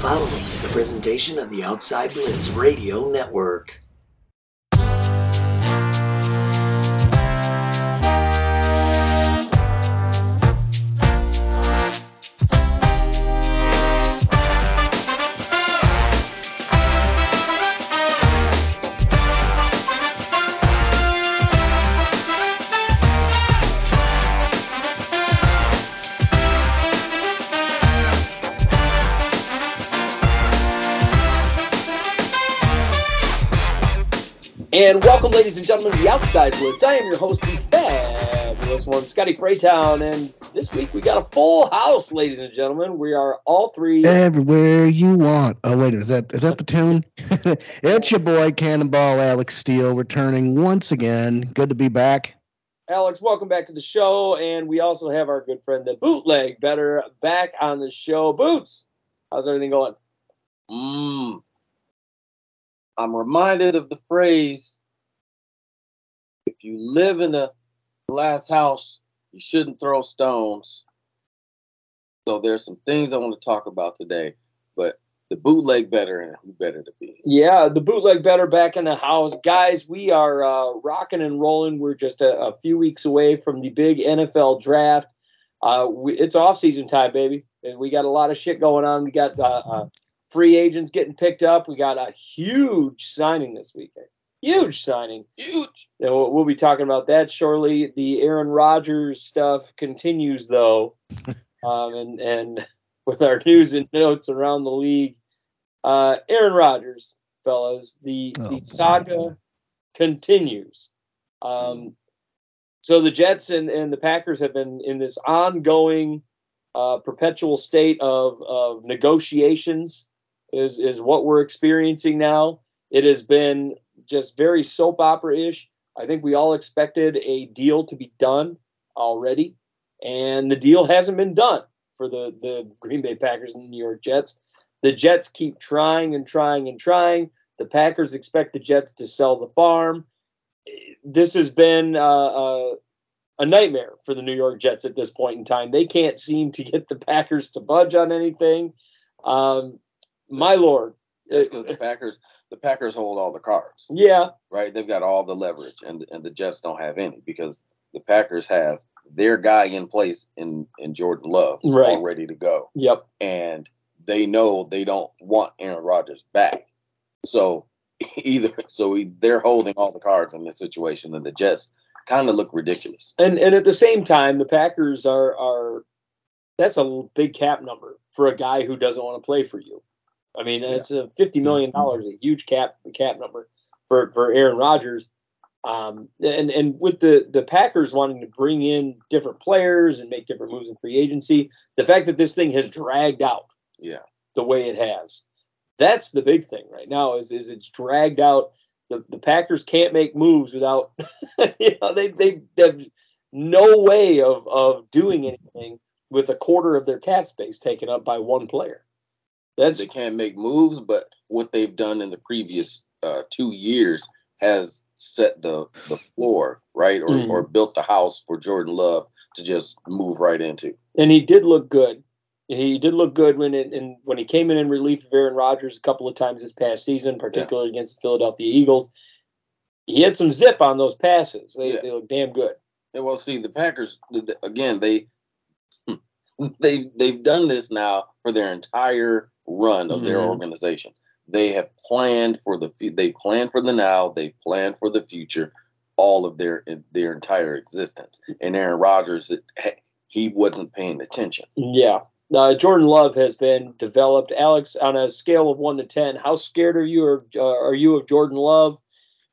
following is a presentation of the Outside Blitz Radio Network. And welcome, ladies and gentlemen, to the Outside Blitz. I am your host, the fabulous one, Scotty Freytown, and this week we got a full house, ladies and gentlemen. We are all three everywhere you want. Oh wait, is that is that the tune? it's your boy Cannonball Alex Steele returning once again. Good to be back. Alex, welcome back to the show, and we also have our good friend the Bootleg Bettor back on the show. Boots, how's everything going? Mmm. I'm reminded of the phrase if you live in a glass house, you shouldn't throw stones. So there's some things I want to talk about today, but the bootleg bettor and who better to be? Yeah, the bootleg bettor back in the house. Guys, we are uh, rocking and rolling. We're just a, a, few weeks away from the big NFL draft. Uh, we, it's off season time, baby. And we got a lot of shit going on. We got uh, uh free agents getting picked up. We got a huge signing this weekend. Huge signing. Huge. And we'll, we'll be talking about that shortly. The Aaron Rodgers stuff continues, though. um, and, and with our news and notes around the league, uh, Aaron Rodgers, fellas, the, oh, the saga continues. Um, so the Jets and, and the Packers have been in this ongoing, uh, perpetual state of, of negotiations is is what we're experiencing now. It has been just very soap opera ish. I think we all expected a deal to be done already, and the deal hasn't been done for the the Green Bay Packers and the New York Jets. The Jets keep trying and trying and trying. The Packers expect the Jets to sell the farm. This has been uh, uh, a nightmare for the New York Jets at this point in time. They can't seem to get the Packers to budge on anything. Um, my lord. Because the Packers, the Packers hold all the cards. Yeah. Right. They've got all the leverage, and and the Jets don't have any because the Packers have their guy in place in in Jordan Love, right. all ready to go. Yep. And they know they don't want Aaron Rodgers back, so either so they're holding all the cards in this situation, and the Jets kind of look ridiculous. And and at the same time, the Packers are are that's a big cap number for a guy who doesn't want to play for you. I mean, it's a fifty million dollars, a huge cap cap number for for Aaron Rodgers. Um, and and with the the Packers wanting to bring in different players and make different moves in free agency, the fact that this thing has dragged out, yeah, the way it has, that's the big thing right now. Is is it's dragged out. The the Packers can't make moves without, you know, they they have no way of of doing anything with a quarter of their cap space taken up by one player. That's they can't make moves, but what they've done in the previous uh, two years has set the the floor right, or mm-hmm. or built the house for Jordan Love to just move right into. And he did look good. He did look good when it and when he came in in relief of Aaron Rodgers a couple of times this past season, particularly yeah. against the Philadelphia Eagles. He had some zip on those passes. They, yeah. they look damn good. Yeah, well, see, the Packers again. They they they've done this now for their entire run of mm-hmm. their organization. They have planned for the they plan for the now, they plan for the future, all of their their entire existence. And Aaron Rodgers, he wasn't paying attention. Yeah. Uh, Jordan Love has been developed. Alex, on a scale of one to ten, how scared are you or uh, are you of Jordan Love?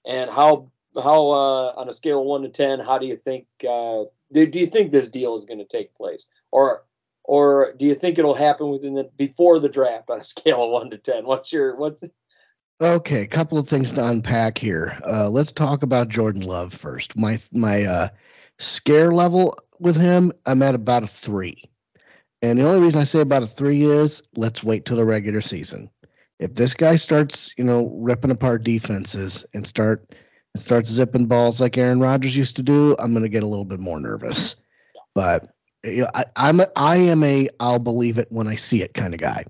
And how how uh, on a scale of one to ten, how do you think uh, do, do you think this deal is going to take place? Or or do you think it'll happen within the before the draft on a scale of one to ten? What's your what's Okay, a couple of things to unpack here. Uh, let's talk about Jordan Love first. My my uh, scare level with him, I'm at about a three, and the only reason I say about a three is let's wait till the regular season. If this guy starts, you know, ripping apart defenses and start and starts zipping balls like Aaron Rodgers used to do, I'm going to get a little bit more nervous. But I, I'm a, I am a I'll believe it when I see it kind of guy.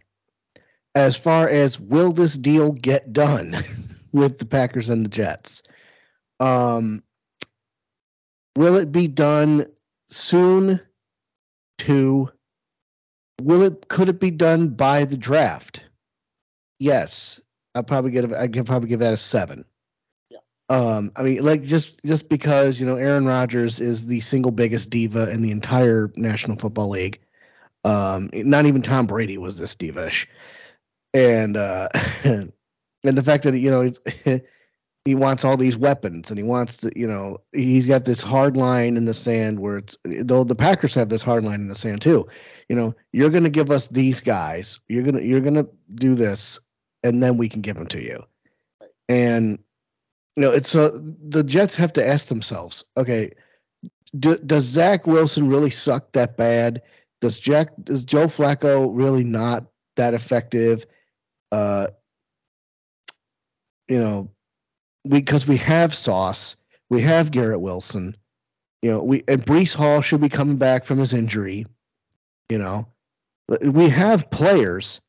as far as will this deal get done with the Packers and the Jets? Um, will it be done soon? Two. Will it? Could it be done by the draft? Yes, I'll probably give. I can probably give that a seven. Um, I mean, like just just because you know Aaron Rodgers is the single biggest diva in the entire National Football League. Um, not even Tom Brady was this divish, and uh, and the fact that you know he's he wants all these weapons and he wants to you know he's got this hard line in the sand where it's though the Packers have this hard line in the sand too. You know, you're going to give us these guys. You're gonna you're gonna do this, and then we can give them to you. And know, it's uh, the Jets have to ask themselves, okay, do, does Zach Wilson really suck that bad? Does Jack does Joe Flacco really not that effective? Uh, you know, because we have Sauce, we have Garrett Wilson, you know, we and Breece Hall should be coming back from his injury. You know, we have players,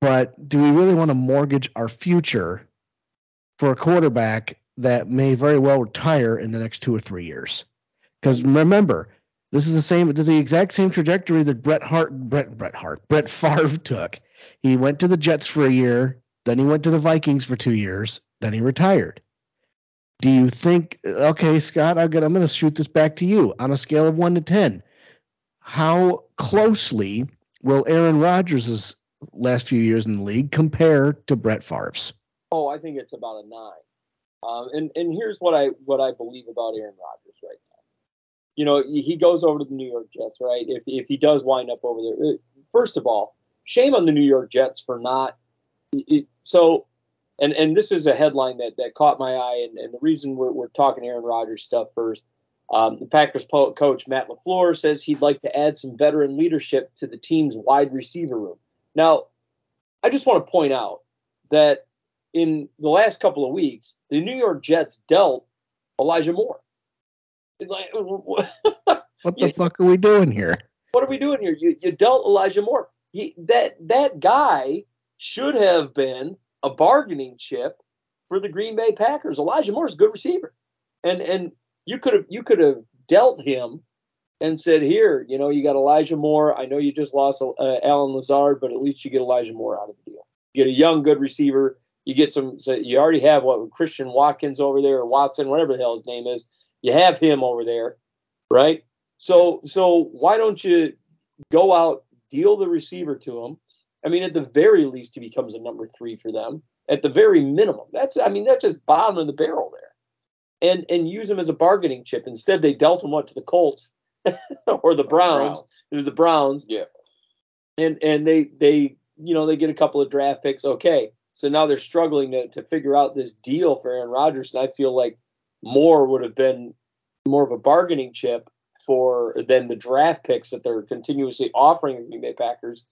but do we really want to mortgage our future for a quarterback that may very well retire in the next two or three years? Because remember, this is the same. This is the exact same trajectory that Brett Hart, Brett, Brett Hart, Brett Favre took. He went to the Jets for a year, then he went to the Vikings for two years, then he retired. Do you think? Okay, Scott, I'm going to shoot this back to you on a scale of one to ten. How closely will Aaron Rodgers' last few years in the league compare to Brett Favre's? Oh, I think it's about a nine. Um, and and here's what I what I believe about Aaron Rodgers right now. You know, he goes over to the New York Jets, right? If if he does wind up over there, uh, first of all, shame on the New York Jets for not. It, so and and this is a headline that that caught my eye, and, and the reason we're, we're talking Aaron Rodgers stuff first. Um, the Packers po- coach Matt LaFleur says he'd like to add some veteran leadership to the team's wide receiver room. Now, I just want to point out that in the last couple of weeks, the New York Jets dealt Elijah Moore. Like, what the fuck are we doing here? What are we doing here? You, you dealt Elijah Moore. He, that that guy should have been a bargaining chip for the Green Bay Packers. Elijah Moore's a good receiver, and and you could have you could have dealt him and said, here, you know, you got Elijah Moore. I know you just lost uh, Allen Lazard, but at least you get Elijah Moore out of the deal. You get a young, good receiver. You get some. So you already have what Christian Watkins over there, or Watson, whatever the hell his name is. You have him over there, right? So so why don't you go out, deal the receiver to him, I mean, at the very least, he becomes a number three for them. At the very minimum, that's I mean, that's just bottom of the barrel there, and and use him as a bargaining chip. Instead, they dealt him what to the Colts or the Browns. Browns. It was the Browns. Yeah, and and they they you know they get a couple of draft picks. Okay, so now they're struggling to to figure out this deal for Aaron Rodgers, and I feel like more would have been more of a bargaining chip for than the draft picks that they're continuously offering the Green Bay Packers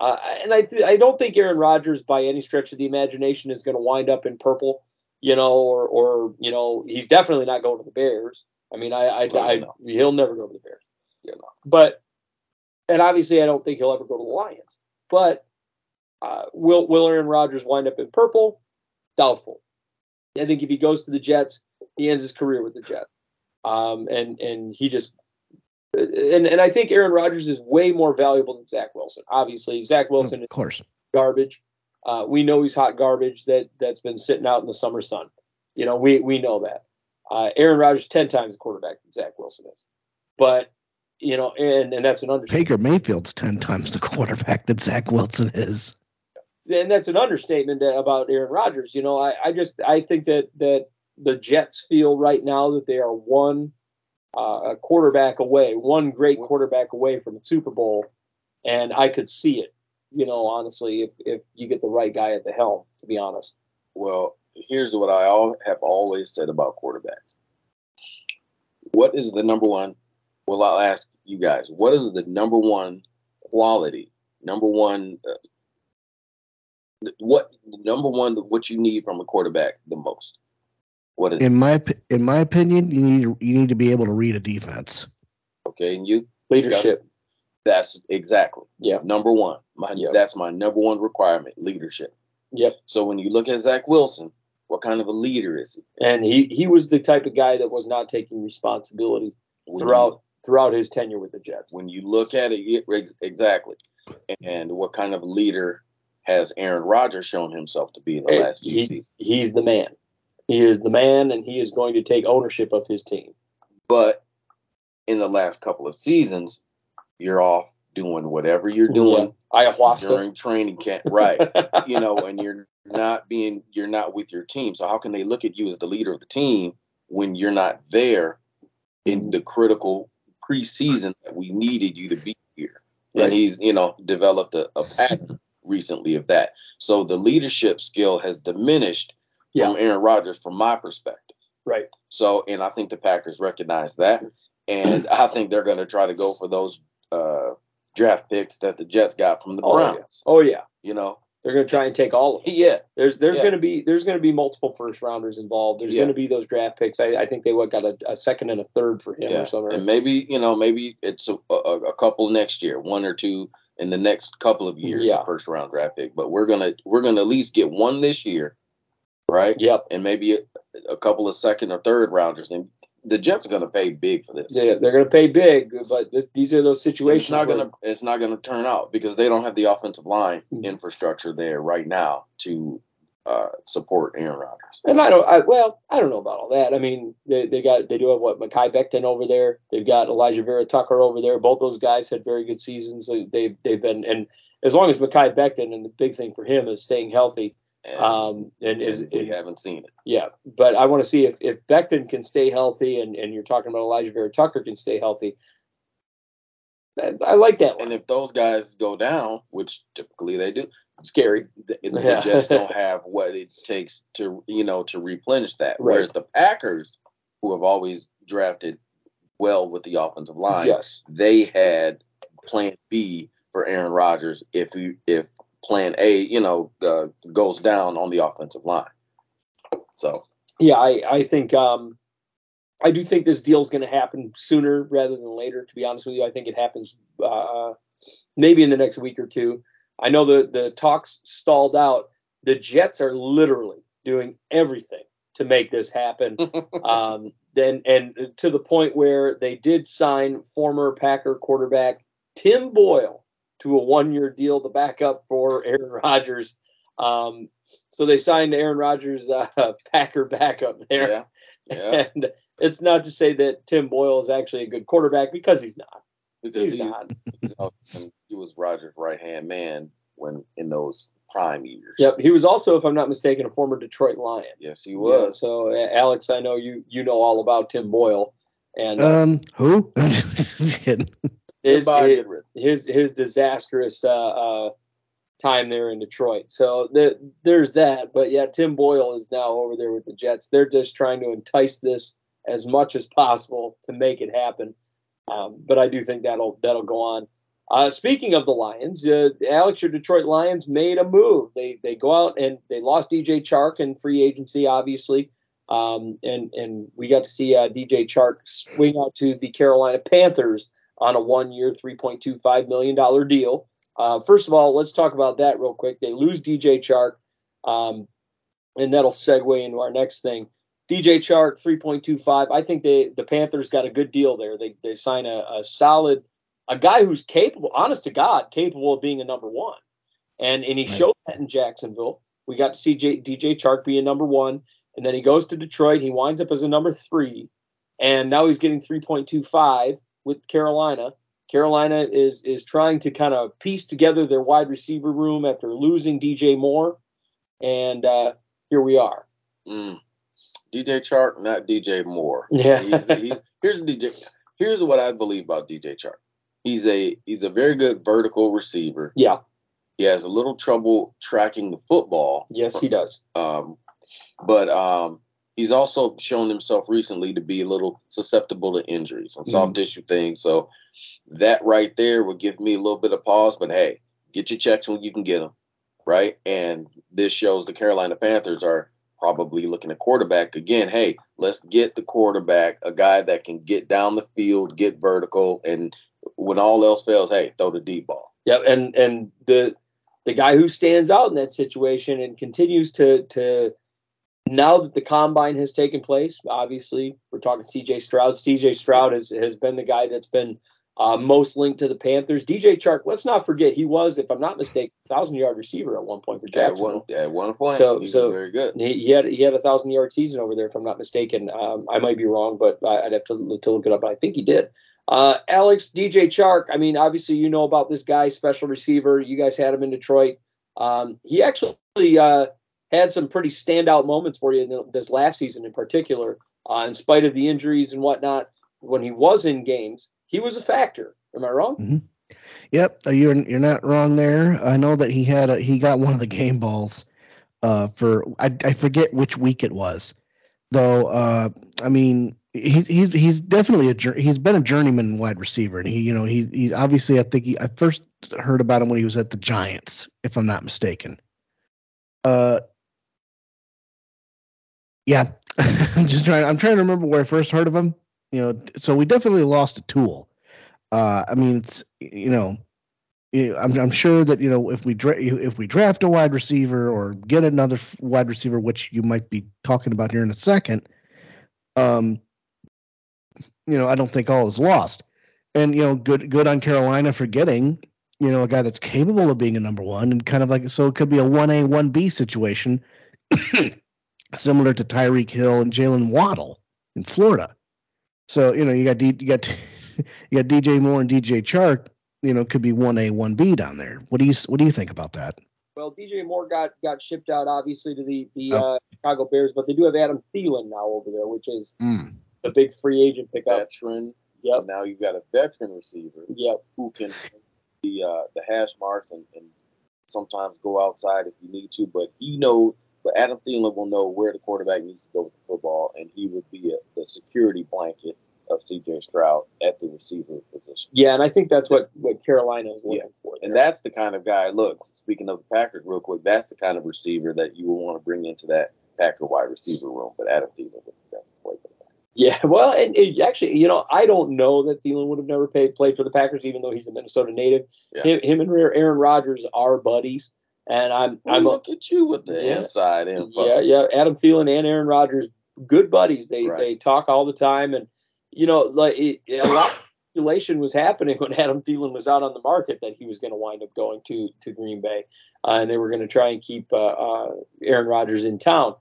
uh, and I, th- I don't think Aaron Rodgers, by any stretch of the imagination, is going to wind up in purple, you know, or, or you know, he's definitely not going to the Bears. I mean, I, I, I, I he'll never go to the Bears. You know. But, and obviously, I don't think he'll ever go to the Lions. But uh, will will Aaron Rodgers wind up in purple? Doubtful. I think if he goes to the Jets, he ends his career with the Jets. Um, and and he just and and I think Aaron Rodgers is way more valuable than Zach Wilson. Obviously, Zach Wilson, of course, garbage. Uh, we know he's hot garbage that that's been sitting out in the summer sun. You know, we we know that. Uh, Aaron Rodgers ten times the quarterback that Zach Wilson is, but you know, and and that's an understatement. Baker Mayfield's ten times the quarterback that Zach Wilson is, and that's an understatement about Aaron Rodgers. You know, I I just I think that that the Jets feel right now that they are one uh, quarterback away, one great quarterback away from a Super Bowl, and I could see it. You know, honestly, if if you get the right guy at the helm, to be honest. Well, here's what I all have always said about quarterbacks. What is the number one? Well, I'll ask you guys. What is the number one quality? Number one. Uh, what number one? What you need from a quarterback the most? What is in my in my opinion, you need you need to be able to read a defense. Okay, and you leadership. That's exactly yeah number one. My Yep. that's my number one requirement, leadership. Yep. So when you look at Zach Wilson, what kind of a leader is he? And he he was the type of guy that was not taking responsibility When throughout throughout his tenure with the Jets. when you look at it, it- exactly. And what kind of leader has Aaron Rodgers shown himself to be in the Hey, last few he- seasons? He's the man. He is the man, and he is going to take ownership of his team. But in the last couple of seasons, you're off doing whatever you're doing Ayahuasca. during training camp, right? you know, and you're not being you're not with your team. So how can they look at you as the leader of the team when you're not there in mm-hmm. the critical preseason that we needed you to be here? Right. And he's, you know, developed a, a pattern recently of that. So the leadership skill has diminished Yeah. from Aaron Rodgers from my perspective. right. So, and I think the Packers recognize that, and I think they're going to try to go for those uh, draft picks that the Jets got from the Oh, yeah. Browns. Oh yeah. You know, They're going to try and take all of them. yeah, There's there's Yeah. going to be there's going to be multiple first rounders involved. There's Yeah. going to be those draft picks. I, I think they what got a, a second and a third for him yeah, or something. and maybe you know, maybe it's a, a, a couple next year, one or two in the next couple of years, Yeah. a first round draft pick. But we're gonna we're gonna at least get one this year, right? Yep. And maybe a, a couple of second or third rounders, and the Jets are gonna pay big for this. Yeah, they're going to pay big, but this, these are those situations. It's not where- gonna it's not gonna turn out because they don't have the offensive line Mhm. infrastructure there right now to uh, support Aaron Rodgers. And I don't. I, well, I don't know about all that. I mean, they, they got they do have what Mekhi Becton over there. They've got Alijah Vera-Tucker over there. Both those guys had very good seasons. They, they've they've been and as long as Mekhi Becton and the big thing for him is staying healthy. And, Um, and is we is- haven't seen it. yeah, but I want to see if if Becton can stay healthy, and and you're talking about Alijah Vera-Tucker can stay healthy. I, I like that one. And if those guys go down, which typically they do, Scary. the, the Yeah. Jets don't have what it takes to you know to replenish that. Right. Whereas the Packers, who have always drafted well with the offensive line, Yes. they had Plan B for Aaron Rodgers if you if Plan A you know uh, goes down on the offensive line. So Yeah, I, I think um, I do think this deal is going to happen sooner rather than later. To be honest with you, I think it happens uh, maybe in the next week or two. I know the the talks stalled out. The Jets are literally doing everything to make this happen. um, then and to the point where they did sign former Packer quarterback Tim Boyle to a one-year deal to back up for Aaron Rodgers. Um, so they signed Aaron Rodgers' uh, Packer backup there, yeah, yeah, and it's not to say that Tim Boyle is actually a good quarterback because he's not. because He's he, not. He's al- and he was Rodgers' right hand man when in those prime years. Yep, he was also, if I'm not mistaken, a former Detroit Lion. Yes, he Yeah, was. so uh, Alex, I know you you know all about Tim Boyle, and uh, Um, who? His, his, his his disastrous uh, uh, time there in Detroit. So the, there's that. But yeah, Tim Boyle is now over there with the Jets. They're just trying to entice this as much as possible to make it happen. Um, but I do think that'll that'll go on. Uh, speaking of the Lions, uh, Alex, your Detroit Lions made a move. They they go out and they lost DJ Chark in free agency, obviously. Um, and and we got to see uh, DJ Chark swing out to the Carolina Panthers on a one-year, three point two five million dollar deal. Uh, first of all, let's talk about that real quick. They lose DJ Chark, um, and that'll segue into our next thing. DJ Chark, three point two five. I think they the Panthers got a good deal there. They they sign a, a solid, a guy who's capable, honest to God, capable of being a number one, and and he Right. showed that in Jacksonville. We got to see J, DJ Chark be a number one, and then he goes to Detroit. He winds up as a number three, and now he's getting three point two five with Carolina. Carolina is is trying to kind of piece together their wide receiver room after losing DJ Moore, and uh, here we are. Mm. DJ Chark, not DJ Moore. Yeah. He's, he's, here's DJ. Here's what I believe about DJ Chark. He's a he's a very good vertical receiver. Yeah. He has a little trouble tracking the football. Yes, he does. Um, but um, he's also shown himself recently to be a little susceptible to injuries and soft tissue things. So that right there would give me a little bit of pause. But hey, get your checks when you can get them, right? And this shows the Carolina Panthers are probably looking at quarterback again. Hey, let's get the quarterback, a guy that can get down the field, get vertical, and when all else fails, hey, throw the deep ball. Yeah, and and the the guy who stands out in that situation and continues to to now that the combine has taken place, obviously we're talking CJ Stroud. CJ Stroud has has been the guy that's been uh, most linked to the Panthers. DJ Chark, let's not forget, he was, if I'm not mistaken, thousand yard receiver at one point for Jacksonville. At one, at one point, So- he so- very good. He, he had he had a thousand yard season over there, if I'm not mistaken. Um, I might be wrong, but I- I'd have to, to look it up. But I think he did. Uh, Alex DJ Chark. I mean, obviously you know about this guy, special receiver. You guys had him in Detroit. Um, he actually uh, had some pretty standout moments for you in the, this last season, in particular. Uh, in spite of the injuries and whatnot, when he was in games, he was a factor. Am I wrong? Yep, uh, you're you're not wrong there. I know that he had a, he got one of the game balls uh, for I, I forget which week it was, though. Uh, I mean, he, he's he's definitely a he's been a journeyman wide receiver, and he you know he he obviously I think he I first heard about him when he was at the Giants, if I'm not mistaken. Uh, yeah, I'm just trying. I'm trying to remember where I first heard of him. You know, so we definitely lost a tool. Uh, I mean, it's you know, I'm I'm sure that you know if we dra- if we draft a wide receiver or get another wide receiver, which you might be talking about here in a second, um, you know, I don't think all is lost. And you know, good good on Carolina for getting you know a guy that's capable of being a number one and kind of like so it could be a one A one B situation, similar to Tyreek Hill and Jaylen Waddle in Florida. So you know you got D, you got you got DJ Moore and DJ Chark. You know could be one A one B down there. What do you what do you think about that? Well, DJ Moore got got shipped out obviously to the the Oh. uh, Chicago Bears, but they do have Adam Thielen now over there, which is Mm. The big free agent pickup. Veteran. Yep, Now you've got a veteran receiver yep. who can the uh, the hash marks and, and sometimes go outside if you need to. But he know, but Adam Thielen will know where the quarterback needs to go with the football, and he would be a, the security blanket of C.J. Stroud at the receiver position. Yeah, and I think that's what what Carolina is looking for. And that's the kind of guy. Look, speaking of the Packers, real quick, that's the kind of receiver that you will want to bring into that Packer wide receiver room. But Adam Thielen would definitely play for the Packers. Yeah. Well, and, and actually, you know, I don't know that Thielen would have never paid, played for the Packers, even though he's a Minnesota native. Yeah. Him, him and Aaron Rodgers are buddies, and I'm Well, I'm a, look at you with the Yeah. inside info. Yeah, yeah. Adam Thielen and Aaron Rodgers, good buddies. They Right. they talk all the time, and you know, like it, a lot of speculation was happening when Adam Thielen was out on the market that he was going to wind up going to to Green Bay, uh, and they were going to try and keep uh, uh, Aaron Rodgers in town.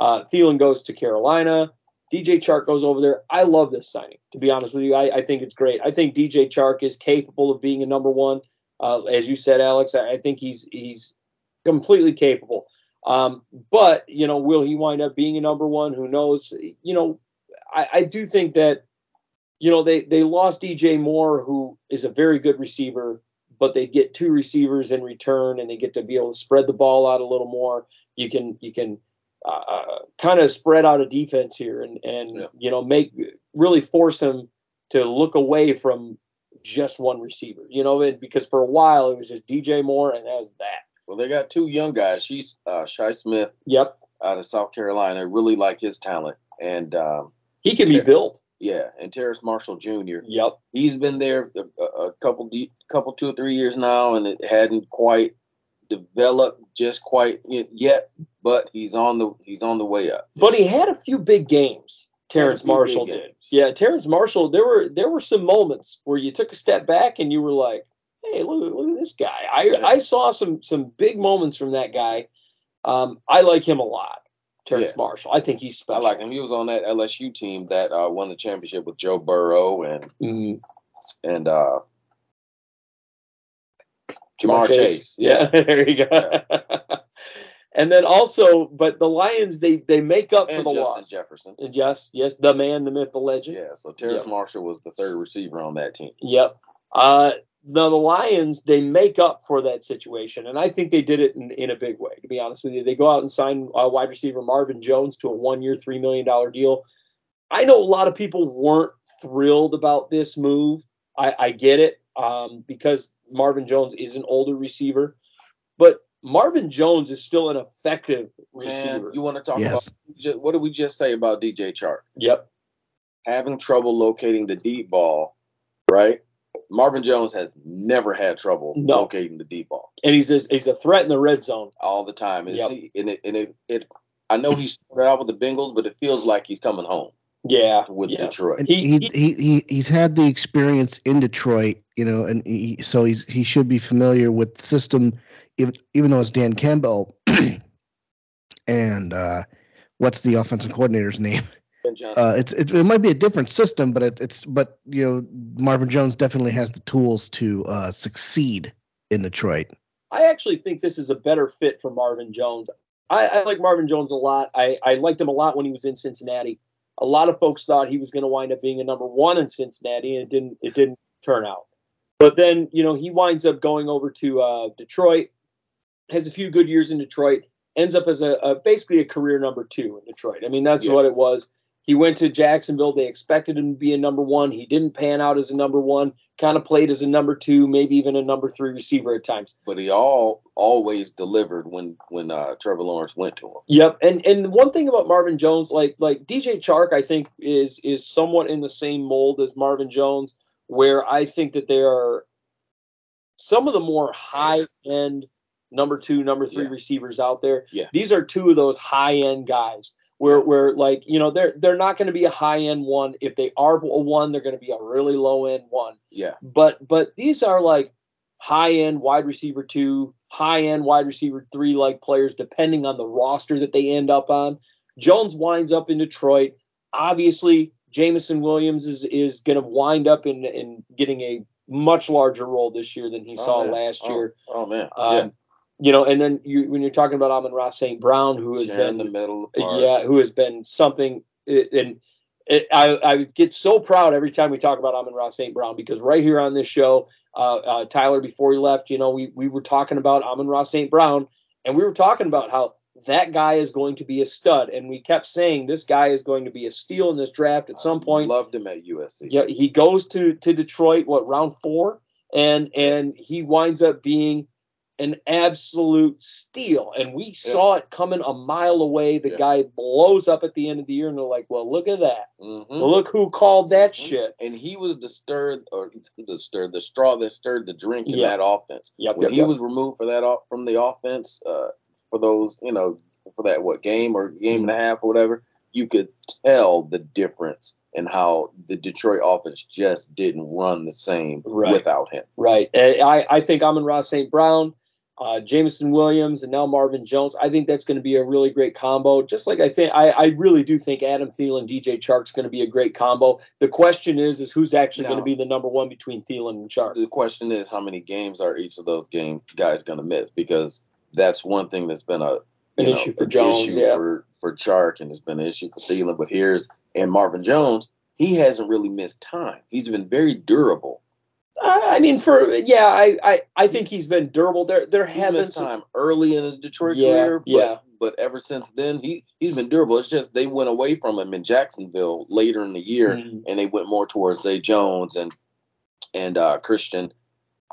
Uh, Thielen goes to Carolina. DJ Chark goes over there. I love this signing. To be honest with you, I, I think it's great. I think DJ Chark is capable of being a number one. Uh, as you said, Alex, I, I think he's he's completely capable. Um, but you know, will he wind up being a number one? Who knows? You know, I, I do think that you know they they lost DJ Moore, who is a very good receiver, but they get two receivers in return, and they get to be able to spread the ball out a little more. You can you can uh, kind of spread out a defense here, and and Yeah. you know make really force him to look away from just one receiver. You know, and because for a while it was just DJ Moore, and that was that. Well, they got two young guys. She's uh, Shi Smith Yep, out of South Carolina. Really like his talent, and um, he can be Yeah. built. yeah, and Terrace Marshall Jr. Yep. He's been there a, a- a couple, de- couple, two or three years now, and it hadn't quite developed just quite yet. But he's on the he's on the way up. But he had a few big games. Terrence Marshall games. did. Yeah, Terrence Marshall. There were there were some moments where you took a step back and you were like, "Hey, look, look at this guy." I Yeah. I saw some some big moments from that guy. Um, I like him a lot, Terrence Yeah. Marshall. I think he's special. I like him. He was on that LSU team that uh, won the championship with Joe Burrow and Mm, and uh, Ja'Marr Chase. Yeah. there you go. and then also, but the Lions they they make up for the Justin loss. Jefferson. And yes, yes, the man, the myth, the legend. Yeah, so Terrence Yep. Marshall was the third receiver on that team. Yep. Uh, now the Lions they make up for that situation, and I think they did it in, in a big way. To be honest with you, they go out and sign uh, wide receiver Marvin Jones to a one-year, three million dollar deal. I know a lot of people weren't thrilled about this move. I, I get it um, because Marvin Jones is an older receiver, but Marvin Jones is still an effective receiver. Man, you want to talk Yes. about what did we just say about DJ Chark? yep. Having trouble locating the deep ball, right? Marvin Jones has never had trouble No. locating the deep ball and he's a, he's a threat in the red zone. all the time. And, Yep. see, and, it, and it, it, I know he started out with the Bengals, but it feels like he's coming home Yeah, with yeah. Detroit. He- he, he, he, he's had the experience in Detroit, you know, and he, so he's, he should be familiar with the system, even, even though it's Dan Campbell. and uh, what's the offensive coordinator's name? Uh, it's, it's it might be a different system, but it, it's but you know Marvin Jones definitely has the tools to uh, succeed in Detroit. I actually think this is a better fit for Marvin Jones. I, I like Marvin Jones a lot. I, I liked him a lot when he was in Cincinnati. A lot of folks thought he was going to wind up being a number one in Cincinnati, and it didn't. It didn't turn out. But then you know he winds up going over to uh, Detroit, has a few good years in Detroit, ends up as a, a basically a career number two in Detroit. I mean that's Yeah. what it was. He went to Jacksonville. They expected him to be a number one. He didn't pan out as a number one. Kind of played as a number two, maybe even a number three receiver at times. but he all always delivered when when uh, Trevor Lawrence went to him. Yep, and and one thing about Marvin Jones, like like DJ Chark, I think is is somewhat in the same mold as Marvin Jones, where I think that they are some of the more high end number two, number three Yeah. receivers out there. Yeah. these are two of those high end guys. Where, where like you know they're they're not going to be a high end one. If they are a one, they're going to be a really low end one Yeah, but but these are like high end wide receiver two, high end wide receiver three like players, depending on the roster that they end up on. Jones winds up in Detroit. Obviously, Jameson Williams is is going to wind up in in getting a much larger role this year than he Oh, saw man. last Oh, year. Oh man, Um, You know, and then you when you're talking about Amon-Ra St. Brown, who yeah. has Tearing been the middle apart. yeah, who has been something. And it, I, I get so proud every time we talk about Amon-Ra St. Brown because right here on this show, uh, uh, Tyler, before he left, you know, we, we were talking about Amon-Ra St. Brown, and we were talking about how that guy is going to be a stud. And we kept saying this guy is going to be a steal in this draft at some I point. loved him at USC. Yeah, he goes to to Detroit, what round four, and and he winds up being an absolute steal. And we saw it coming a mile away. The Yeah. guy blows up at the end of the year, and they're like, "Well, look at that! Mhm. Well, look who called that Mhm. shit." And he was the stirred or the stirred the straw that stirred the drink in Yeah. that offense. Yep, When yep, he yep. was removed for that off from the offense, uh, for those, you know, for that what game or game and a half or whatever, you could tell the difference in how the Detroit offense just didn't run the same Right. without him. Right. And I, I think Amon-Ra St. Brown, uh, Jameson Williams, and now Marvin Jones. I think that's going to be a really great combo. Just like I think, I, I really do think Adam Thielen, DJ Chark's going to be a great combo. The question is, is who's actually going to be the number one between Thielen and Chark? The question is, how many games are each of those game guys going to miss? Because that's one thing that's been a An know, issue for Jones, issue yeah. for for Chark, and it's been an issue for Thielen. But here's and Marvin Jones, he hasn't really missed time. He's been very durable. I mean, for yeah, I, I, I think he's been durable. There there He have been some, time early in his Detroit Yeah, career, but, yeah. but ever since then, he he's been durable. It's just they went away from him in Jacksonville later in the year, Mhm. and they went more towards Zay Jones and and uh, Christian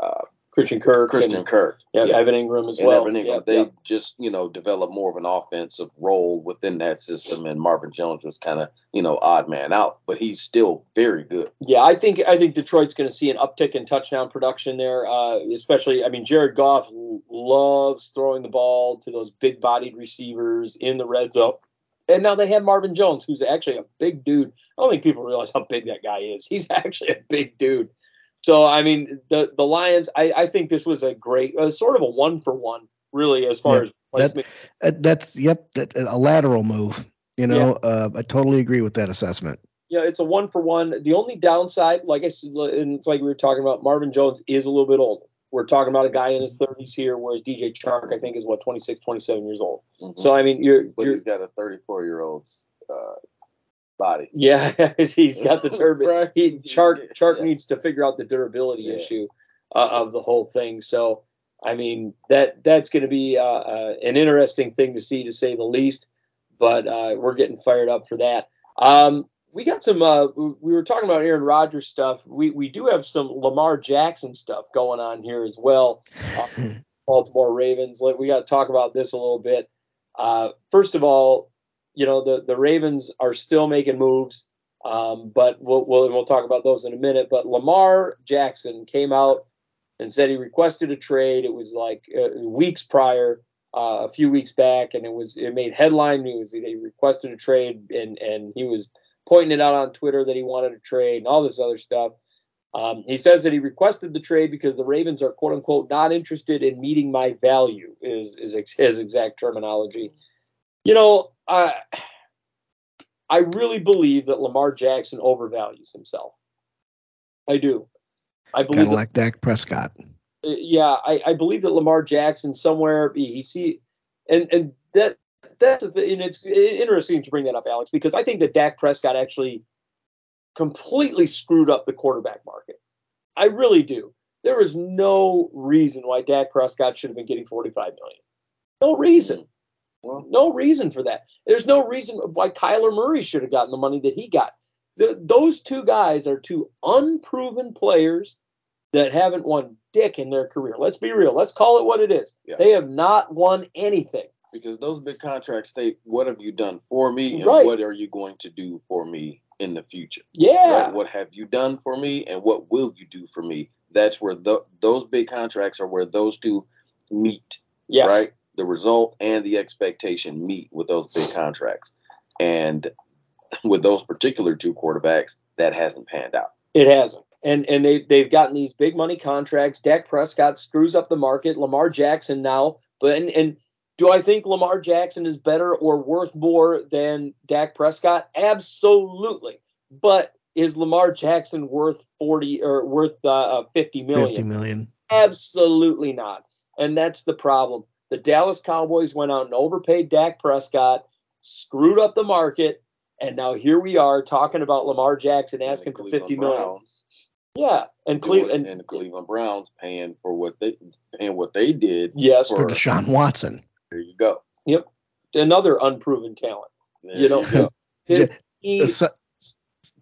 uh, Christian Kirk, Christian and, Kirk. yeah, Evan Engram as and well. Evan Engram. Yep, they yep. just you know developed more of an offensive role within that system, and Marvin Jones was kind of you know odd man out, but he's still very good. Yeah, I think I think Detroit's going to see an uptick in touchdown production there. Uh, especially, I mean, Jared Goff loves throwing the ball to those big-bodied receivers in the red zone. And now they have Marvin Jones, who's actually a big dude. I don't think people realize how big that guy is. He's actually a big dude. So, I mean, the the Lions. I, I think this was a great, uh, sort of a one for one, really, as far Yeah, as that- Uh, that's yep, that, a lateral move. You know, uh, I totally agree with that assessment. Yeah, it's a one for one. The only downside, like I said, and it's like we were talking about, Marvin Jones is a little bit older. We're talking about a guy in his 30s here, whereas DJ Chark, I think, is what 26, 27 years old. Mhm. So I mean, you're, but you're he's got a 34 year old's uh, body. yeah, he's got the turban. Right. He Chark Chark Yeah. needs to figure out the durability Yeah. issue uh, of the whole thing. So I mean that that's going to be uh, uh, an interesting thing to see, to say the least. But uh, we're getting fired up for that. Um, we got some. Uh, we we were talking about Aaron Rodgers stuff. We we do have some Lamar Jackson stuff going on here as well. Uh, Baltimore Ravens. We got to talk about this a little bit. Uh, first of all, you know the the Ravens are still making moves. Um, but we'll, we'll we'll talk about those in a minute. But Lamar Jackson came out and said he requested a trade. It was like uh, weeks prior, uh, a few weeks back, and it was it made headline news. He requested a trade, and and he was pointing it out on Twitter that he wanted a trade and all this other stuff. Um, he says that he requested the trade because the Ravens are quote unquote not interested in meeting my value is is his exact terminology. You know, I I really believe that Lamar Jackson overvalues himself. I do. I believe kind of like Dak Prescott. Uh, yeah, I, I believe that Lamar Jackson somewhere he see and and that that's the, and it's interesting to bring that up, Alex, because I think that Dak Prescott actually completely screwed up the quarterback market. I really do. There is no reason why Dak Prescott should have been getting 45 million. No reason. Well, no reason for that. There's no reason why Kyler Murray should have gotten the money that he got. The, those two guys are two unproven players that haven't won dick in their career. Let's be real. Let's call it what it is. Yeah. They have not won anything. Because those big contracts state what have you done for me and right. what are you going to do for me in the future. Yeah. Right? What have you done for me and what will you do for me? That's where the, those big contracts are where those two meet. Yes. Right? The result and the expectation meet with those big contracts. And with those particular two quarterbacks, that hasn't panned out. It hasn't. And and they they've gotten these big money contracts. Dak Prescott screws up the market. Lamar Jackson now, but and, and do I think Lamar Jackson is better or worth more than Dak Prescott? Absolutely. But is Lamar Jackson worth 40 or worth uh, uh 50 million? 50 million. Absolutely not. And that's the problem. The Dallas Cowboys went out and overpaid Dak Prescott, screwed up the market, and now here we are talking about Lamar Jackson asking for 50 million. Browns. Yeah, and Cleveland and, the Cleveland Browns paying for what they paying what they did. Yes, for, for Deshaun Watson. There you go. Yep. Another unproven talent. There you know, you he,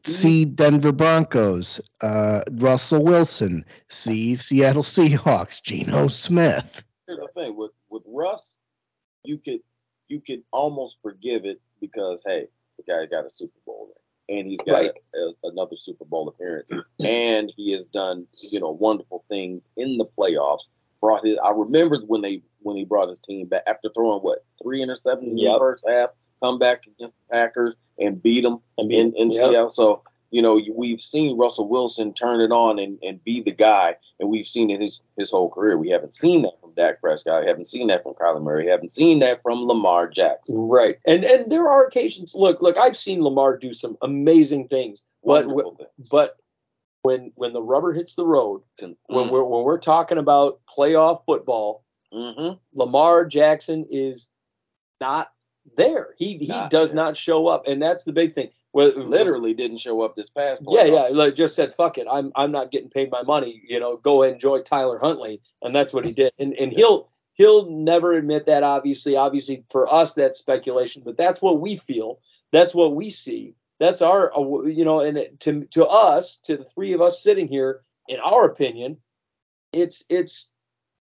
see Denver Broncos, uh, Russell Wilson, see Seattle Seahawks, Geno Smith. Here's the thing with with Russ, you could you could almost forgive it because hey, the guy got a Super Bowl ring and he's got right. a, a, another Super Bowl appearance, and he has done you know wonderful things in the playoffs. Brought his. I remember when they when he brought his team back after throwing what three interceptions yep. in the first half, come back against the Packers and beat them and in, in yep. Seattle. So you know we've seen Russell Wilson turn it on and, and be the guy, and we've seen it his his whole career. We haven't seen that from Dak Prescott. We haven't seen that from Kyler Murray. We haven't seen that from Lamar Jackson. Right, and and there are occasions. Look, look, I've seen Lamar do some amazing things, but things. but when when the rubber hits the road, mm-hmm. when we're when we're talking about playoff football, Mm-hmm. Lamar Jackson is not there. He he not does there. not show up, and that's the big thing. Well, literally didn't show up this past. Yeah, yeah. Like just said, "Fuck it, I'm I'm not getting paid my money." You know, go enjoy Tyler Huntley, and that's what he did. And and he'll he'll never admit that. Obviously, obviously for us that's speculation, but that's what we feel. That's what we see. That's our uh, you know, and to to us, to the three of us sitting here, in our opinion, it's it's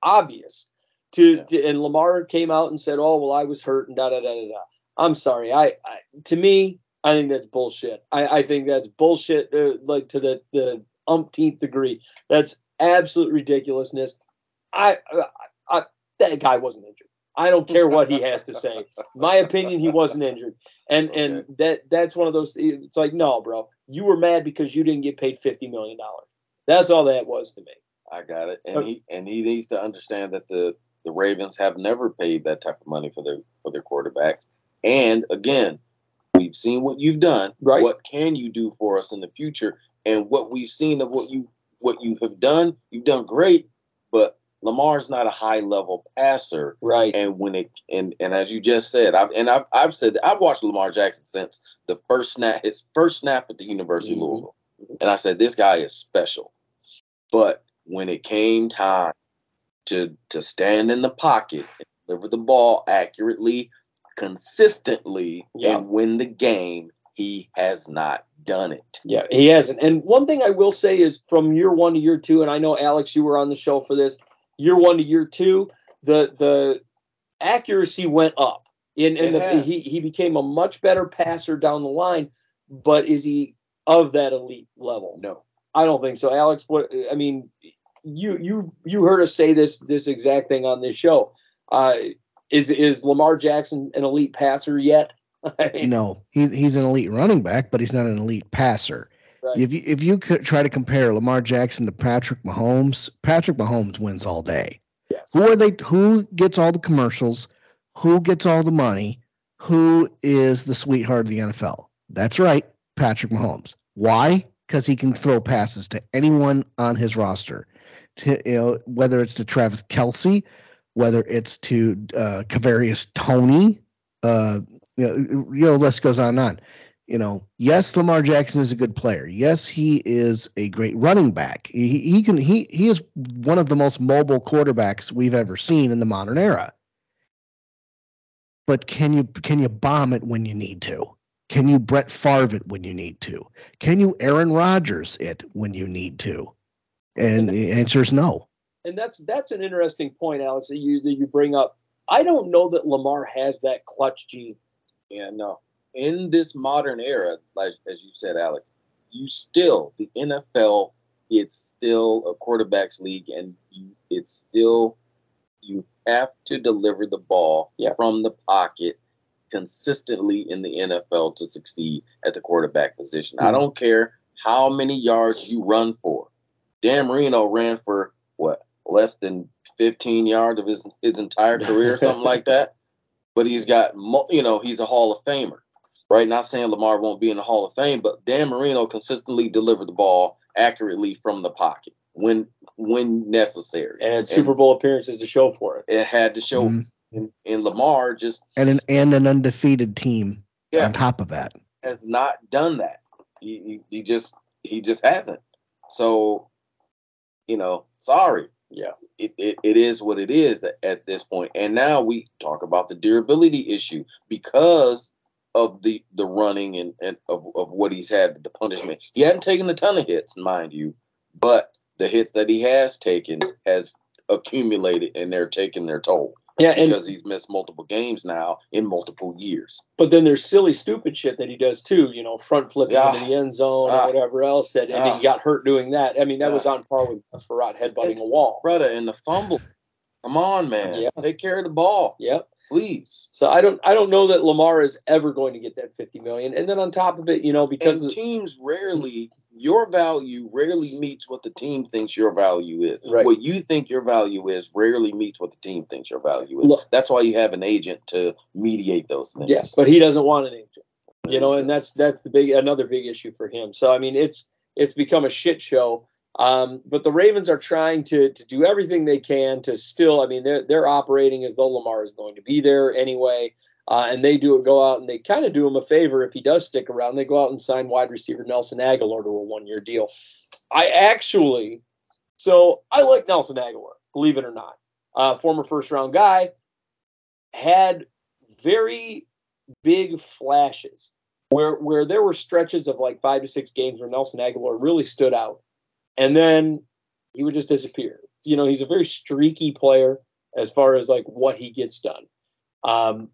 obvious to, yeah. to, and Lamar came out and said, "Oh well, I was hurt and da da da da da." I'm sorry. I, I to me, I think that's bullshit. I, I think that's bullshit. Uh, like to the the umpteenth degree. That's absolute ridiculousness. I, I, I that guy wasn't injured. I don't care what he has to say. My opinion, he wasn't injured. And okay. and that that's one of those. It's like no, bro. You were mad because you didn't get paid fifty million dollars. That's all that was to me. I got it, and okay. he and he needs to understand that the the Ravens have never paid that type of money for their for their quarterbacks. And again, we've seen what you've done. Right. What can you do for us in the future? And what we've seen of what you what you have done, you've done great, but Lamar's not a high level passer. Right. And when it and and as you just said, I've and I've I've said I've watched Lamar Jackson since the first snap his first snap at the University mm-hmm. of Louisville. And I said, this guy is special. But when it came time to to stand in the pocket and deliver the ball accurately, consistently, yeah. and win the game. He has not done it. Yeah, he hasn't. And one thing I will say is from year one to year two, and I know Alex, you were on the show for this. Year one to year two, the the accuracy went up. In, in the, he he became a much better passer down the line. But is he of that elite level. No. I don't think so, Alex. What I mean, you you you heard us say this this exact thing on this show. Uh, is is Lamar Jackson an elite passer yet? I mean, No, he, he's an elite running back, but he's not an elite passer. Right. If you if you could try to compare Lamar Jackson to Patrick Mahomes, Patrick Mahomes wins all day. yes. Who are they? Who gets all the commercials? Who gets all the money? Who is the sweetheart of the NFL? That's right, Patrick Mahomes. Why? Because he can throw passes to anyone on his roster. To, you know, whether it's to Travis Kelce, whether it's to uh, Kadarius Toney, uh, you know, list goes on and on. You know, yes, Lamar Jackson is a good player. Yes, he is a great running back. He, he can he he is one of the most mobile quarterbacks we've ever seen in the modern era. But can you can you bomb it when you need to? Can you Brett Favre it when you need to? Can you Aaron Rodgers it when you need to? And the answer is no. And that's that's an interesting point, Alex, that you that you bring up. I don't know that Lamar has that clutch gene. Yeah, no. In this modern era, like as you said, Alex, you still the NFL. It's still a quarterbacks league, and you, it's still you have to deliver the ball Yeah. from the pocket consistently in the NFL to succeed at the quarterback position. I Mhm. don't care how many yards you run for. Dan Marino ran for what less than 15 yards of his his entire career, something like that. But he's got, you know, he's a Hall of Famer, right? Not saying Lamar won't be in the Hall of Fame, but Dan Marino consistently delivered the ball accurately from the pocket when when necessary. and had Super Bowl appearances to show for it. it had to show. Mhm. And, and Lamar just And an and an undefeated team Yeah. on top of that. has not done that. He, he, he just he just hasn't. So, you know, sorry. Yeah. It, it, it is what it is at, this point. And now we talk about the durability issue because of the the running and, and of, of what he's had, the punishment. He hadn't taken a ton of hits, mind you, but the hits that he has taken has accumulated and they're taking their toll Yeah, and because he's missed multiple games now in multiple years. but then there's silly, stupid shit that he does too. You know, front flipping Yeah. into the end zone Ah. or whatever else. That and Ah. he got hurt doing that. I mean, that was on par with Farad headbutting a wall. brother, and the fumble. Come on, man. Yeah. Take care of the ball, Yep. Please. So I don't, I don't know that Lamar is ever going to get that 50 million. And then on top of it, you know, because the, teams rarely, your value rarely meets what the team thinks your value is. Right. What you think your value is rarely meets what the team thinks your value is. Look- That's why you have an agent to mediate those things. yeah, but he doesn't want an agent. you know, and that's that's the big another big issue for him. So I mean, it's it's become a shit show. Um, but the Ravens are trying to to do everything they can to still. I mean, they're they're operating as though Lamar is going to be there anyway, uh, and they do go out and they kind of do him a favor if he does stick around. They go out and sign wide receiver Nelson Agholor to a one year deal. I actually, so I like Nelson Agholor, believe it or not, uh, former first round guy, had very big flashes where where there were stretches of like five to six games where Nelson Agholor really stood out, and then he would just disappear. You know, he's a very streaky player as far as like what he gets done. Um,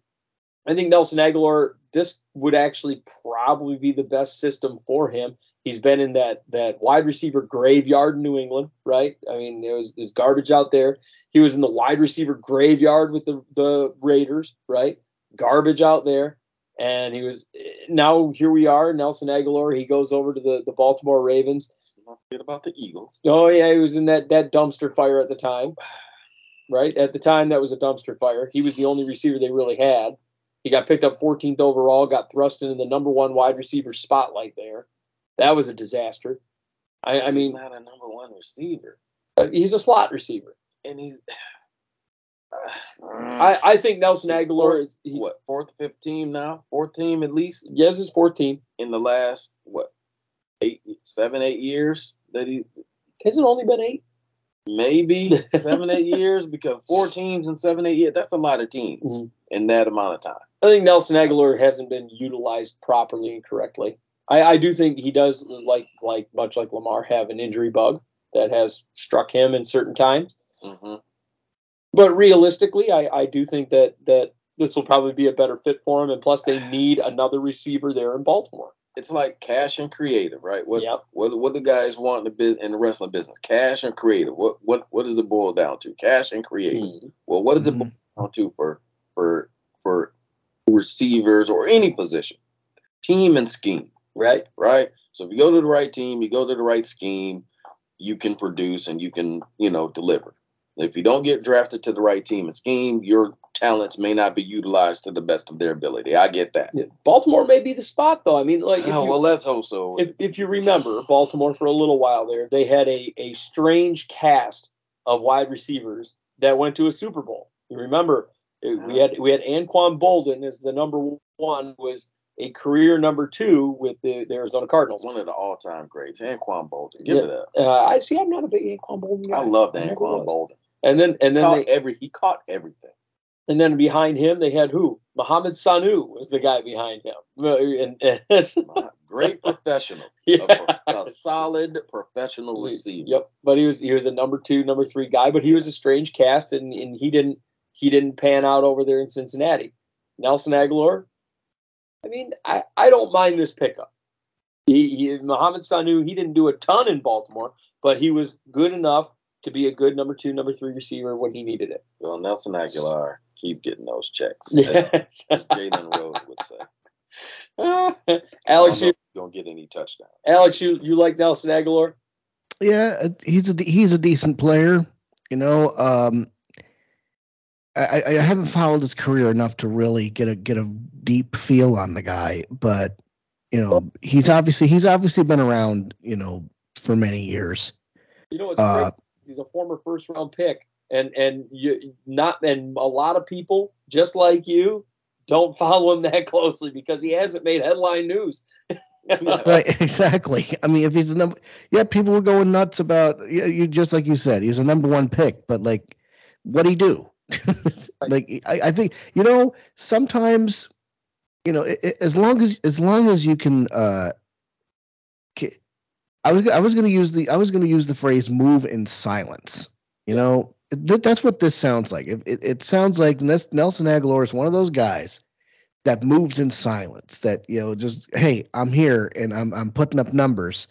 I think Nelson Agholor, this would actually probably be the best system for him. He's been in that that wide receiver graveyard in New England, right? I mean, there was there's garbage out there. He was in the wide receiver graveyard with the the Raiders, right? Garbage out there and he was now here we are nelson agholor he goes over to the, the baltimore ravens Don't forget about the Eagles. oh yeah he was in that, that dumpster fire at the time right? At the time that was a dumpster fire. He was the only receiver they really had. He got picked up 14th overall got thrust into the number one wide receiver spotlight there. That was a disaster. I, I mean not a number one receiver, uh, he's a slot receiver. And he's. I, I think nelson agholor is he, what fourth, fifth team now? Fourth team at least? Yes his 14 in the last what eight, seven, eight years that he has it only been eight maybe seven, eight years because four teams in seven, eight years. That's a lot of teams Mhm. in that amount of time. I think Nelson Agholor hasn't been utilized properly and correctly. I, I do think he does, like like much like Lamar, have an injury bug that has struck him in certain times. hmm But realistically, I, I do think that that this will probably be a better fit for him. And plus, they need another receiver there in Baltimore. It's like cash and creative, right? What Yep. what what the guys want in the bus in the wrestling business? Cash and creative. What what what does it boil down to? Cash and creative. Mhm. Well, what does it Mhm. boil down to for for for receivers or any position? Team and scheme, Right. right? So if you go to the right team, you go to the right scheme, you can produce and you can you know deliver. If you don't get drafted to the right team and scheme, your talents may not be utilized to the best of their ability. I get that. Yeah. Baltimore may be the spot, though. I mean, like, if Oh, you, well, let's hope so. if, if you remember Baltimore for a little while there, they had a, a strange cast of wide receivers that went to a Super Bowl. You remember uh, we had we had Anquan Boldin as the number one was a career number two with the, the Arizona Cardinals. one of the all-time greats, Anquan Boldin. Give Yeah. it up. Uh, I see. I'm not a big Anquan Boldin guy. I love Anquan. Boldin. And then and then caught they, every he caught everything. and then behind him they had who? Mohamed Sanu was the guy behind him. And, and Great professional, yeah. a, a solid professional receiver. Yep, but he was he was a number two, number three guy, but he was a strange cast, and, and he didn't he didn't pan out over there in Cincinnati. Nelson Agholor, I mean, I, I don't mind this pickup. He, he Mohamed Sanu, he didn't do a ton in Baltimore, but he was good enough to be a good number two, number three receiver when he needed it. Well, Nelson Agholor keep getting those checks. as Yes. Jalen Rose would say. Alex, I don't know you don't get any touchdowns. Alex, you you like Nelson Agholor? Yeah, uh, he's a he's a decent player. You know, um, I, I haven't followed his career enough to really get a get a deep feel on the guy, but you know, he's obviously he's obviously been around. You know, for many years. You know what's Uh, great? He's a former first round pick, and and you not and a lot of people just like you don't follow him that closely because he hasn't made headline news. Right, exactly. I mean, if he's a number, yeah, people were going nuts about. You just like you said, he's a number one pick, but like, what he do? like, I, I think you know sometimes, you know, i i- as long as as long as you can. uh I was I was going to use the I was going to use the phrase "move in silence." You know, Th- that's what this sounds like. It, it, it sounds like Nelson Agholor is one of those guys that moves in silence. That you know, just hey, I'm here and I'm I'm putting up numbers,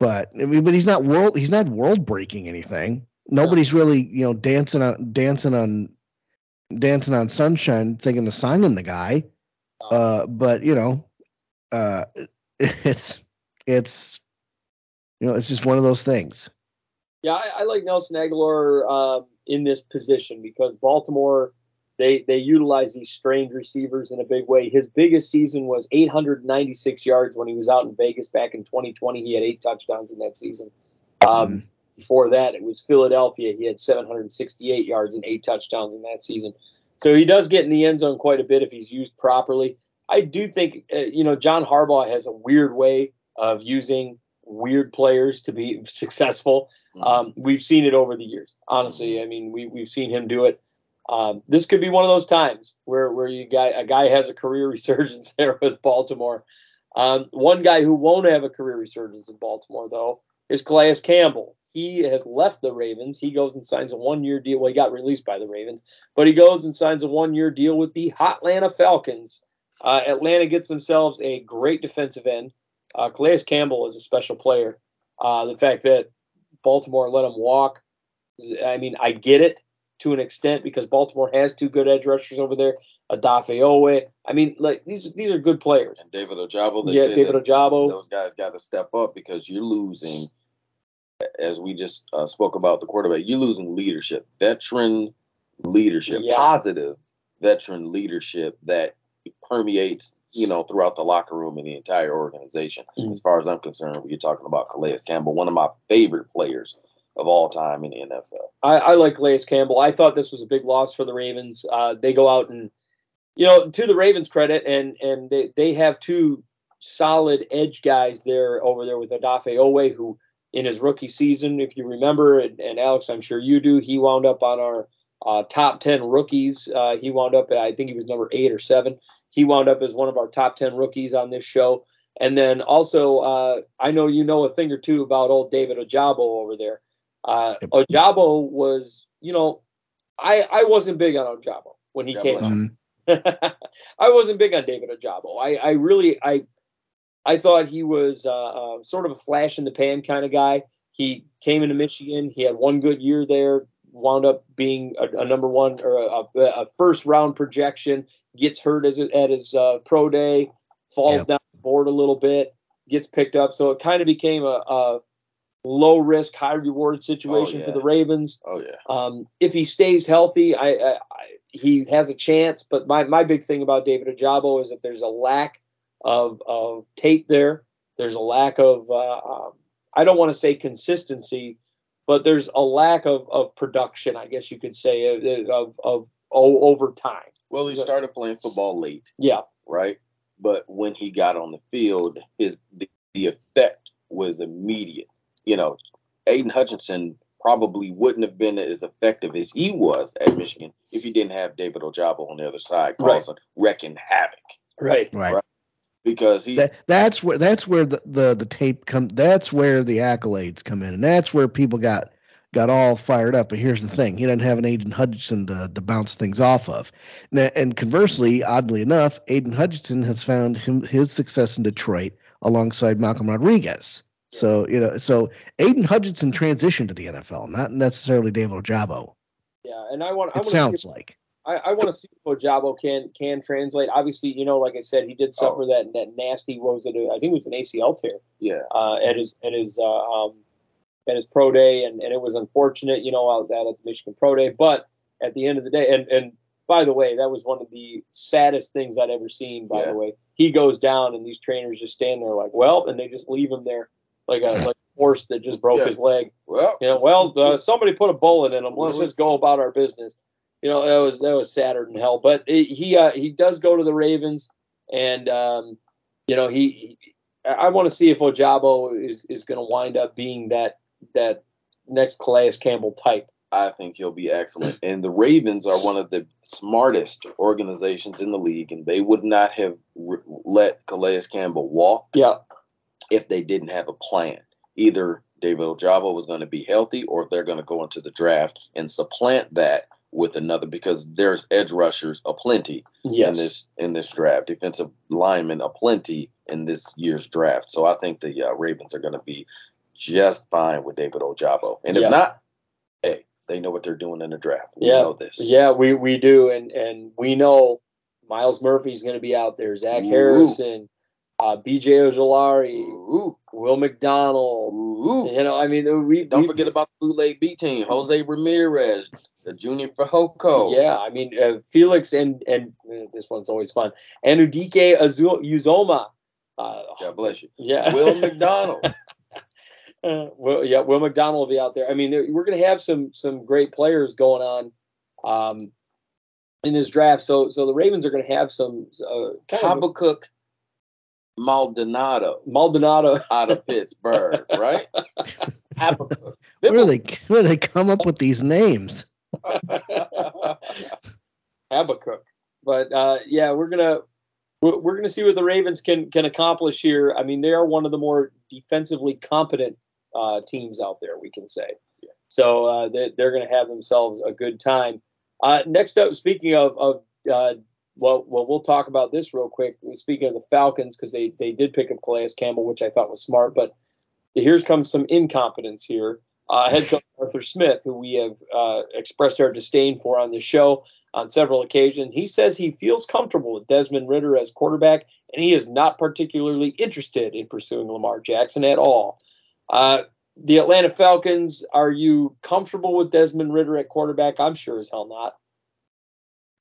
but I mean, but he's not world he's not world breaking anything. Nobody's really you know dancing on dancing on dancing on sunshine, thinking of signing the guy. Uh, but you know, uh, it's it's you know it's just one of those things. Yeah, I, I like Nelson Agholor um, in this position because Baltimore they they utilize these strange receivers in a big way. His biggest season was 896 yards when he was out in Vegas back in 2020. He had eight touchdowns in that season. Um, Before that, it was Philadelphia. He had 768 yards and eight touchdowns in that season. So he does get in the end zone quite a bit if he's used properly. I do think uh, you know John Harbaugh has a weird way of using weird players to be successful. Um, we've seen it over the years. Honestly, I mean, we we've seen him do it. Um, this could be one of those times where where you guy a guy has a career resurgence there with Baltimore. Um, one guy who won't have a career resurgence in Baltimore though is Calais Campbell. He has left the Ravens. He goes and signs a one-year deal. Well, he got released by the Ravens, but he goes and signs a one-year deal with the Atlanta Falcons. Uh, Atlanta gets themselves a great defensive end. Uh, Calais Campbell is a special player. Uh, the fact that Baltimore let him walk, I mean, I get it to an extent because Baltimore has two good edge rushers over there. Odafe Oweh. I mean, like these these are good players. And David Ojabo, they Yeah, David Ojabo. those guys got to step up because you're losing, as we just uh, spoke about the quarterback, you're losing leadership, veteran leadership, Yeah. positive veteran leadership that permeates, you know, throughout the locker room and the entire organization. Mhm. As far as I'm concerned, you're talking about Calais Campbell, one of my favorite players of all time in the NFL. I, I like Calais Campbell. I thought this was a big loss for the Ravens. Uh, they go out and, you know, to the Ravens' credit, and and they, they have two solid edge guys there over there with Odafe Oweh, who in his rookie season, if you remember, and, and Alex, I'm sure you do, he wound up on our uh, top 10 rookies. Uh, he wound up, I think he was number eight or seven. He wound up as one of our top 10 rookies on this show. And then also, uh, I know you know a thing or two about old David Ojabo over there. Uh, Ojabo was, you know, I I wasn't big on Ojabo when he God came bless out. Mhm. I wasn't big on David Ojabo. I, I really I I thought he was uh, uh, sort of a flash in the pan kind of guy. He came into Michigan. He had one good year there. Wound up being a, a number one or a, a, first round projection. Gets hurt as it, at his uh, pro day. Falls yep. down the board a little bit. Gets picked up. So it kind of became a, a low risk, high reward situation oh, yeah. for the Ravens. Oh yeah. Um, if he stays healthy, I, I, I, he has a chance. But my my big thing about David Ojabo is that there's a lack of of tape there. There's a lack of uh, um, I don't want to say consistency, but there's a lack of of production. I guess you could say of of, of oh, over time. Well, he started playing football late. Yeah. Right. But when he got on the field, his the, the effect was immediate you know, Aidan Hutchinson probably wouldn't have been as effective as he was at Michigan if he didn't have David Ojabo on the other side causing right. wrecking havoc. Right. Right. right? Because he that, that's where that's where the, the the tape come that's where the accolades come in and that's where people got got all fired up. But here's the thing: he doesn't have an Aidan Hutchinson to, to bounce things off of. And, and conversely, oddly enough, aidan Hutchinson has found him, his success in Detroit alongside Malcolm Rodriguez. So you know, so aidan Hutchinson transitioned to the NFL, not necessarily David Ojabo. Yeah, and I want. I it sounds see, like. I, I want to see if Ojabo can can translate. Obviously, you know, like I said, he did suffer oh. that that nasty. What was it? I think it was an ACL tear. Yeah. Uh, at his at his uh, um, at his pro day, and, and it was unfortunate, you know, out that at the Michigan pro day. But at the end of the day, and and by the way, that was one of the saddest things I'd ever seen. By yeah. the way, he goes down, and these trainers just stand there like, well, and they just leave him there like a like a horse that just broke yeah. his leg. Well, you know, well, uh, somebody put a bullet in him. Let's just go about our business. You know, that was that was sadder than hell. But it, he uh, he does go to the Ravens, and um, you know he. he I want to see if Ojabo is is going to wind up being that that next Calais Campbell type. I think he'll be excellent. And the Ravens are one of the smartest organizations in the league, and they would not have re- let Calais Campbell walk. Yeah if they didn't have a plan. Either David Ojabo was going to be healthy or they're going to go into the draft and supplant that with another because there's edge rushers aplenty yes. in this in this draft, defensive linemen aplenty in this year's draft. So I think the uh, Ravens are going to be just fine with David Ojabo, and if yeah. not, hey, they know what they're doing in the draft. We yeah. know this. Yeah, we we do, and and we know Myles Murphy's going to be out there. Zach Ooh. Harrison, uh, B.J. Ojulari, Will McDonald. Ooh. You know, I mean, we don't we, forget about the bootleg B team, Jose Ramirez, junior for Hoko. Yeah, I mean, uh, Felix and and uh, this one's always fun. Anudike Azul Uzoma. Uh, God bless you. Yeah, Will McDonald. uh, well, yeah, Will McDonald will be out there. I mean, we're going to have some some great players going on. Um, in this draft, so so the Ravens are going to have some uh, kind Habakkuk of Maldonado. Maldonado out of Pittsburgh, right? where do they where do they come up with these names? Habakkuk. But uh, yeah, we're gonna we're gonna see what the Ravens can can accomplish here. I mean, they are one of the more defensively competent uh, teams out there. We can say. Yeah. So uh, they, they're going to have themselves a good time. Uh, next up, speaking of, of uh, well, well, we'll talk about this real quick. Speaking of the Falcons, because they they did pick up Calais Campbell, which I thought was smart. But here's comes some incompetence here. Uh, head coach Arthur Smith, who we have uh, expressed our disdain for on the show on several occasions, he says he feels comfortable with Desmond Ridder as quarterback, and he is not particularly interested in pursuing Lamar Jackson at all. Uh, the Atlanta Falcons, are you comfortable with Desmond Ridder at quarterback? I'm sure as hell not.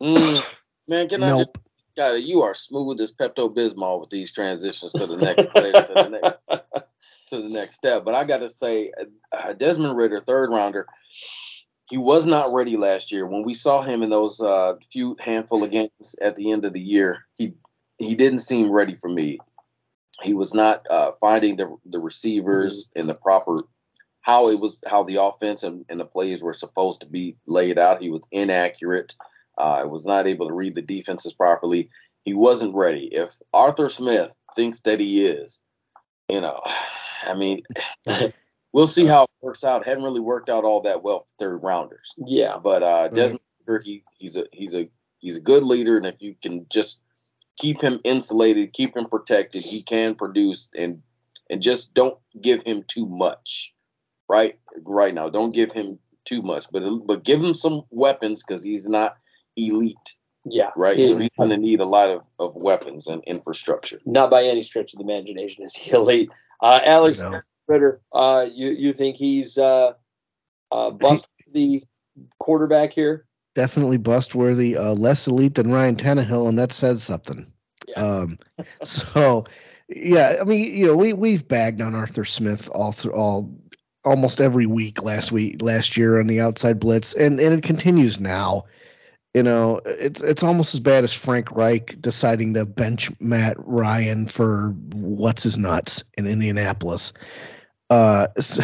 Mm. Man, can nope. I just Scotty, you are smooth as Pepto Bismol with these transitions to the next player, to the next to the next step. But I got to say, uh, Desmond Ridder, third rounder, he was not ready last year. When we saw him in those uh, few handful of games at the end of the year, he he didn't seem ready for me. He was not uh, finding the the receivers mm-hmm. in the proper how it was how the offense and, and the plays were supposed to be laid out. He was inaccurate. Uh, was not able to read the defenses properly. He wasn't ready. If Arthur Smith thinks that he is, you know, I mean, we'll see how it works out. Hadn't really worked out all that well for third rounders. Yeah. But uh, Desmond mm-hmm. he, he's a he's a he's a good leader, and if you can just keep him insulated, keep him protected. He can produce and and just don't give him too much. Right, right now, don't give him too much, but but give him some weapons because he's not elite. Yeah. Right. so he's going to need a lot of, of weapons and infrastructure. Not by any stretch of the imagination is he elite. Uh, Alex no. Ridder, uh, you you think he's uh, uh, bust the quarterback here? Definitely bust worthy. Uh, less elite than Ryan Tannehill, and that says something. Yeah. Um, so, yeah, I mean, you know, we we've bagged on Arthur Smith all through all almost every week last week last year on the outside blitz, and and it continues now. You know, it's it's almost as bad as Frank Reich deciding to bench Matt Ryan for what's his nuts in Indianapolis. Uh, so,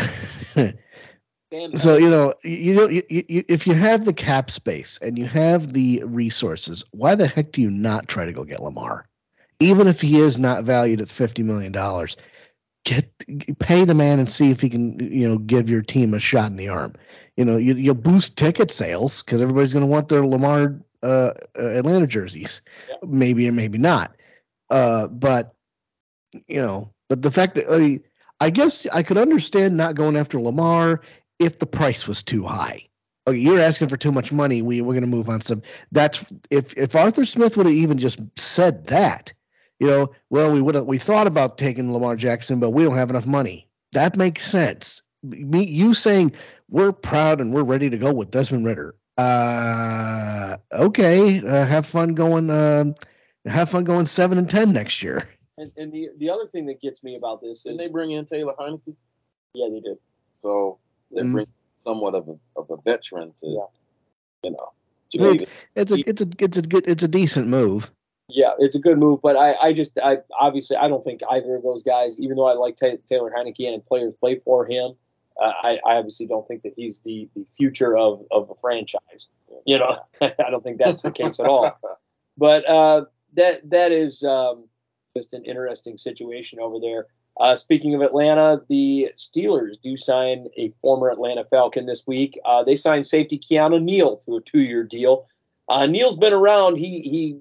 so you know, you know, you, you, if you have the cap space and you have the resources, why the heck do you not try to go get Lamar? Even if he is not valued at fifty million dollars, get pay the man and see if he can, you know, give your team a shot in the arm you know, you, you'll boost ticket sales because everybody's going to want their Lamar uh, uh, Atlanta jerseys, yeah. maybe and maybe not. Uh, but you know, but the fact that I, I guess I could understand not going after Lamar if the price was too high. Okay, you're asking for too much money. We we're going to move on some. That's if if Arthur Smith would have even just said that, you know, well we would have we thought about taking Lamar Jackson, but we don't have enough money. That makes sense. Me, you saying we're proud and we're ready to go with Desmond Ridder. Uh, okay, uh, have fun going. Uh, have fun going seven and ten next year. And, and the the other thing that gets me about this is they bring in Taylor Heinicke. Yeah, they did. So they mm bring somewhat of a of a veteran to, yeah. you know. To it's, a it's a it's a good it's a decent move. Yeah, it's a good move, but I, I just I obviously I don't think either of those guys, even though I like Taylor Heinicke and players play for him, uh, I, I, obviously don't think that he's the, the future of, of a franchise. You know, I don't think that's the case at all. But uh, that that is um, just an interesting situation over there. Uh, speaking of Atlanta, the Steelers do sign a former Atlanta Falcon this week. Uh, they signed safety Keanu Neal to a two-year deal. Uh, Neal's been around. He he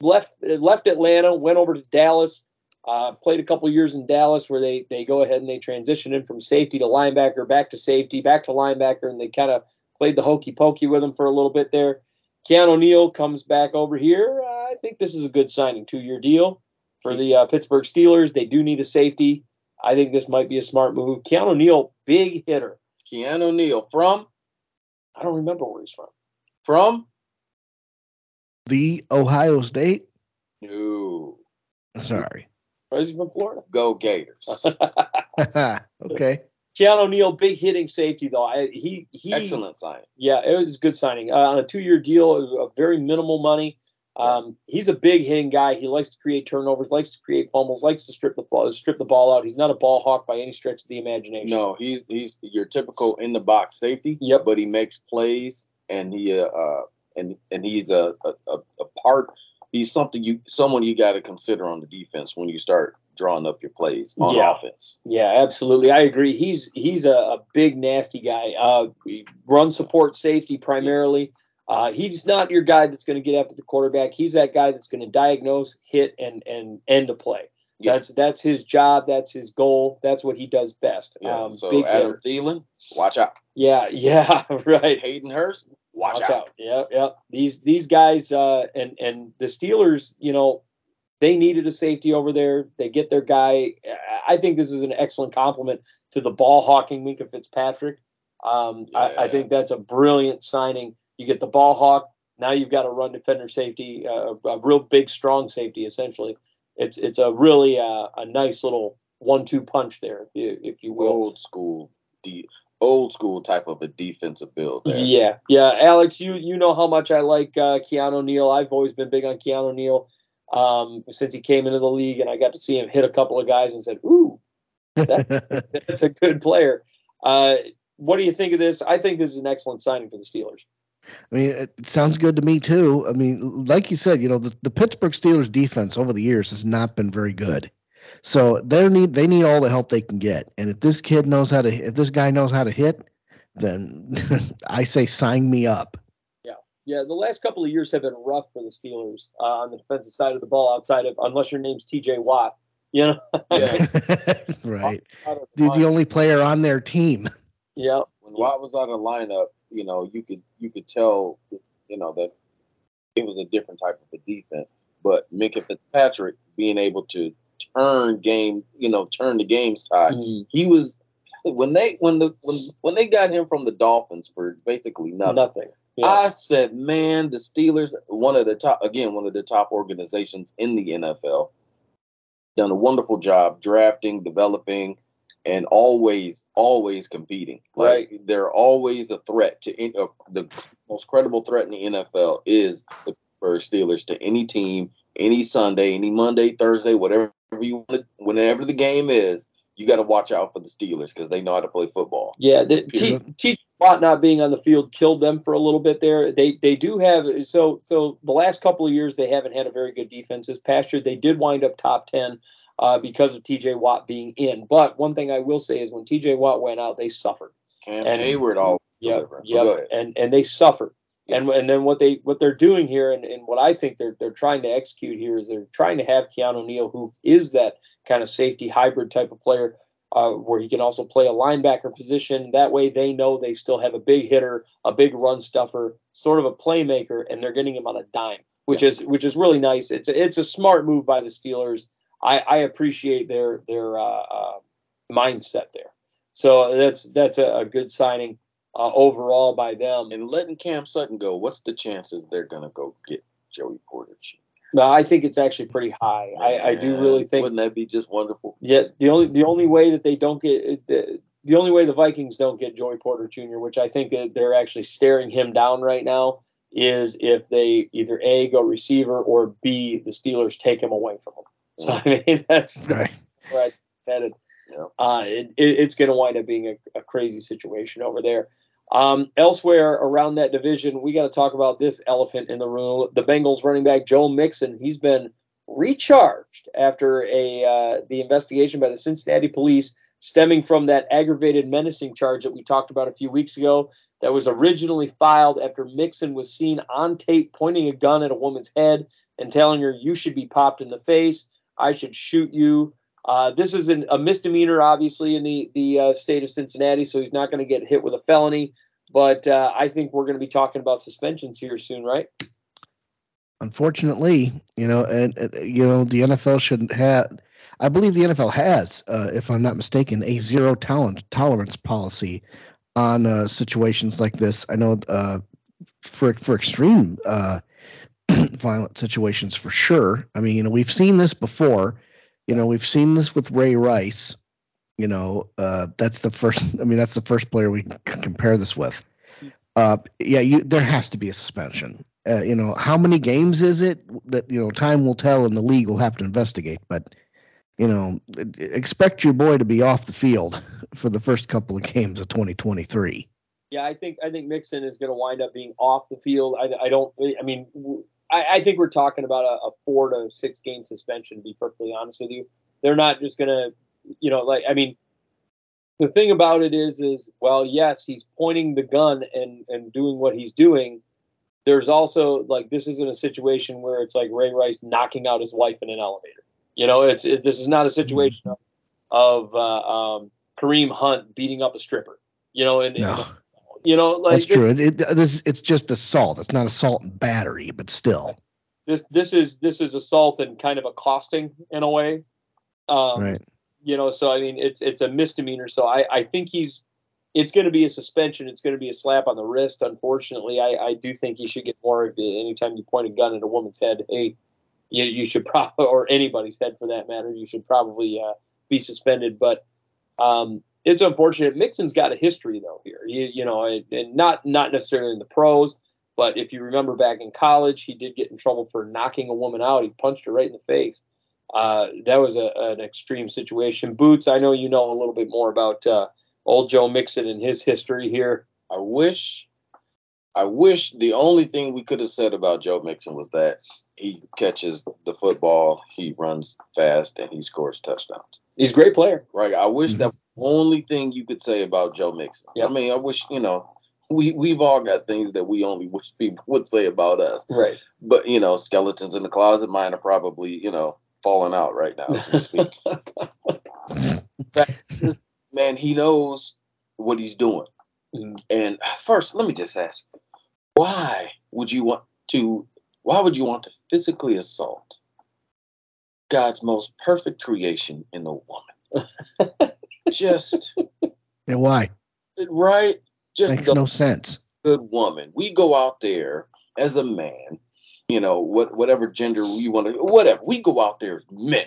left left Atlanta, went over to Dallas, uh, played a couple years in Dallas where they they go ahead and they transition in from safety to linebacker, back to safety, back to linebacker, and they kind of played the hokey pokey with him for a little bit there. Keanu Neal comes back over here. Uh, I think this is a good signing, two year deal for the uh, Pittsburgh Steelers. They do need a safety. I think this might be a smart move. Keanu Neal, big hitter. Keanu Neal from? I don't remember where he's from. From? The Ohio State? No. Sorry. Is he from Florida? Go Gators. okay. Keanu Neal, big hitting safety though. I, he he excellent signing. Yeah, it was a good signing uh, on a two-year deal. a very minimal money. Um, he's a big hitting guy. He likes to create turnovers, likes to create fumbles, likes to strip the ball, strip the ball out. He's not a ball hawk by any stretch of the imagination. No, he's he's your typical in the box safety. Yep. But he makes plays, and he uh, uh and and he's a, a a part he's something you someone you got to consider on the defense when you start drawing up your plays on yeah. offense. Yeah, absolutely. I agree. He's he's a, a big nasty guy. Uh, run support safety primarily. Yes. Uh, he's not your guy that's going to get after the quarterback. He's that guy that's going to diagnose, hit, and and end a play. Yeah. That's that's his job. That's his goal. That's what he does best. Yeah. Um, so Adam Thielen, watch out. Yeah, yeah, right. Hayden Hurst, watch, watch out. out. Yeah, yeah. These these guys uh, and and the Steelers, you know, they needed a safety over there. They get their guy. I think this is an excellent compliment to the ball hawking Minkah Fitzpatrick. Um, yeah. I, I, think that's a brilliant signing. You get the ball hawk. Now you've got a run defender safety, uh, a real big, strong safety. Essentially, it's it's a really uh, a nice little one-two punch there, if you if you will. Old school, old school type of a defensive build. There. Yeah, yeah, Alex, you you know how much I like uh, Keanu Neal. I've always been big on Keanu Neal um, since he came into the league, and I got to see him hit a couple of guys and said, "Ooh, that, that's a good player." Uh, what do you think of this? I think this is an excellent signing for the Steelers. I mean, it sounds good to me too. I mean, like you said, you know, the, the Pittsburgh Steelers defense over the years has not been very good. So they need they need all the help they can get. And if this kid knows how to if this guy knows how to hit, then I say sign me up. Yeah. Yeah, the last couple of years have been rough for the Steelers uh, on the defensive side of the ball. Outside of unless your name's T.J. Watt, you know. Yeah. right. He's the only player on their team. Yeah. When Watt was out of lineup, you know, you could you could tell, you know, that it was a different type of a defense. But Minkah Fitzpatrick being able to turn game, you know, turn the game side, Mhm. he was when they when the when when they got him from the Dolphins for basically nothing. Nothing. Yeah. I said, man, the Steelers, one of the top, again, one of the top organizations in the NFL, done a wonderful job drafting, developing, and always, always competing. Like they're always a threat to uh, the most credible threat in the NFL is the Pittsburgh Steelers to any team, any Sunday, any Monday, Thursday, whatever you want. Whenever the game is, you got to watch out for the Steelers because they know how to play football. Yeah, the T- T- Watt not being on the field killed them for a little bit there. They they do have so so the last couple of years they haven't had a very good defense. This past year they did wind up top ten uh, because of T.J. Watt being in. But one thing I will say is when T.J. Watt went out, they suffered. Cam And- Hayward all Yep, delivering. yep, and and they suffered. And and then what they what they're doing here, and, and what I think they're they're trying to execute here is they're trying to have Keanu Neal, who is that kind of safety hybrid type of player, uh, where he can also play a linebacker position. That way, they know they still have a big hitter, a big run stuffer, sort of a playmaker, and they're getting him on a dime, which is which is really nice. It's a, it's a smart move by the Steelers. I, I appreciate their their uh, uh, mindset there. So that's that's a, a good signing uh, overall by them. And letting Cam Sutton go, what's the chances they're gonna go get Joey Porter? Jr.? No, I think it's actually pretty high. I, I do really Man, think. Wouldn't that be just wonderful? Yeah, the only the only way that they don't get the, the only way the Vikings don't get Joey Porter Jr., which I think that they're actually staring him down right now, is if they either a go receiver or b the Steelers take him away from him. So I mean that's Right. where it's headed. Yeah. Uh, it, it, it's going to wind up being a, a crazy situation over there. Um, elsewhere around that division, we got to talk about this elephant in the room. The Bengals running back Joe Mixon. He's been recharged after a uh, the investigation by the Cincinnati police stemming from that aggravated menacing charge that we talked about a few weeks ago. That was originally filed after Mixon was seen on tape pointing a gun at a woman's head and telling her, "You should be popped in the face. I should shoot you." Uh, this is an, a misdemeanor, obviously, in the the uh, state of Cincinnati, so he's not going to get hit with a felony. But uh, I think we're going to be talking about suspensions here soon, right? Unfortunately, you know, and uh, you know the NFL shouldn't have. I believe the NFL has, uh, if I'm not mistaken, a zero talent tolerance policy on situations like this. I know for for extreme violent situations, for sure. I mean, you know, we've seen this before. You know, we've seen this with Ray Rice. You know, uh, that's the first. I mean, that's the first player we can compare this with. Uh, yeah, you, there has to be a suspension. Uh, you know, how many games is it that you know? Time will tell, and the league will have to investigate. But you know, expect your boy to be off the field for the first couple of games of 2023. Yeah, I think I think Mixon is going to wind up being off the field. I, I don't. I mean, I, I think we're talking about a, a four to six game suspension. To be perfectly honest with you, they're not just going to, you know, like I mean, the thing about it is, is well, yes, he's pointing the gun and and doing what he's doing. There's also like this isn't a situation where it's like Ray Rice knocking out his wife in an elevator. You know, it's it, this is not a situation of, of uh, um, Kareem Hunt beating up a stripper. You know, and, and No, you know, like that's true. It, it, this, it's just assault. It's not assault and battery, but still, this this is this is assault and kind of accosting in a way. Um, right? You know, so I mean, it's it's a misdemeanor. So I I think he's it's going to be a suspension. It's going to be a slap on the wrist. Unfortunately, I I do think he should get more of it. Anytime you point a gun at a woman's head, hey, you you should probably or anybody's head for that matter, you should probably uh, be suspended. But um, it's unfortunate. Mixon's got a history though here. You, you know, and, and not not necessarily in the pros, but if you remember back in college, he did get in trouble for knocking a woman out. He punched her right in the face. Uh, that was a, an extreme situation. Boots, I know you know a little bit more about uh, old Joe Mixon and his history here. I wish, I wish the only thing we could have said about Joe Mixon was that he catches the football, he runs fast, and he scores touchdowns. He's a great player. Right? I wish Mhm. that was the only thing you could say about Joe Mixon. Yep. I mean, I wish you know we we've all got things that we only wish people would say about us. Right. But you know, skeletons in the closet. Mine are probably you know falling out right now as we speak. Man, he knows what he's doing. Mm. And first, let me just ask, why would you want to? Why would you want to physically assault God's most perfect creation in a woman? just And why? right, just Makes the no sense. good woman. We go out there as a man, you know, what whatever gender we want to, whatever. We go out there as men,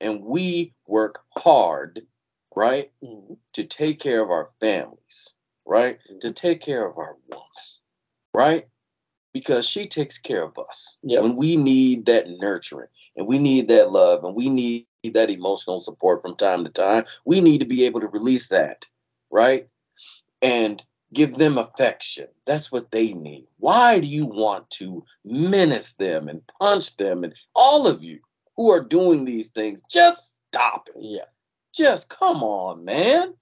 and we work hard, right, Mhm. to take care of our families, right, to take care of our woman, right, because she takes care of us Yep. when we need that nurturing and we need that love and we need that emotional support from time to time. We need to be able to release that, right, and give them affection. That's what they need. Why do you want to menace them and punch them and all of you who are doing these things? Just stop it. Yeah. Just come on, man.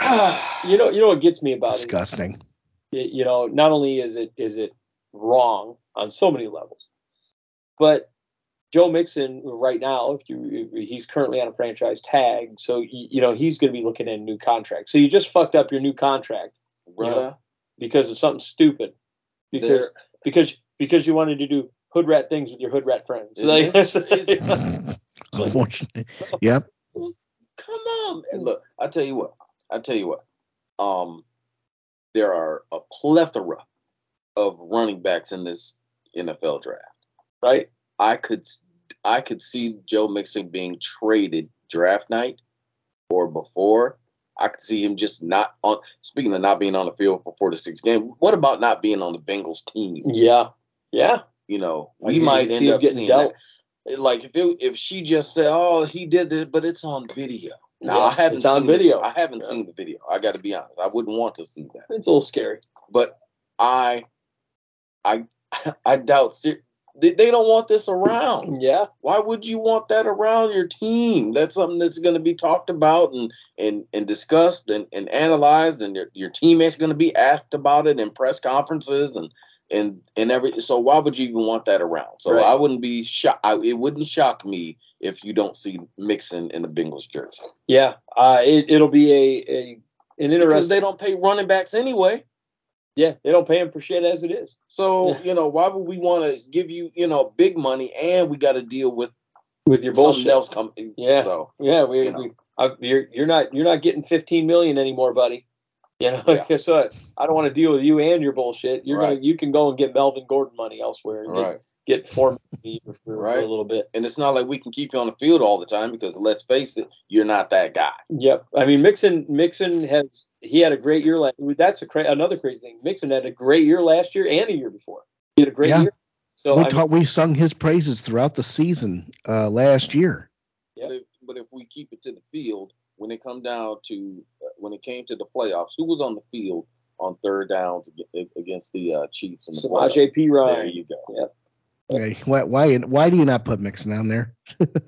You know, you know what gets me about it. Disgusting. y- You know, not only is it is it wrong on so many levels, but Joe Mixon right now, if you if he's currently on a franchise tag, so y- you know he's going to be looking at a new contract. So you just fucked up your new contract brother. because of something stupid, because There- because because you wanted to do hood rat things with your hood rat friends. Like, is- it's- Unfortunately. Yep. Come on, man. Look, I tell you what. I tell you what. Um, there are a plethora of running backs in this NFL draft. right? I could I could see Joe Mixon being traded draft night or before. I could see him just not on. Speaking of not being on the field for four to six games, what about not being on the Bengals team? Yeah, yeah. You know, we might end up getting seeing dealt. that. Like if it, if she just said, "Oh, he did it," but it's on video. Now Yeah, I haven't it's on seen the- video. I haven't Yeah. seen the video. I got to be honest. I wouldn't want to see that. It's a little scary. But I, I, I doubt ser- they, they don't want this around. Yeah, Why would you want that around your team? That's something that's going to be talked about and and and discussed and, and analyzed, and your, your teammates going to be asked about it in press conferences and and and every. So why would you even want that around? So Right. I wouldn't be shocked. It wouldn't shock me if you don't see Mixon in the Bengals jersey yeah. Uh, it, it'll be a, a an because interesting. they don't pay running backs anyway. Yeah, they don't pay him for shit as it is. So you know why would we want to give you you know big money and we got to deal with With your something bullshit. else coming? Yeah. So Yeah, we, you know. we I, you're you're not you're not getting 15 million anymore, buddy. You know, Yeah. guess what? I don't want to deal with you and your bullshit. You're Right. gonna you can go and get Melvin Gordon money elsewhere right. Get, get four million a year for, for Right. a little bit. And it's not like we can keep you on the field all the time because let's face it, you're not that guy. Yep. I mean, Mixon Mixon has he had a great year last. That's a cra- another crazy thing. Mixon had a great year last year and a year before. He had a great Yeah. year. So we I mean, taught we sung his praises throughout the season uh, last year. Yeah. But, if, but if we keep it to the field, when it come down to uh, when it came to the playoffs, who was on the field on third downs against the uh, Chiefs in the playoffs? Samaje P. There you go. Hey, why why why do you not put Mixon on there?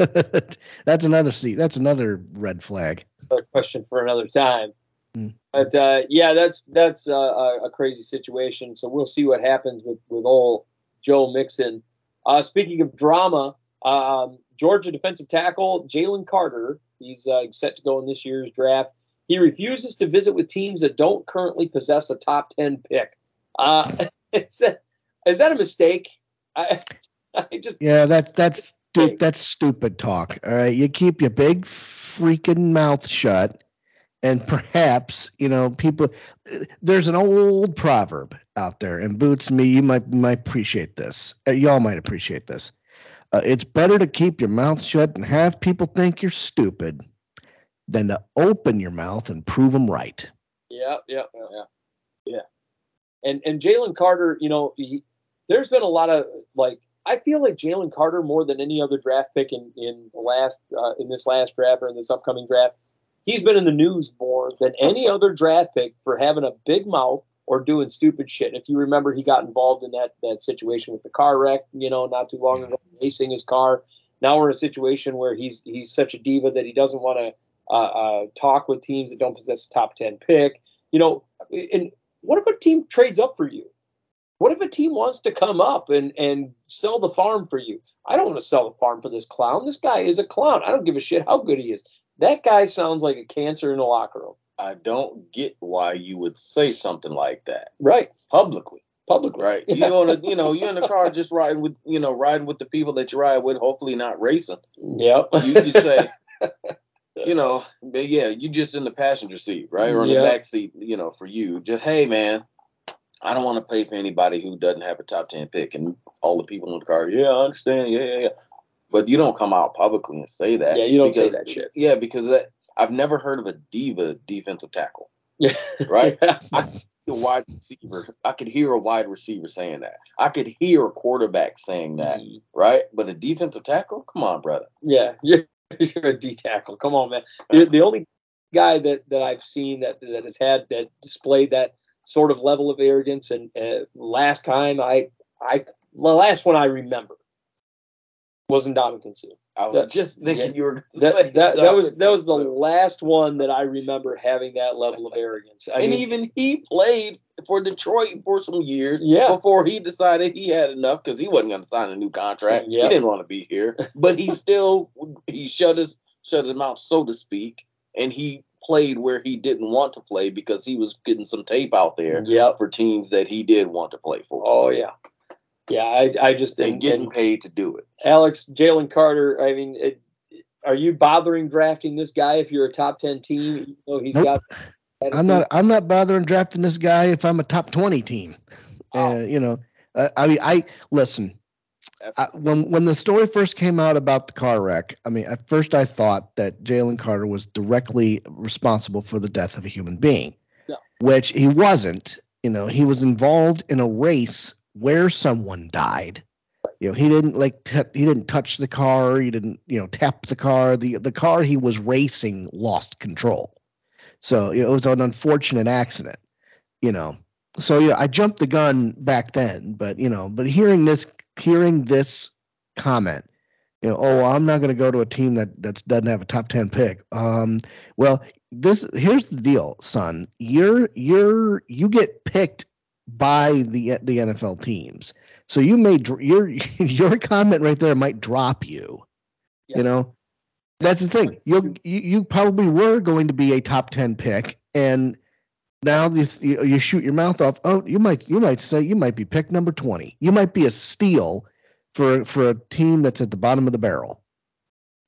that's another seat. That's another red flag. a question for another time. Hmm. But uh, yeah, that's that's uh, a, a crazy situation. So we'll see what happens with with old Joe Mixon. Uh, speaking of drama, um, Georgia defensive tackle Jalen Carter. He's uh, set to go in this year's draft. He refuses to visit with teams that don't currently possess a top ten pick. Uh, is that is that a mistake? I, I just Yeah, that's that's stu- that's stupid talk. All right, you keep your big freaking mouth shut, and perhaps you know people. There's an old proverb out there, and Boots, me, you might might appreciate this. Uh, y'all might appreciate this. Uh, it's better to keep your mouth shut and have people think you're stupid than to open your mouth and prove them right. Yeah, yeah, yeah, Yeah. yeah. And and Jalen Carter, you know, he, there's been a lot of like I feel like Jalen Carter more than any other draft pick in in the last uh, in this last draft or in this upcoming draft. He's been in the news more than any other draft pick for having a big mouth or doing stupid shit. And if you remember, he got involved in that that situation with the car wreck, you know, not too long ago, racing his car. Now we're in a situation where he's he's such a diva that he doesn't want to uh, uh, talk with teams that don't possess a top ten pick. You know, and what if a team trades up for you? What if a team wants to come up and and sell the farm for you? I don't want to sell the farm for this clown. This guy is a clown. I don't give a shit how good he is. That guy sounds like a cancer in the locker room. I don't get why you would say something like that Right. publicly. Publicly. Right. You on a, you know, you're in the car just riding with, you know, riding with the people that you ride with, hopefully not racing. Yep. You just say, you know, but yeah, you just in the passenger seat, right? Or in Yeah. the back seat, you know, for you. Just hey man, I don't want to pay for anybody who doesn't have a top ten pick. And all the people in the car, yeah, I understand, yeah, yeah, yeah. But you don't come out publicly and say that. Yeah, you don't say because- that shit. Yeah, because that I've never heard of a diva defensive tackle. Yeah. Right? A wide receiver. I could hear a wide receiver saying that. I could hear a quarterback saying that, mm-hmm. right? But a defensive tackle? Come on, brother. Yeah, you're, you're a D tackle. Come on, man. The, the only guy that, that I've seen that that has had that displayed that sort of level of arrogance, and uh, last time I I the last one I remember wasn't Ndamukong Suh. I was That- just thinking yeah. you were That that, that was that was the last one that I remember having that level of arrogance. I and mean, even he played for Detroit for some years Yeah. before he decided he had enough because he wasn't going to sign a new contract. Yeah. He didn't want to be here, but he still he shut his shut his mouth, so to speak, and he played where he didn't want to play because he was getting some tape out there Yep. for teams that he did want to play for. Oh yeah. Yeah, I, I just and and, getting and paid to do it. Alex Jalen Carter. I mean, it, are you bothering drafting this guy if you're a top ten team? You know he's Nope. got. I'm not. I'm not bothering drafting this guy if I'm a top twenty team. Uh, you know, uh, I mean, I listen. I, when when the story first came out about the car wreck, I mean, at first I thought that Jalen Carter was directly responsible for the death of a human being, Yeah. which he wasn't. You know, he was involved in a race where someone died. You know, he didn't like t- he didn't touch the car. He didn't you know tap the car. The the car he was racing lost control. So you know, it was an unfortunate accident. You know, so yeah, I jumped the gun back then, but you know, but hearing this, hearing this comment, you know, oh, I'm not going to go to a team that that doesn't have a top ten pick. Um, well, this here's the deal, son. You're you're you get picked by the the NFL teams, so you may your your comment right there might drop you. Yeah. You know, that's the thing. You'll, you you probably were going to be a top ten pick, and now you, you shoot your mouth off. Oh, you might you might say you might be pick number twenty. You might be a steal for for a team that's at the bottom of the barrel.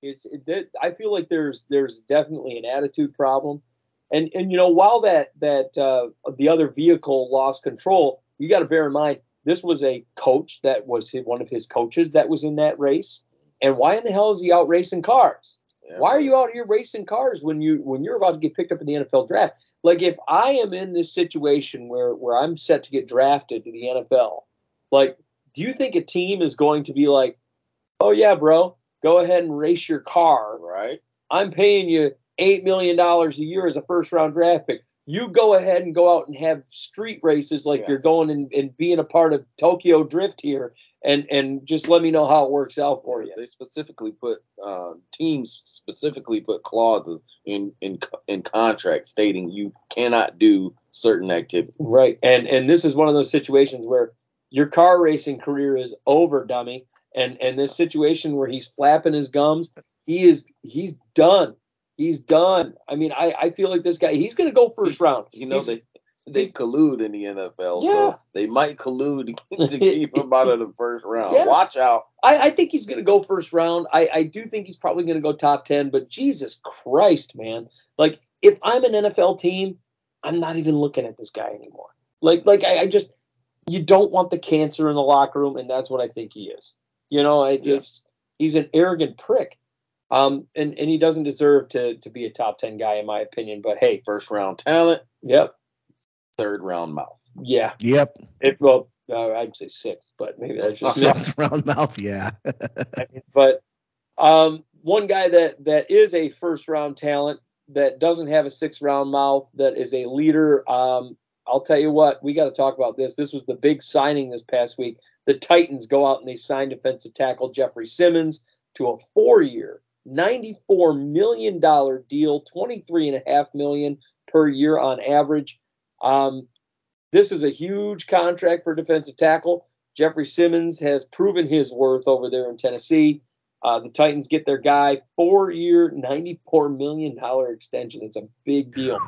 It's, it, I feel like there's there's definitely an attitude problem, and and you know while that that uh, the other vehicle lost control, you got to bear in mind this was a coach that was his, one of his coaches that was in that race, and why in the hell is he out racing cars? Yeah. Why are you out here racing cars when you when you're about to get picked up in the NFL draft? Like if I am in this situation where where I'm set to get drafted to the NFL, like do you think a team is going to be like, "Oh yeah, bro, go ahead and race your car. Right? I'm paying you 8 million dollars a year as a first round draft pick. You go ahead and go out and have street races like Yeah. you're going and, and being a part of Tokyo Drift here and and just let me know how it works out for you." They specifically put uh, teams specifically put clauses in in in contracts stating you cannot do certain activities. Right. And and this is one of those situations where your car racing career is over, dummy. And and this situation where he's flapping his gums, he is he's done. He's done. I mean, I, I feel like this guy, he's gonna go first round. You know He's- they they collude in the NFL, Yeah. so they might collude to keep him out of the first round. Yeah. Watch out. I, I think he's gonna go first round. I, I do think he's probably gonna go top ten, but Jesus Christ, man. Like if I'm an NFL team, I'm not even looking at this guy anymore. Like like I, I just you don't want the cancer in the locker room, and that's what I think he is. You know, I Yeah. it's he's an arrogant prick. Um, and, and he doesn't deserve to to be a top ten guy in my opinion. But hey, First round talent, yep, third round mouth. yeah. Yep, It well, uh, I'd say six, but maybe that's just Sounds round mouth. Yeah, I mean, but um, one guy that that is a first round talent that doesn't have a six round mouth that is a leader. Um, I'll tell you what, we got to talk about this. This was the big signing this past week. The Titans go out and they sign defensive tackle Jeffery Simmons to a four year, $94 million deal, 23.5 million per year on average. Um, this is a huge contract for defensive tackle. Jeffery Simmons has proven his worth over there in Tennessee. Uh, the Titans get their guy four year, $94 million extension. It's a big deal.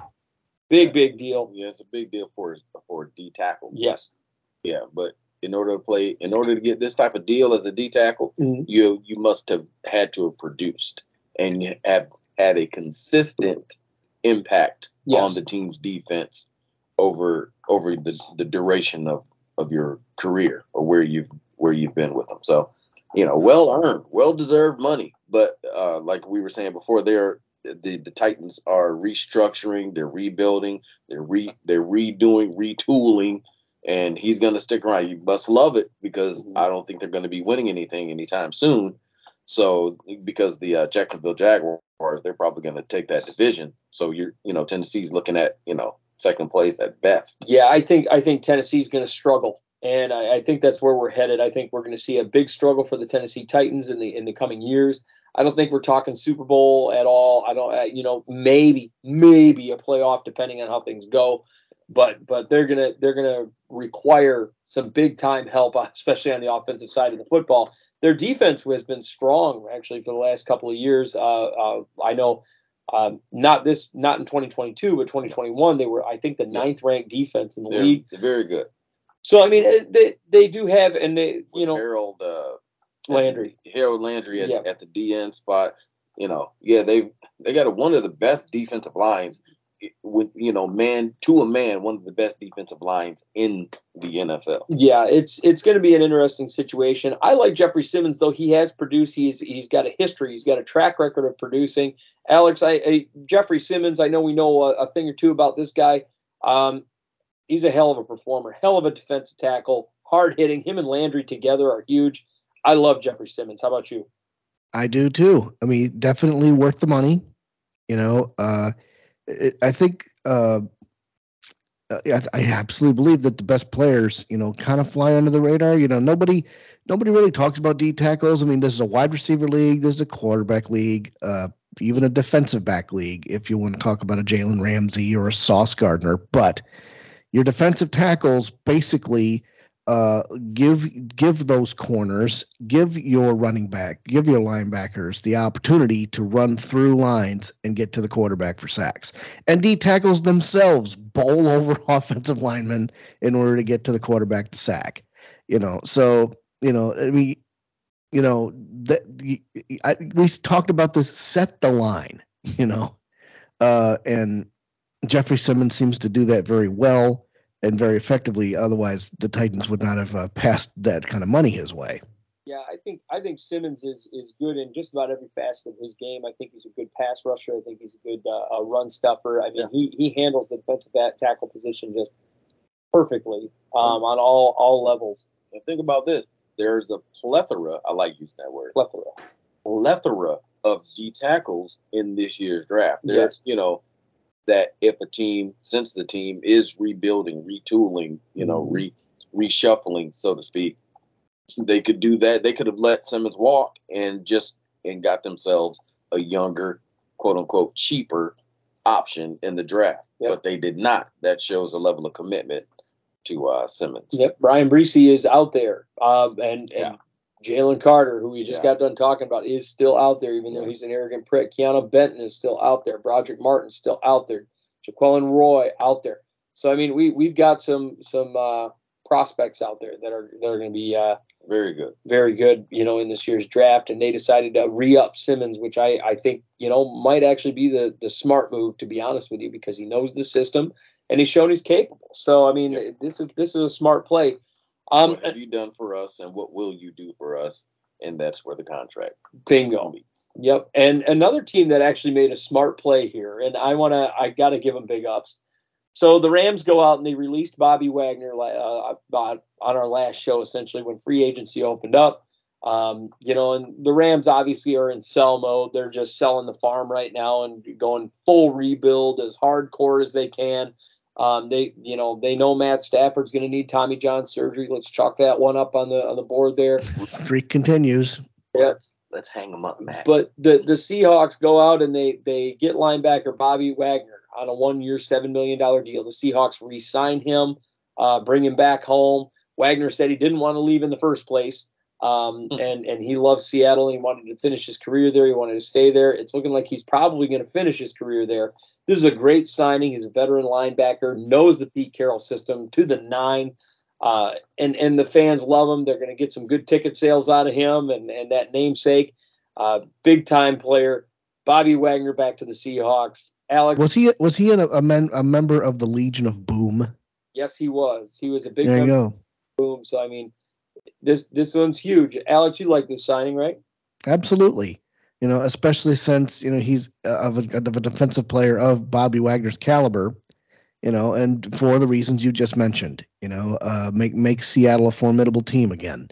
Big, big deal. Yeah, it's a big deal for for D tackle. Yes. Yeah, but in order to play, in order to get this type of deal as a D tackle, Mhm. you you must have had to have produced and have had a consistent impact Yes. on the team's defense over over the, the duration of, of your career or where you've where you've been with them. So, you know, well earned, well deserved money. But uh, like we were saying before, they're the, the Titans are restructuring, they're rebuilding, they're re they're redoing, retooling, and he's gonna stick around. You must love it because Mhm. I don't think they're gonna be winning anything anytime soon. So because the uh, Jacksonville Jaguars, they're probably gonna take that division. So you're you know Tennessee's looking at you know second place at best. Yeah, I think I think Tennessee's going to struggle, and I, I think that's where we're headed. I think we're going to see a big struggle for the Tennessee Titans in the in the coming years. I don't think we're talking Super Bowl at all. I don't, uh, you know, maybe maybe a playoff depending on how things go, but but they're gonna they're gonna require some big time help, especially on the offensive side of the football. Their defense has been strong actually for the last couple of years. Uh, uh, I know. Um, not this, not in 2022, but 2021. They were, I think, the ninth ranked defense in the They're, league. they're very good. So I mean, they they do have, and they you know Harold uh, Landry. Harold Landry at, Yeah. at the DN spot. You know, yeah, they they got a, one of the best defensive lines. With you know, man to a man, one of the best defensive lines in the NFL. Yeah, it's it's going to be an interesting situation. I like Jeffery Simmons though. He has produced. He's he's got a history. He's got a track record of producing. Alex, I, I Jeffery Simmons. I know we know a, a thing or two about this guy. Um, he's a hell of a performer, hell of a defensive tackle, hard hitting. Him and Landry together are huge. I love Jeffery Simmons. How about you? I do too. I mean, definitely worth the money. You know, uh, it, I think uh, uh, I, I absolutely believe that the best players, you know, kind of fly under the radar. You know, nobody nobody really talks about D tackles. I mean, this is a wide receiver league. This is a quarterback league. Uh, even a defensive back league. If you want to talk about a Jalen Ramsey or a Sauce Gardner, but your defensive tackles basically uh, give give those corners, give your running back, give your linebackers the opportunity to run through lines and get to the quarterback for sacks. And D tackles themselves bowl over offensive linemen in order to get to the quarterback to sack. You know, so you know, I mean, you know that I, we talked about this. Set the line. You know, uh, and Jeffery Simmons seems to do that very well and very effectively. Otherwise, the Titans would not have uh, passed that kind of money his way. Yeah, I think I think Simmons is is good in just about every facet of his game. I think he's a good pass rusher. I think he's a good uh, a run stuffer. I mean, he he handles the defensive back tackle position just perfectly um, on all all levels. And think about this: there's a plethora. I like using that word. Plethora. Plethora of D tackles in this year's draft. There's, Yes. you know, that if a team, since the team is rebuilding, retooling, you know, Mm-hmm. re reshuffling, so to speak, they could do that. They could have let Simmons walk and just and got themselves a younger, quote unquote, cheaper option in the draft. Yep. But they did not. That shows a level of commitment to uh, Simmons. Yep, Bryan Bresee is out there, um, and Yeah. Jalen Carter, who we just Yeah. got done talking about, is still out there, even though he's an arrogant prick. Keeanu Benton is still out there. Brodric Martin's still out there. Jaquelin Roy out there. So I mean, we we've got some some uh, prospects out there that are that are going to be uh, Very good. very good, you know, in this year's draft. And they decided to re-up Simmons, which I, I think, you know, might actually be the the smart move, to be honest with you, because he knows the system and he's shown he's capable. So I mean, Yeah. this is this is a smart play. Um, what have you done for us, and what will you do for us? And that's where the contract bingo. meets. Yep. And another team that actually made a smart play here, and I want to, I got to give them big ups. So the Rams go out and they released Bobby Wagner uh, on our last show, essentially when free agency opened up. Um, you know, and the Rams obviously are in sell mode. They're just selling the farm right now and going full rebuild as hardcore as they can. Um, they, you know, they know Matt Stafford's going to need Tommy John surgery. Let's chalk that one up on the on the board there. Streak continues. Let's let's hang them up, Matt. But the the Seahawks go out and they they get linebacker Bobby Wagner. on a one-year, seven million dollar deal. The Seahawks re-sign him, uh, bring him back home. Wagner said he didn't want to leave in the first place, um, Hmm. and and he loves Seattle. He wanted to finish his career there. He wanted to stay there. It's looking like he's probably going to finish his career there. This is a great signing. He's a veteran linebacker, knows the Pete Carroll system to the nine. Uh, and and the fans love him. They're going to get some good ticket sales out of him and and that namesake, uh, big time player. Bobby Wagner back to the Seahawks. Alex, Was he was he a, a, men, a member of the Legion of Boom? yes, he was. He was a big There you member go. Boom. So I mean, this this one's huge. Alex, you like this signing, right? Absolutely. You know, especially since you know he's uh, of a, of a defensive player of Bobby Wagner's caliber. You know, and for the reasons you just mentioned, you know, uh, make make Seattle a formidable team again.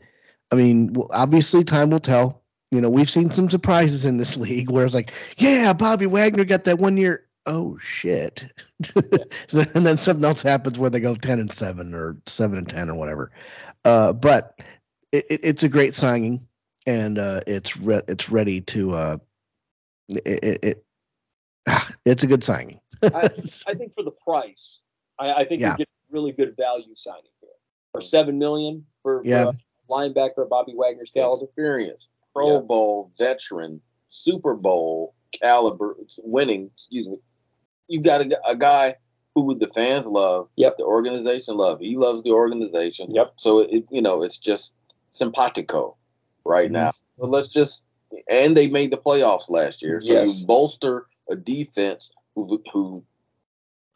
I mean, obviously, time will tell. You know, we've seen some surprises in this league where it's like, yeah, Bobby Wagner got that one year. Oh shit! and then something else happens where they go ten and seven or seven and ten or whatever. Uh, but it, it, it's a great signing and uh, it's re- it's ready to uh, it, it, it it's a good signing. I, I think for the price, I, I think Yeah. you get really good value signing here for seven million for, for Yeah. a linebacker Bobby Wagner's caliber. experience, Pro Yeah. Bowl veteran, Super Bowl caliber winning. Excuse me. You got a, a guy who the fans love. Yep. The organization love. He loves the organization. Yep. So it you know it's just simpatico right Mhm. now. But let's just and they made the playoffs last year. So Yes. you bolster a defense who who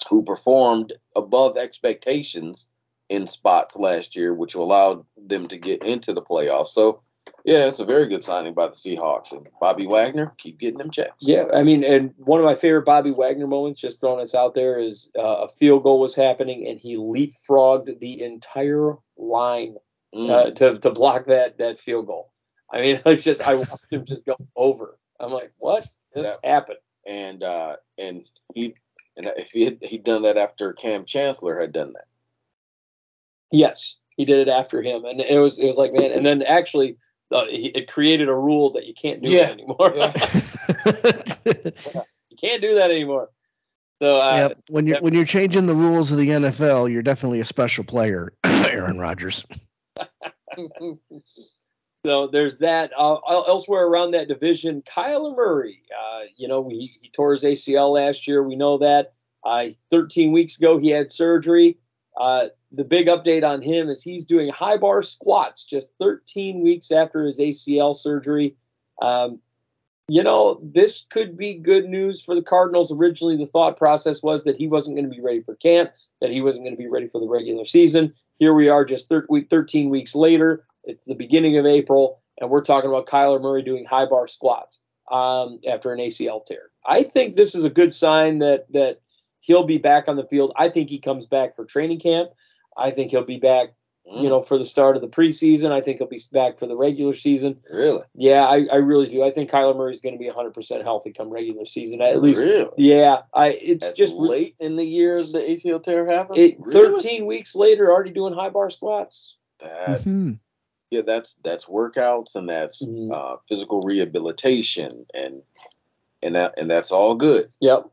who performed above expectations in spots last year, which allowed them to get into the playoffs. So yeah, it's a very good signing by the Seahawks. And Bobby Wagner, keep getting them checks. Yeah, I mean, and one of my favorite Bobby Wagner moments, just throwing this out there, is uh, a field goal was happening and he leapfrogged the entire line Mm. uh, to to block that that field goal. I mean, I just I watched him just go over. I'm like, what just That- happened? and uh and he and if he had he'd done that after Kam Chancellor had done that. Yes, he did it after him, and it was it was like man, and then actually uh, he, it created a rule that you can't do Yeah, it anymore. yeah. you can't do that anymore. So uh, yep. When you're when you're changing the rules of the NFL, you're definitely a special player, Aaron Rodgers. So there's that. Uh, elsewhere around that division, Kyler Murray. Uh, you know, he, he tore his ACL last year. We know that. Uh, 13 weeks ago, he had surgery. Uh, the big update on him is he's doing high bar squats just 13 weeks after his ACL surgery. Um, you know, this could be good news for the Cardinals. Originally, the thought process was that he wasn't going to be ready for camp, that he wasn't going to be ready for the regular season. Here we are, just thir- week, 13 weeks later. It's the beginning of April, and we're talking about Kyler Murray doing high bar squats um, after an ACL tear. I think this is a good sign that that he'll be back on the field. I think he comes back for training camp. I think he'll be back, you know, for the start of the preseason. I think he'll be back for the regular season. really, Yeah, I, I really do. I think Kyler Murray's going to be 100% healthy come regular season. At least, really. yeah. I it's That's just re- late in the year the ACL tear happened. it, Really? 13 weeks later, already doing high bar squats. That's Mhm. yeah, that's that's workouts and that's Mhm. uh, physical rehabilitation and and that and that's all good. Yep.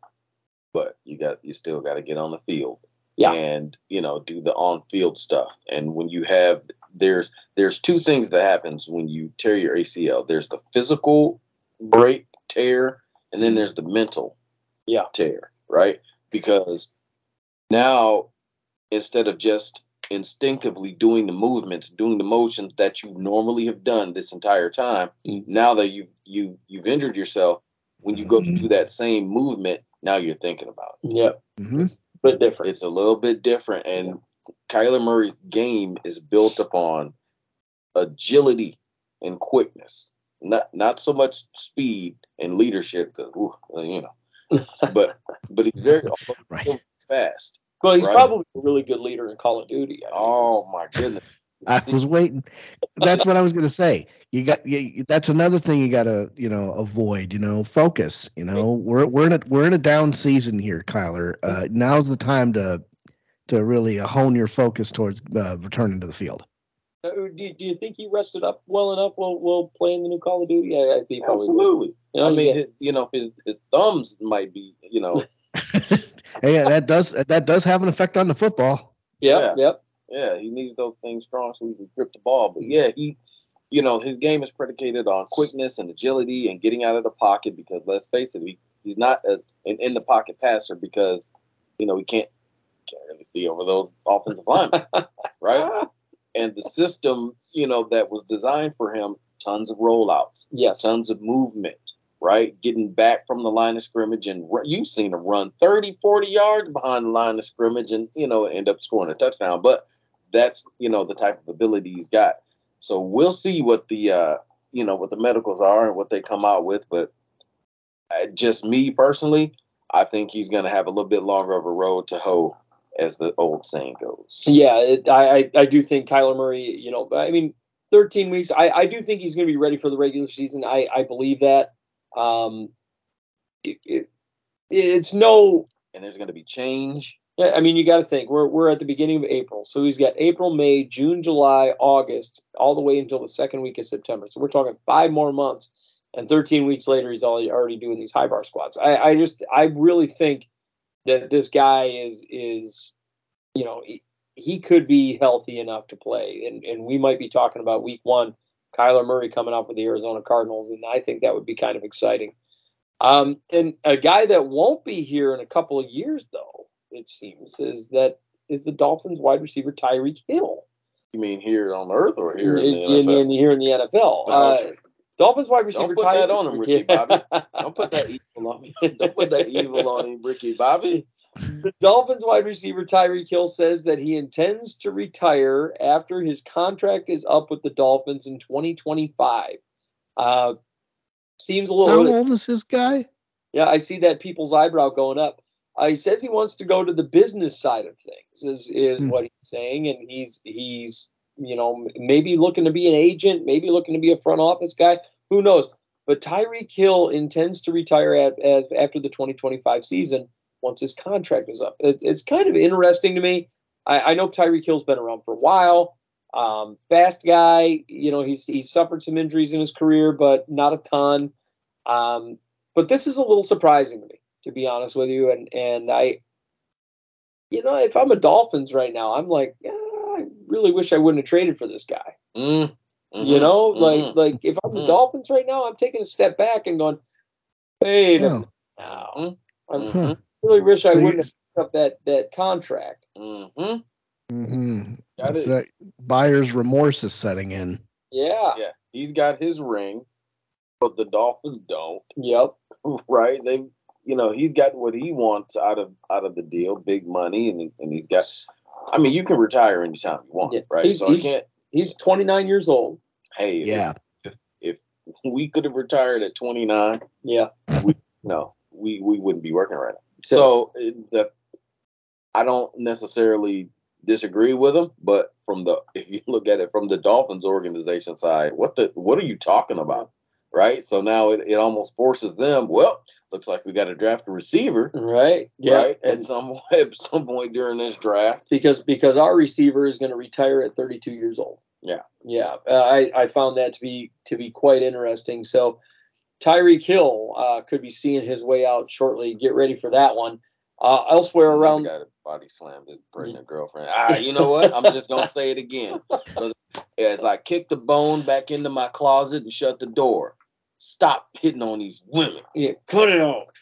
But you got you still got to get on the field. Yeah. And you know do the on field stuff. And when you have there's there's two things that happens when you tear your ACL. There's the physical break tear, and then there's the mental Yeah. tear, right? Because now instead of just instinctively doing the movements, doing the motions that you normally have done this entire time, Mhm. now that you you you've injured yourself, when you go to do that same movement, now you're thinking about it. Yep. Mhm. But different. It's a little bit different, and Kyler Murray's game is built upon agility and quickness, not not so much speed and leadership, because you know, but but he's very Right. fast. well, he's right. probably a really good leader in Call of Duty. I mean, Oh my goodness! I was waiting. That's what I was going to say. You got you, that's another thing you got to you know avoid. You know, focus. You know, we're we're in a we're in a down season here, Kyler. Uh, now's the time to to really uh, hone your focus towards uh, returning to the field. Uh, Do you, do you think he rested up well enough while, while playing the new Call of Duty? I, I think probably would. Absolutely. You know, I mean, get- his, you know, his, his thumbs might be, you know, yeah, that does that does have an effect on the football. Yep, Yeah. yep. Yeah, he needs those things strong so he can grip the ball. But yeah, he, you know, his game is predicated on quickness and agility and getting out of the pocket. Because let's face it, he, he's not a, an in the pocket passer because you know he can't can't really see over those offensive linemen, right? And the system, you know, that was designed for him, tons of rollouts, Yes. tons of movement, right? Getting back from the line of scrimmage and you've seen him run 30, 40 yards behind the line of scrimmage and, you know, end up scoring a touchdown. But that's, you know, the type of ability he's got. So we'll see what the, uh, you know, what the medicals are and what they come out with. But uh, just me personally, I think he's going to have a little bit longer of a road to hoe, as the old saying goes. Yeah, it, I, I I do think Kyler Murray. You know, I mean, 13 weeks. I I do think he's going to be ready for the regular season. I I believe that. Um, it, it, it's no. And there's going to be change. I mean, you got to think we're we're at the beginning of April, so he's got April, May, June, July, August, all the way until the second week of September. So we're talking five more months, and 13 weeks later, he's already already doing these high bar squats. I I just I really think that this guy is is, you know, he, he could be healthy enough to play, and and we might be talking about week one, Kyler Murray coming up with the Arizona Cardinals, and I think that would be kind of exciting. Um, and a guy that won't be here in a couple of years, though, it seems, is that is the Dolphins wide receiver Tyreek Hill You mean here on Earth or here in, in, the NFL? in- here in the NFL. Uh. Dolphins wide receiver put Tyreek that on him, Ricky Bobby. Don't put that evil on me. Don't put that evil on him, Ricky Bobby. The Dolphins wide receiver Tyreek Hill says that he intends to retire after his contract is up with the Dolphins in 2025. Uh, seems a little How early. old is this guy? Yeah, I see that people's eyebrow going up. Uh, he says he wants to go to the business side of things. Is is Hmm. what he's saying, and he's he's you know maybe looking to be an agent, maybe looking to be a front office guy. Who knows? But Tyreek Hill intends to retire at, as after the 2025 season once his contract is up. It, it's kind of interesting to me. I, I know Tyreek Hill's been around for a while. Um, fast guy, you know, he's he's suffered some injuries in his career, but not a ton. Um, but this is a little surprising to me, to be honest with you. And and I, you know, if I'm a Dolphins right now, I'm like, yeah, I really wish I wouldn't have traded for this guy. Mm, You mhm, know, mhm. like like if I'm the mhm. Dolphins right now, I'm taking a step back and going, hey, a Oh. now. I Mhm, really wish I So you- wouldn't have picked up that that contract. mhm. hmm Got it. Buyer's remorse is setting in. Yeah. Yeah, he's got his ring, but the Dolphins don't. Yep. Right? They, you know, he's got what he wants out of out of the deal, big money, and and he's got. I mean, you can retire anytime you want, Yeah, right? he's- so I he's- can't. He's 29 years old. Hey, if- Yeah. if we could have retired at 29, Yeah. no, we we wouldn't be working right now. So it- the, I don't necessarily disagree with him, but from the if you look at it from the Dolphins organization side, what the what are you talking about, right? So now it, it almost forces them. Well, looks like we got to draft a receiver, Right. Yeah. right? And At some at some point during this draft. because because our receiver is going to retire at 32 years old. Yeah. Yeah. Uh, I I found that to be to be quite interesting. So Tyreek Hill uh, could be seeing his way out shortly. Get ready for that one. Uh, elsewhere around got a body slammed his pregnant girlfriend. Ah, you know what? I'm just gonna say it again. As I kick the bone back into my closet and shut the door, stop hitting on these women. Yeah, cut it out.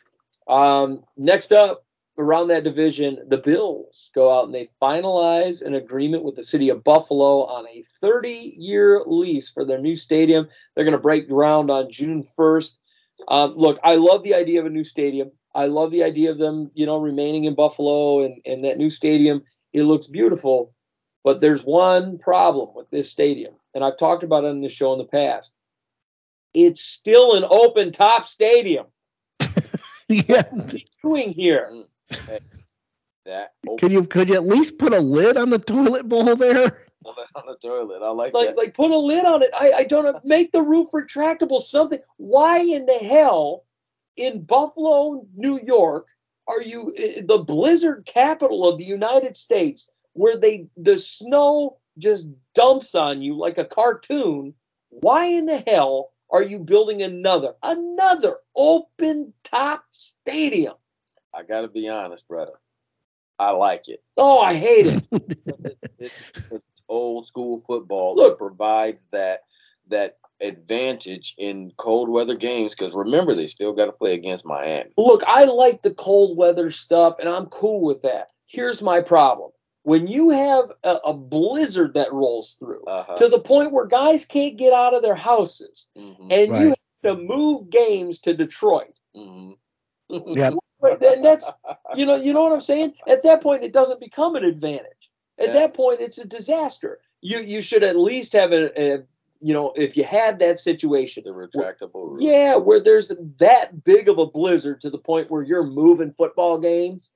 Um, next up, around that division, the Bills go out and they finalize an agreement with the city of Buffalo on a 30 year lease for their new stadium. They're going to break ground on June 1st. Um, look, I love the idea of a new stadium. I love the idea of them, you know, remaining in Buffalo and, and that new stadium. It looks beautiful. But there's one problem with this stadium, and I've talked about it on the show in the past. It's still an open top stadium. yeah. What are you doing here? That Could you could you at least put a lid on the toilet bowl there? on the toilet. I like, Like, that. like put a lid on it. I, I don't know. Make the roof retractable. Something. Why in the hell, in Buffalo, New York, are you the blizzard capital of the United States, where they the snow just dumps on you like a cartoon? Why in the hell are you building another another open top stadium? I gotta be honest, brother. I like it. Oh, I hate it. It's, it's old school football Look. that provides that that advantage in cold weather games because remember they still got to play against Miami. Look, I like the cold weather stuff, and I'm cool with that. Here's my problem: when you have a, a blizzard that rolls through Uh-huh. to the point where guys can't get out of their houses, Mhm, and you have to move games to Detroit. mhm. Yep. Right, and that's you know you know what I'm saying. At that point, it doesn't become an advantage. At Yeah. that point, it's a disaster. You you should at least have a, a you know if you had that situation. the retractable roof. Yeah, where there's that big of a blizzard to the point where you're moving football games,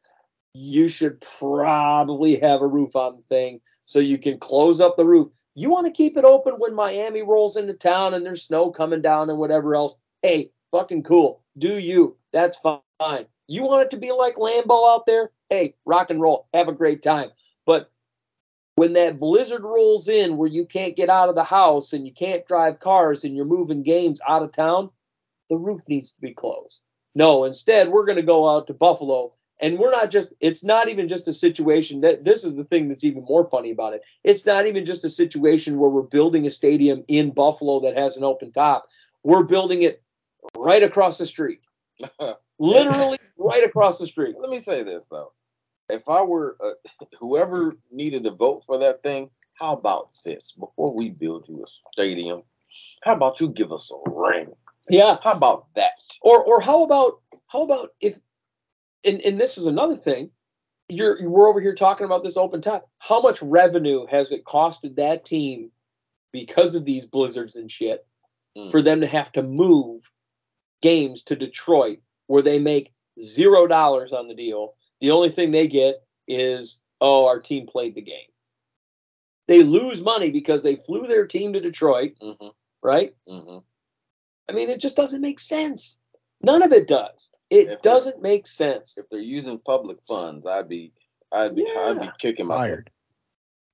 you should probably have a roof on the thing so you can close up the roof. You want to keep it open when Miami rolls into town and there's snow coming down and whatever else. Hey, fucking cool. Do you. That's fine. You want it to be like Lambeau out there? Hey, rock and roll. Have a great time. But when that blizzard rolls in where you can't get out of the house and you can't drive cars and you're moving games out of town, the roof needs to be closed. No, instead, we're going to go out to Buffalo and we're not just it's not even just a situation that this is the thing that's even more funny about it. It's not even just a situation where we're building a stadium in Buffalo that has an open top. We're building it right across the street. Literally right across the street. Let me say this though. If I were uh, whoever needed to vote for that thing, how about this? Before we build you a stadium, how about you give us a ring? Yeah. How about that? Or or how about how about if and, and this is another thing. You're we're over here talking about this open top. How much revenue has it costed that team because of these blizzards and shit Mm. for them to have to move games to Detroit where they make zero dollars on the deal. The only thing they get is, oh, our team played the game. They lose money because they flew their team to Detroit, hmm right? hmm I mean, it just doesn't make sense. None of it does. It If doesn't make sense. If they're using public funds, I'd be, I'd be, I'd be Yeah. kicking my Fired.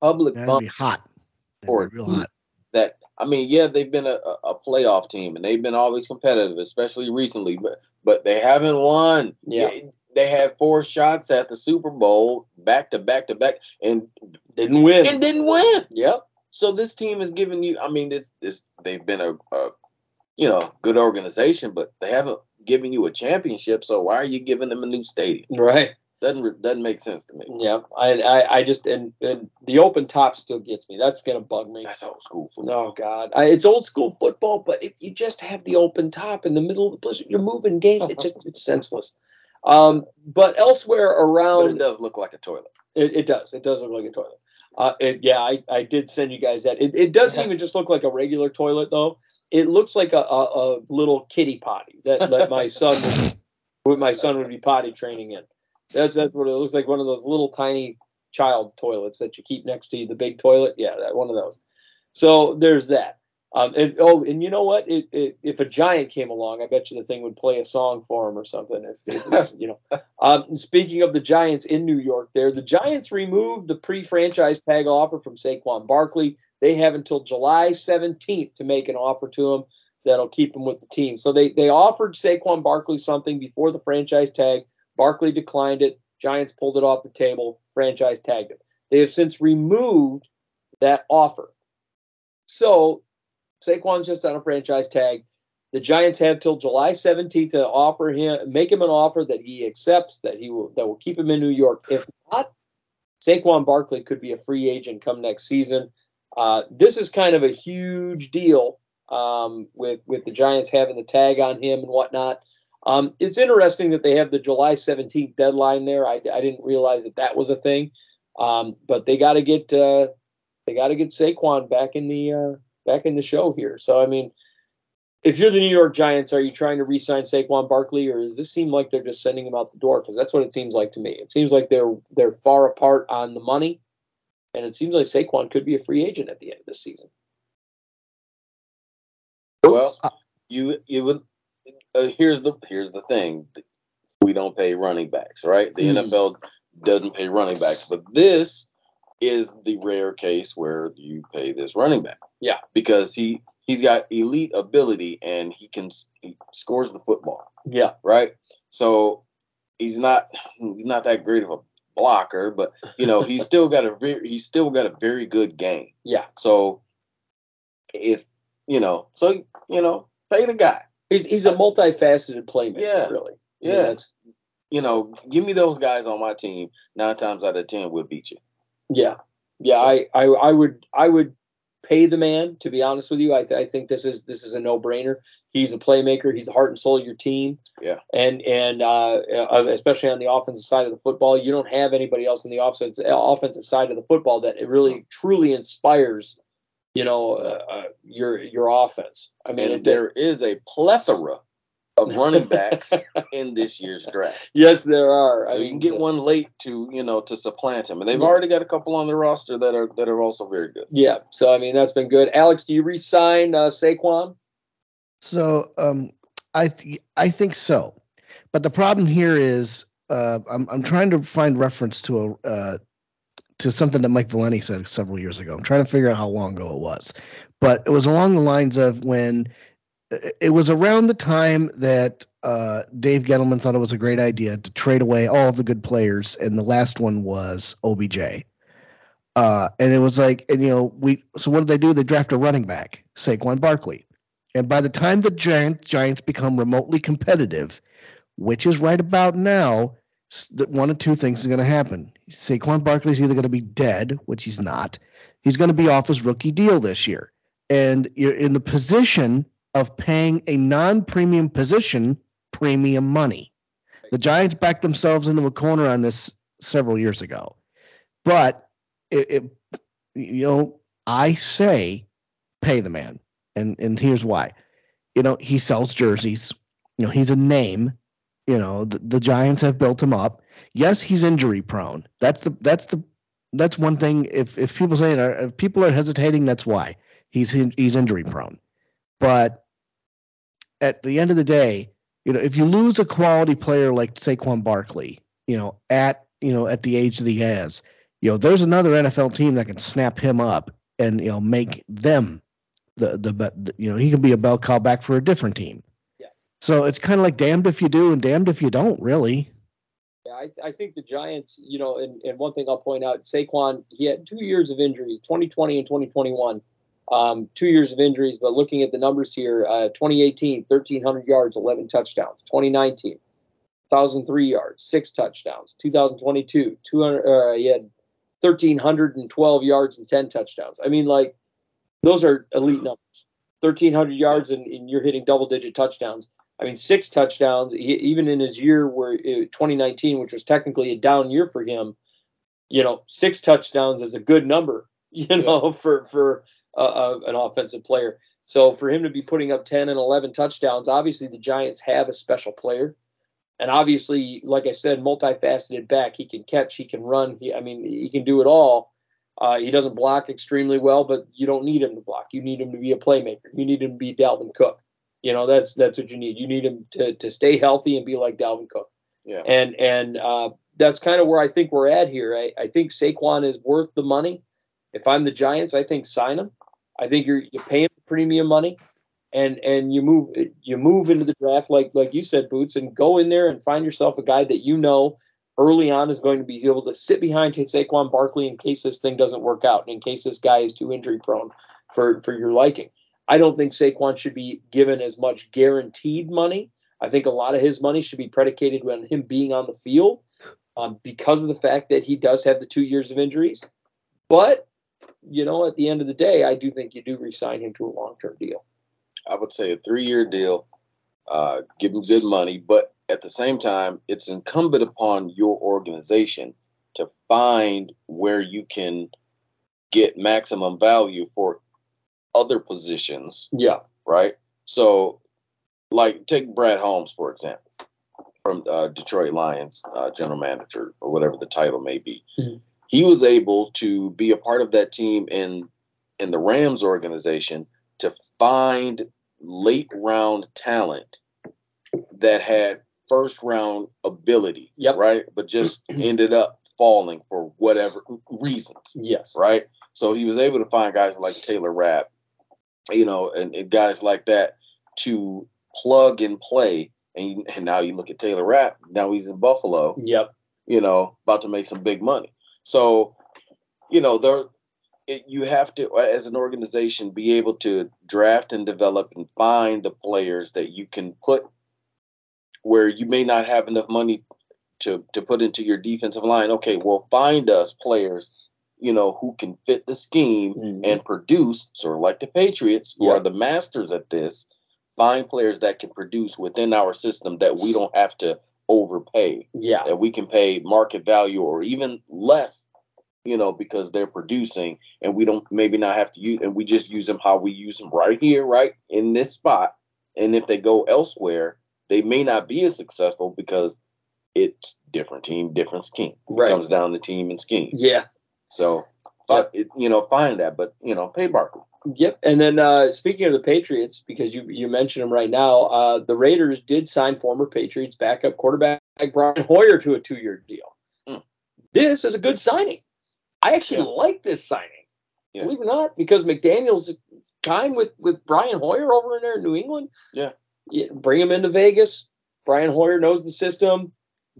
public That'd funds. be hot. That'd be Or- real hot. that I mean, yeah, they've been a, a a playoff team and they've been always competitive, especially recently, but but they haven't won. Yeah. They- They had four shots at the Super Bowl back to back to back and Didn't win. and didn't win. yep. So this team is giving you I mean, it's this they've been a, a you know, good organization, but they haven't given you a championship, so why are you giving them a new stadium? Right. Doesn't doesn't make sense to me. Yeah. I, I, I just and, and the open top still gets me. That's gonna bug me. That's old school football. Oh God, I, it's old school football. But if you just have the open top in the middle of the blizzard, you're moving games. It just it's senseless. Um, but elsewhere But around, it does look like a toilet. It, it does. It does look like a toilet. Uh, it, yeah, I, I did send you guys that. It, it doesn't even just look like a regular toilet though. It looks like a, a, a little kitty potty that, that my son would, would my son would be potty training in. That's that's what it looks like. One of those little tiny child toilets that you keep next to the big toilet. Yeah, that one of those. So there's that. Um, and oh, and you know what? It, it, if a giant came along, I bet you the thing would play a song for him or something. If, if you know. Um, speaking of the Giants in New York, there the Giants removed the pre-franchise tag offer from Saquon Barkley. They have until July 17th to make an offer to him that'll keep him with the team. So they they offered Saquon Barkley something before the franchise tag. Barkley declined it. Giants pulled it off the table. Franchise tagged him. They have since removed that offer. So Saquon's just on a franchise tag. The Giants have till July 17th to offer him, make him an offer that he accepts, that he will that will keep him in New York. If not, Saquon Barkley could be a free agent come next season. Uh, this is kind of a huge deal um, with with the Giants having the tag on him and whatnot. Um, it's interesting that they have the July 17th deadline there. I, I didn't realize that that was a thing, um, but they got to get uh, they got to get Saquon back in the uh, back in the show here. So I mean, if you're the New York Giants, are you trying to re-sign Saquon Barkley, or does this seem like they're just sending him out the door? Because that's what it seems like to me. It seems like they're they're far apart on the money, and it seems like Saquon could be a free agent at the end of this season. Well, you you would. Uh, here's the here's the thing. We don't pay running backs, right? The Hmm. NFL doesn't pay running backs, but this is the rare case where you pay this running back. Yeah. because he he's got elite ability and he can he scores the football, yeah, right? So he's not he's not that great of a blocker, but you know he's still got a very he's still got a very good game. Yeah. So if you know, so you know, pay the guy. He's he's a multifaceted playmaker. Yeah. really. Yeah. I mean, that's You know, give me those guys on my team. Nine times out of ten, we'll beat you. Yeah, yeah. So- I, I, I would, I would pay the man. To be honest with you, I, th- I think this is this is a no brainer. He's a playmaker. He's the heart and soul of your team. Yeah. And and uh, especially on the offensive side of the football, you don't have anybody else on the offensive offensive side of the football that it really truly inspires. You know, uh, uh, your your offense. I mean, it- there is a plethora of running backs in this year's draft. yes, there are. So I you can get so- one late to you know to supplant him, and they've Yeah. already got a couple on the roster that are that are also very good. Yeah. So I mean, that's been good. Alex, do you resign uh, Saquon? So um, I th- I think so, but the problem here is uh, I'm I'm trying to find reference to a uh, to something that Mike Valenti said several years ago. I'm trying to figure out how long ago it was, but it was along the lines of when it- was around the time that uh, Dave Gettleman thought it was a great idea to trade away all of the good players, and the last one was OBJ. Uh, and it was like, and you know, we so what did they do? They draft a running back, Saquon Barkley. And by the time the Giants Giants become remotely competitive, which is right about now, that one of two things is going to happen. Saquon Barkley's either going to be dead, which he's not. He's going to be off his rookie deal this year, and you're in the position of paying a non-premium position premium money. The Giants backed themselves into a corner on this several years ago, but it, it you know, I say pay the man. And and here's why. You know he sells jerseys. You know he's a name. You know the, the giants have built him up. Yes he's injury prone. That's the that's the that's one thing. If if people say if people are hesitating that's why. He's he's injury prone. But at the end of the day you know if you lose a quality player like Saquon Barkley you know at you know at the age that he has you know there's another NFL team that can snap him up and you know make them the the but you know he can be a bell cow back for a different team. Yeah. So it's kind of like damned if you do and damned if you don't, really. Yeah, I, I think the Giants, you know, and, and one thing I'll point out, Saquon, he had two years of injuries, 2020 and 2021. Um, two years of injuries, but looking at the numbers here, uh, 2018, 1,300 yards, 11 touchdowns. 2019, 1,003 yards, six touchdowns. 2022, 200, uh, he had 1,312 yards and 10 touchdowns. I mean, like, those are elite numbers. 1,300 yards and, and you're hitting double digit touchdowns. I mean, six touchdowns, he, even in his year where uh, 2019, which was technically a down year for him, you know, six touchdowns is a good number, you know, for for uh, uh, an offensive player. So for him to be putting up 10 and 11 touchdowns, obviously the Giants have a special player. And obviously, like I said, multifaceted back. He can catch, he can run. He, I mean, he can do it all. Uh, he doesn't block extremely well, but you don't need him to block. You need him to be a playmaker. You need him to be Dalvin Cook. You know, that's that's what you need. You need him to to stay healthy and be like Dalvin Cook. Yeah. And and uh, that's kind of where I think we're at here. I, I think Saquon is worth the money. If I'm the Giants, I think sign him. I think you're you pay him premium money, and and you move you move into the draft like like you said, Boots, and go in there and find yourself a guy that you know early on is going to be able to sit behind Saquon Barkley in case this thing doesn't work out, and in case this guy is too injury prone for for your liking. I don't think Saquon should be given as much guaranteed money. I think a lot of his money should be predicated on him being on the field um, because of the fact that he does have the two years of injuries. But, you know, at the end of the day, I do think you do resign him to a long term deal. I would say a three-year deal. Uh, give him good money, but at the same time, it's incumbent upon your organization to find where you can get maximum value for other positions Yeah. right? So, like, take Brad Holmes, for example, from uh, Detroit Lions, uh, general manager, or whatever the title may be. Mhm. He was able to be a part of that team in in the Rams organization to find late round talent that had first round ability, Yep. right? But just ended up falling for whatever reasons Yes. right? So he was able to find guys like Taylor Rapp, you know, and, and guys like that to plug and play. And, and now you look at Taylor Rapp. Now he's in Buffalo. Yep. you know, about to make some big money. So, you know, there it, you have to, as an organization, be able to draft and develop and find the players that you can put where you may not have enough money to to put into your defensive line. Okay, well, find us players, you know, who can fit the scheme Mhm. and produce, sort of like the Patriots, who Yeah. are the masters at this. Find players that can produce within our system that we don't have to overpay Yeah. that we can pay market value or even less, you know, because they're producing and we don't maybe not have to use and we just use them how we use them right here, right in this spot. And if they go elsewhere, they may not be as successful because it's different team, different scheme. It Right. comes down to team and scheme. Yeah. So, fi- it, you know, find that, but you know, pay Barkley. Yep. And then uh, speaking of the Patriots, because you you mentioned them right now, uh, the Raiders did sign former Patriots backup quarterback Brian Hoyer to a two year deal. Hmm. This is a good signing. I actually Yeah. like this signing. Yeah. Believe it or not, because McDaniels' time with with Brian Hoyer over in there in New England. Yeah. Yeah, bring him into Vegas. Brian Hoyer knows the system.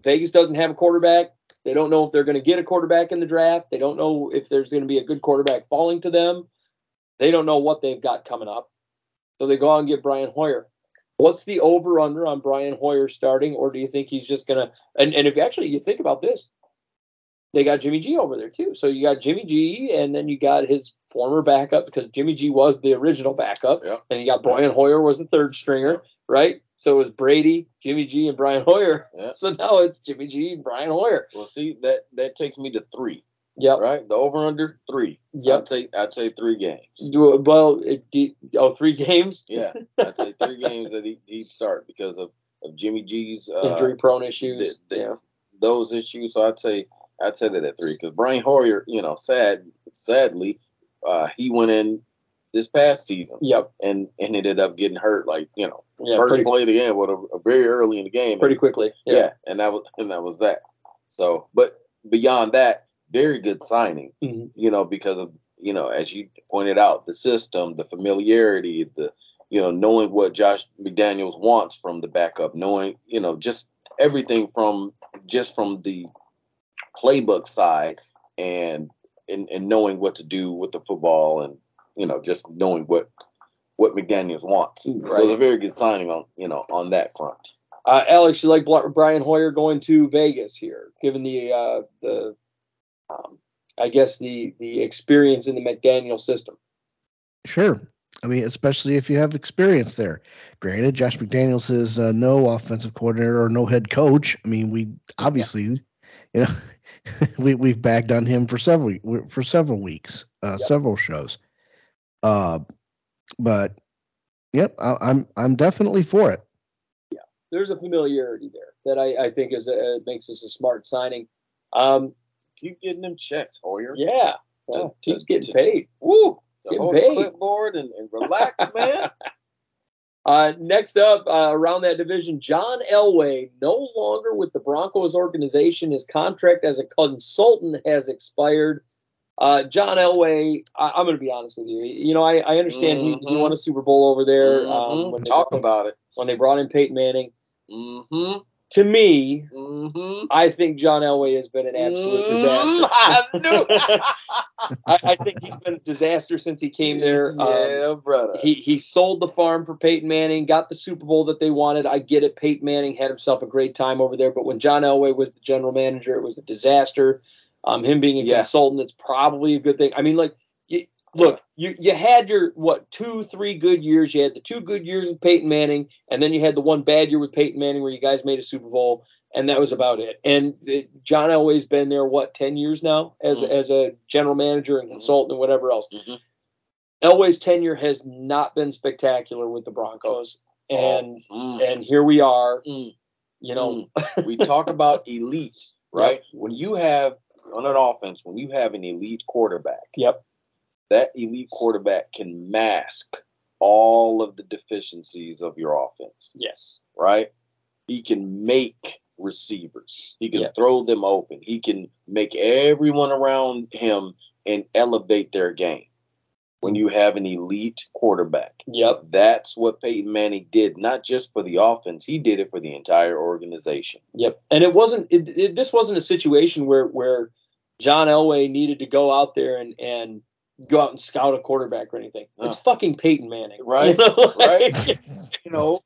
Vegas doesn't have a quarterback. They don't know if they're going to get a quarterback in the draft. They don't know if there's going to be a good quarterback falling to them. They don't know what they've got coming up. So they go out and get Brian Hoyer. What's the over under on Brian Hoyer starting, or do you think he's just gonna and, and if actually you think about this, they got Jimmy G over there too. So you got Jimmy G and then you got his former backup because Jimmy G was the original backup. Yeah. And you got Brian Hoyer was the third stringer, right? So it was Brady, Jimmy G, and Brian Hoyer. Yeah. So now it's Jimmy G and Brian Hoyer. Well, see that that takes me to three, Yep. right? The over under three. Yep. I'd say I'd say three games. Do well. It, oh, three games. Yeah, I'd say three games that he, he'd start because of, of Jimmy G's uh, Injury prone issues. yeah. those issues. So I'd say I'd say that at three because Brian Hoyer, you know, sad sadly, uh, he went in this past season Yep. and, and ended up getting hurt like you know Yeah. first pretty, play of the game, what a, very early in the game. pretty quickly. yeah. Yeah. and that was and that was that. So, but beyond that, very good signing. Mhm. You know, because of you know, as you pointed out, the system, the familiarity, the you know, knowing what Josh McDaniels wants from the backup, knowing you know, just everything from just from the playbook side and and, and knowing what to do with the football and you know just knowing what what McDaniels wants. So it's a very good signing on you know on that front. Uh, Alex, you like Brian Hoyer going to Vegas here, given the uh, the, um, I guess the the experience in the McDaniel system. Sure. I mean, especially if you have experience there. Granted, Josh McDaniels is uh, no offensive coordinator or no head coach. I mean, we obviously, you know, we we've bagged on him for several for several weeks, uh, Yep. several shows. Uh, but yep, I, I'm I'm definitely for it. Yeah, there's a familiarity there that I, I think is a, makes this a smart signing. Um, Keep getting them checks, Hoyer. yeah, yeah, team's to- getting to- paid. Woo! To Getting hold paid. the clipboard and, and relax, man. Uh, next up, uh, around that division, John Elway, no longer with the Broncos organization. His contract as a consultant has expired. Uh, John Elway, I, I'm going to be honest with you. You know, I, I understand he, he Mhm. won a Super Bowl over there. Um, Mhm. when, they, Talk about it. when they brought in Peyton Manning. Mm-hmm. To me, Mm-hmm. I think John Elway has been an absolute disaster. I. I, think he's been a disaster since he came there. Um, Yeah, brother. he he sold the farm for Peyton Manning, got the Super Bowl that they wanted. I get it. Peyton Manning had himself a great time over there, but when John Elway was the general manager, it was a disaster. Um, him being a Yeah. consultant, it's probably a good thing. I mean, like, look, you you had your what two, three good years. You had the two good years with Peyton Manning, and then you had the one bad year with Peyton Manning where you guys made a Super Bowl, and that was about it. And it, John Elway's been there what ten years now as Mhm. as a general manager and Mhm. consultant and whatever else. Mhm. Elway's tenure has not been spectacular with the Broncos, and Mm. and here we are. Mm. You know, Mm. we talk about elite, right? When you have on an offense, when you have an elite quarterback, Yep. That elite quarterback can mask all of the deficiencies of your offense, yes, right? He can make receivers. He can Yeah. throw them open. He can make everyone around him and elevate their game. when you have an elite quarterback. Yep. That's what Peyton Manning did, not just for the offense. He did it for the entire organization. Yep. And it wasn't. It, it, this wasn't a situation where where John Elway needed to go out there and and go out and scout a quarterback or anything. No. It's fucking Peyton Manning, Right, You know, like- right. You know,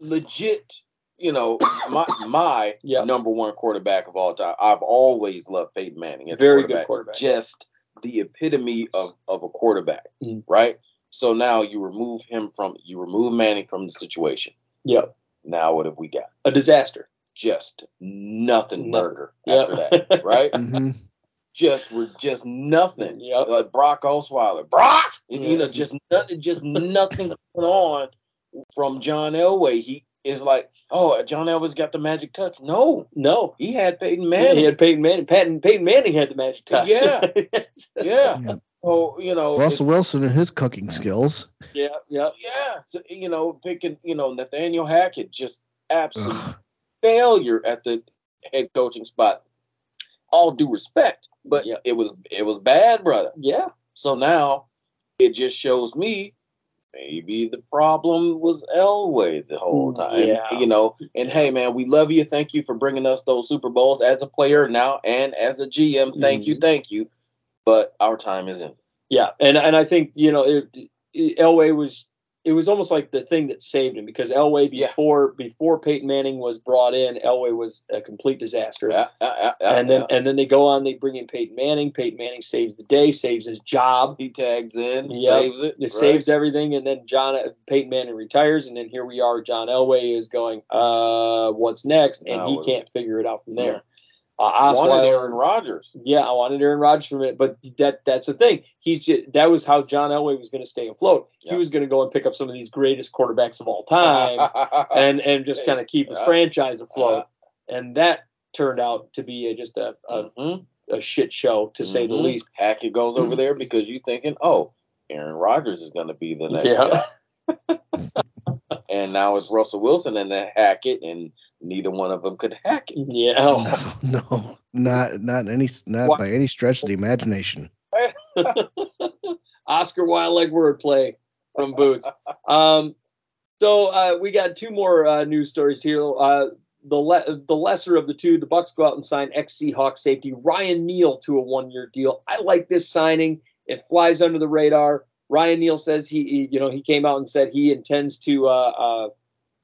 legit. You know, my my Yeah. number one quarterback of all time. I've always loved Peyton Manning. as a Very good quarterback. Just the epitome of of a quarterback, Mhm. right? So now you remove him from you remove Manning from the situation. Yep. Now what have we got? A disaster. Just nothing Nothing. burger Yep. after that, right? hmm just we're just nothing. Yep. Like Brock Osweiler, Brock, and, you know, just nothing, just nothing going on from John Elway. He is like, oh, John Elway's got the magic touch. No, No. he had Peyton Manning. He Manning. had Peyton Manning. Peyton, Peyton Manning had the magic touch. Yeah. yeah. Yeah. So you know, Russell Wilson and his cooking skills. yeah. Yeah. yeah. So, you know, picking, you know, Nathaniel Hackett, just absolute Ugh. failure at the head coaching spot. All due respect, but Yeah. it was it was bad, brother. Yeah. So now it just shows me maybe the problem was Elway the whole mm, time. Yeah. You know, and hey man, we love you. Thank you for bringing us those Super Bowls as a player now and as a GM. Thank you, mm-hmm. thank you. But our time is in. Yeah, and and I think you know it, it, Elway was it was almost like the thing that saved him because Elway Yeah. before before Peyton Manning was brought in, Elway was a complete disaster. Yeah, yeah, yeah, and then and then they go on, they bring in Peyton Manning. Peyton Manning saves the day, saves his job, he tags in, Yep. saves it, it right? saves everything, and then John Peyton Manning retires, and then here we are. John Elway is going, uh, what's next? And he can't figure it out from there. Uh, wanted Aaron Rodgers. yeah, I wanted Aaron Rodgers from it, but that that's the thing. He's just, that was how John Elway was going to stay afloat. Yeah. He was going to go and pick up some of these greatest quarterbacks of all time and and just kind of keep his franchise afloat. And that turned out to be a, just a, a, Mhm. a shit show to say the Mhm. least. Hackett goes over there because you're thinking, oh, Aaron Rodgers is going to be the next Yeah. guy. and now it's Russell Wilson and then Hackett, and neither one of them could hack it. Yeah, oh, No, no, not not any not What? by any stretch of the imagination. Oscar Wilde like wordplay from Boots. Um, so uh, we got two more uh, news stories here. Uh, the le- the lesser of the two, the Bucks go out and sign ex Seahawks safety Ryan Neal to a one year deal. I like this signing. It flies under the radar. Ryan Neal says he, he- you know, he came out and said he intends to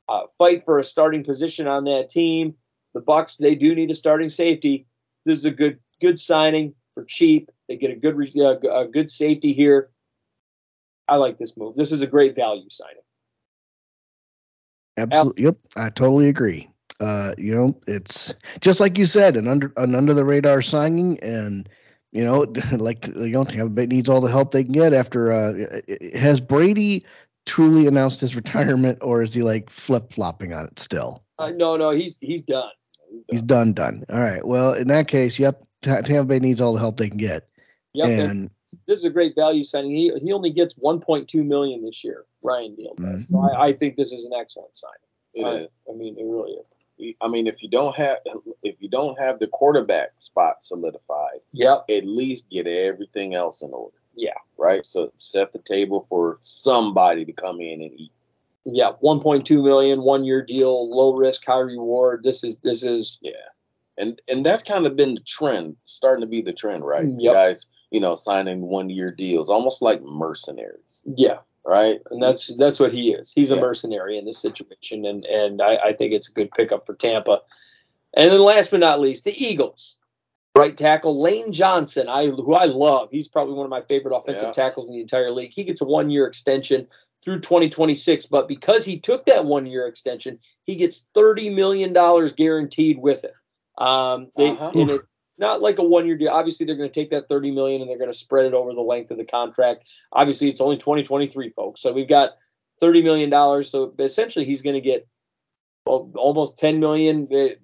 uh, fight for a starting position on that team. The Bucks they do need a starting safety. This is a good good signing for cheap. They get a good uh, a good safety here. I like this move. This is a great value signing. Absolutely. Yep. I totally agree. Uh, you know, it's just like you said, an under an under the radar signing, and you know, like you know, Tampa Bay needs all the help they can get after. Uh, has Brady truly announced his retirement, or is he like flip flopping on it still? Uh, no, no, he's he's done. He's done, done. All right. Well, in that case, yep, Ta- Tampa Bay needs all the help they can get, Yep, and and this is a great value signing. He he only gets 1.2 million this year. Ryan Neal does. So I, I think this is an excellent signing. It I, is. I mean, it really is. I mean, if you don't have if you don't have the quarterback spot solidified, Yep. at least get everything else in order. Yeah. Right. So set the table for somebody to come in and eat. Yeah. 1.2 million, one year deal, low risk, high reward. This is this is yeah, And and that's kind of been the trend, starting to be the trend, right? Mm, Yep. Guys, you know, signing one year deals, almost like mercenaries, yeah. right? and that's that's what he is. He's a mercenary in this situation, and and I, I think it's a good pickup for Tampa. And then last but not least, the Eagles, right tackle Lane Johnson, I who I love. He's probably one of my favorite offensive Yeah. tackles in the entire league. He gets a one year extension through 2026, but because he took that one year extension, he gets 30 million dollars guaranteed with it. Um, they, Uh-huh. and it, it's not like a one year deal. Obviously, they're going to take that 30 million and they're going to spread it over the length of the contract. Obviously, it's only 2023, folks. So we've got 30 million dollars. So essentially, he's going to get almost 10 million uh,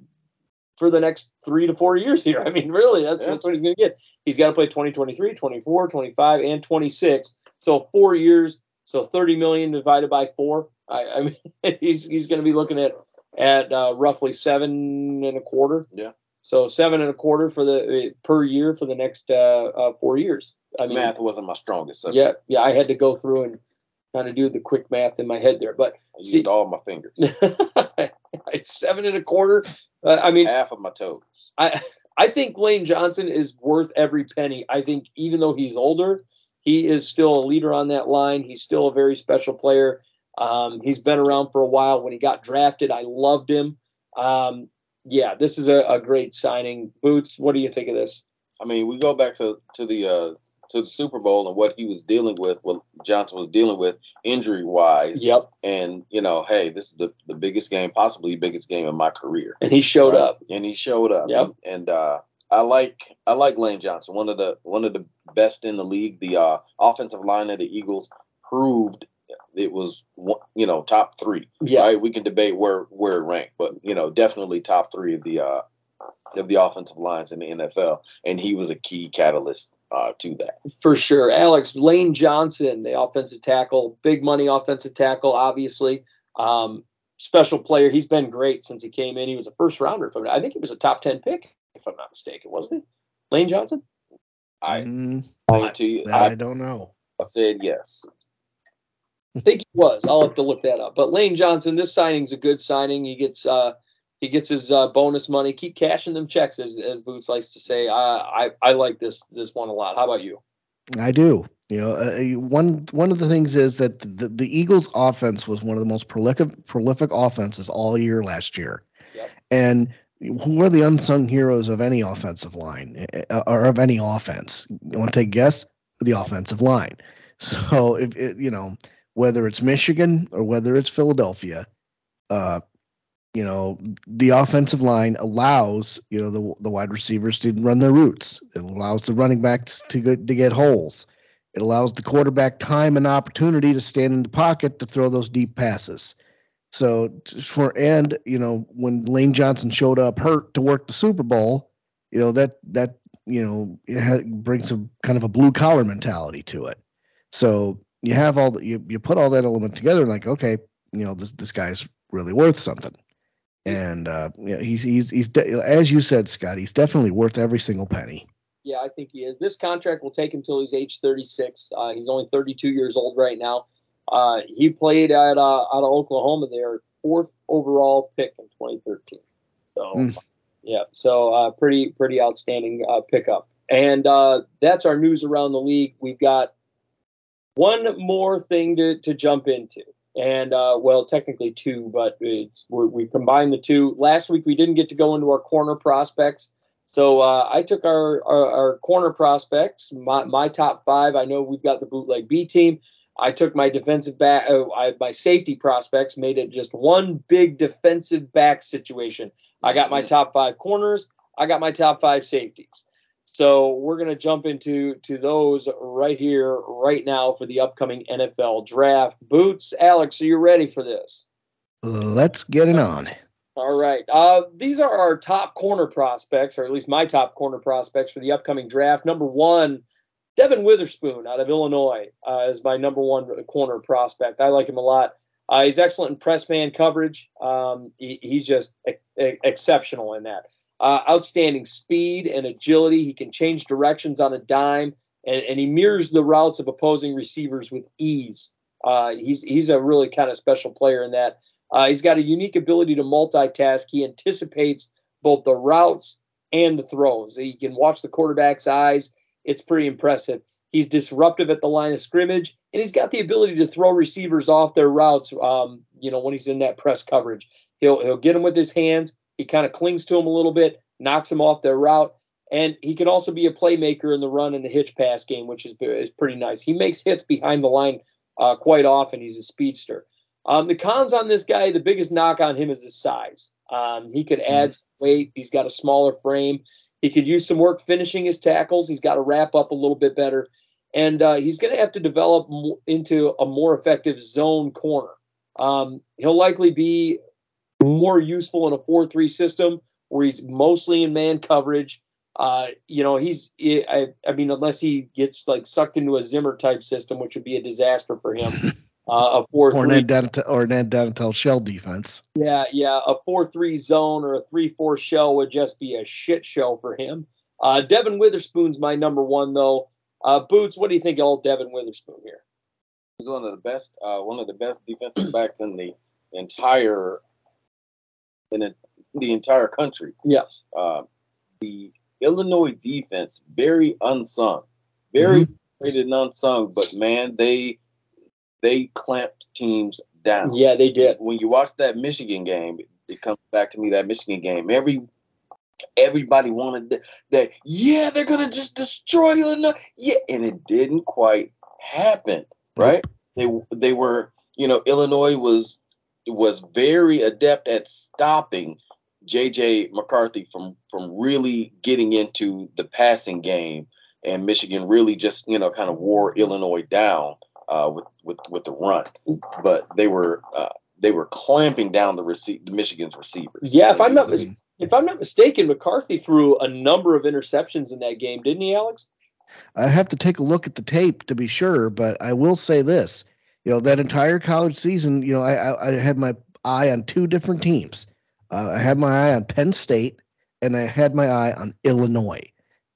for the next three to four years here. I mean, really, that's Yeah. that's what he's going to get. He's got to play 2023, 24, 25, and 26. So four years. So 30 million divided by four. I, I mean, he's he's going to be looking at at uh, roughly seven and a quarter. Yeah. So seven and a quarter for the uh, per year for the next uh, uh, four years. I mean, math wasn't my strongest subject. yeah, yeah, I had to go through and kind of do the quick math in my head there. But I used See- all my fingers, seven and a quarter. Uh, I mean, half of my toes. I I think Lane Johnson is worth every penny. I think even though he's older, he is still a leader on that line. He's still a very special player. Um, he's been around for a while. When he got drafted, I loved him. Um, yeah, this is a, a great signing. Boots, what do you think of this? I mean, we go back to to the uh, to the Super Bowl and what he was dealing with, what Johnson was dealing with injury wise, Yep, and you know, hey, this is the the biggest game, possibly biggest game in my career. and he showed Right? up. and he showed up. Yep. And uh, I like I like Lane Johnson, one of the one of the best in the league. The uh, offensive line of the Eagles proved it was one- you know top three. Yeah, Right? We can debate where where it ranked, but you know definitely top three of the uh, of the offensive lines in the NFL, and he was a key catalyst uh, to that. for sure. Alex Lane Johnson, the offensive tackle, big money offensive tackle, obviously. Um, special player. He's been great since he came in. He was a first rounder. If I'm- think he was a top ten pick, if I'm not mistaken, wasn't he? Lane Johnson. I Mm, I I, don't know. I said yes. I think he was. I'll have to look that up. But Lane Johnson, this signing's a good signing. He gets uh he gets his uh, bonus money. Keep cashing them checks, as as Boots likes to say. Uh, I I like this this one a lot. How about you? I do. You know, uh, one one of the things is that the, the Eagles' offense was one of the most prolific prolific offenses all year last year, Yep. and who are the unsung heroes of any offensive line uh, or of any offense? You want to take a guess? The offensive line. So if it, you know whether it's Michigan or whether it's Philadelphia, uh, you know the offensive line allows you know the the wide receivers to run their routes. It allows the running backs to get to get holes. It allows the quarterback time and opportunity to stand in the pocket to throw those deep passes. So for and you know when Lane Johnson showed up hurt to work the Super Bowl, you know that that you know it ha- brings a kind of a blue collar mentality to it. So you have all the, you you put all that element together and like okay, you know this this guy's really worth something. And uh, yeah, he's he's he's de- as you said, Scott. He's definitely worth every single penny. Yeah, I think he is. This contract will take him till he's age 36. Uh, he's only 32 years old right now. Uh, he played at uh, out of Oklahoma there, fourth overall pick in 2013. So, Mm. yeah, so uh, pretty pretty outstanding uh, pickup. And uh, that's our news around the league. We've got one more thing to, to jump into. And uh, well, technically two, but it's we combined the two. Last week we didn't get to go into our corner prospects. So uh, I took our, our, our corner prospects, my, my top five. I know we've got the bootleg B team. I took my defensive back, uh, I, my safety prospects, made it just one big defensive back situation. I got my top five corners. I got my top five safeties. So we're gonna jump into to those right here, right now for the upcoming NFL draft. Boots, Alex, are you ready for this? Let's get it on. All right. Uh, these are our top corner prospects, or at least my top corner prospects for the upcoming draft. Number one, Devin Witherspoon out of Illinois uh, is my number one corner prospect. I like him a lot. Uh, he's excellent in press man coverage. Um, he, he's just e- exceptional in that. Uh, outstanding speed and agility. He can change directions on a dime, and, and he mirrors the routes of opposing receivers with ease. Uh, he's he's a really kind of special player in that. Uh, he's got a unique ability to multitask. He anticipates both the routes and the throws. He can watch the quarterback's eyes. It's pretty impressive. He's disruptive at the line of scrimmage, and he's got the ability to throw receivers off their routes. Um, you know, when he's in that press coverage, he'll he'll get them with his hands. He kind of clings to them a little bit, knocks them off their route, and he can also be a playmaker in the run and the hitch pass game, which is is pretty nice. He makes hits behind the line uh, quite often. He's a speedster. Um, the cons on this guy, the biggest knock on him is his size. Um, he could add some weight. He's got a smaller frame. He could use some work finishing his tackles. He's got to wrap up a little bit better. And uh, he's going to have to develop into a more effective zone corner. Um, he'll likely be more useful in a 4 3 system where he's mostly in man coverage. Uh, you know, he's, I, I mean, unless he gets like sucked into a Zimmer type system, which would be a disaster for him. Uh, a 4 Or 3 an or an Dental shell defense. yeah, yeah. A 4 3 zone or a 3 4 shell would just be a shit show for him. Uh, Devin Witherspoon's my number one, though. Uh, Boots, what do you think of old Devin Witherspoon here? He's one of the best, uh, one of the best defensive backs in the entire in the, the entire country. Yeah. Uh, the Illinois defense, very unsung, very rated and unsung, but man, they they clamped teams down. Yeah, they did. When you watch that Michigan game, it comes back to me that Michigan game. Every everybody wanted that, that yeah, they're gonna just destroy Illinois. Yeah, and it didn't quite happen, right? They they were, you know, Illinois was was very adept at stopping JJ McCarthy from from really getting into the passing game, and Michigan really just you know kind of wore Illinois down uh, with with with the run, but they were uh, they were clamping down the receive the Michigan's receivers. Yeah, if I'm not mis- if I'm not mistaken, McCarthy threw a number of interceptions in that game, didn't he, Alex? I have to take a look at the tape to be sure, but I will say this: you know, that entire college season, you know, I I, I had my eye on two different teams. Uh, I had my eye on Penn State, and I had my eye on Illinois,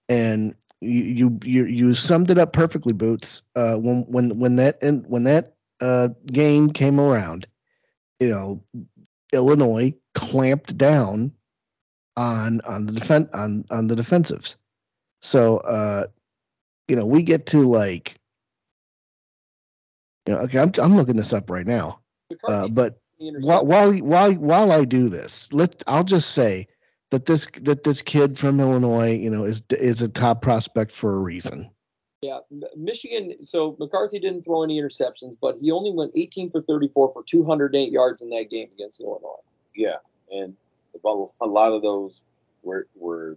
and you you you, summed it up perfectly, Boots. Uh, when when when that and when that uh, game came around, you know, Illinois clamped down on on the defense on on the defensives. So uh, you know, we get to like, you know, okay, I'm I'm looking this up right now. Uh, but while while while while I do this, let I'll just say that this that this kid from Illinois, you know, is is a top prospect for a reason. Yeah, Michigan. So McCarthy didn't throw any interceptions, but he only went 18 for 34 for 208 yards in that game against Illinois. Yeah, and a a lot of those were were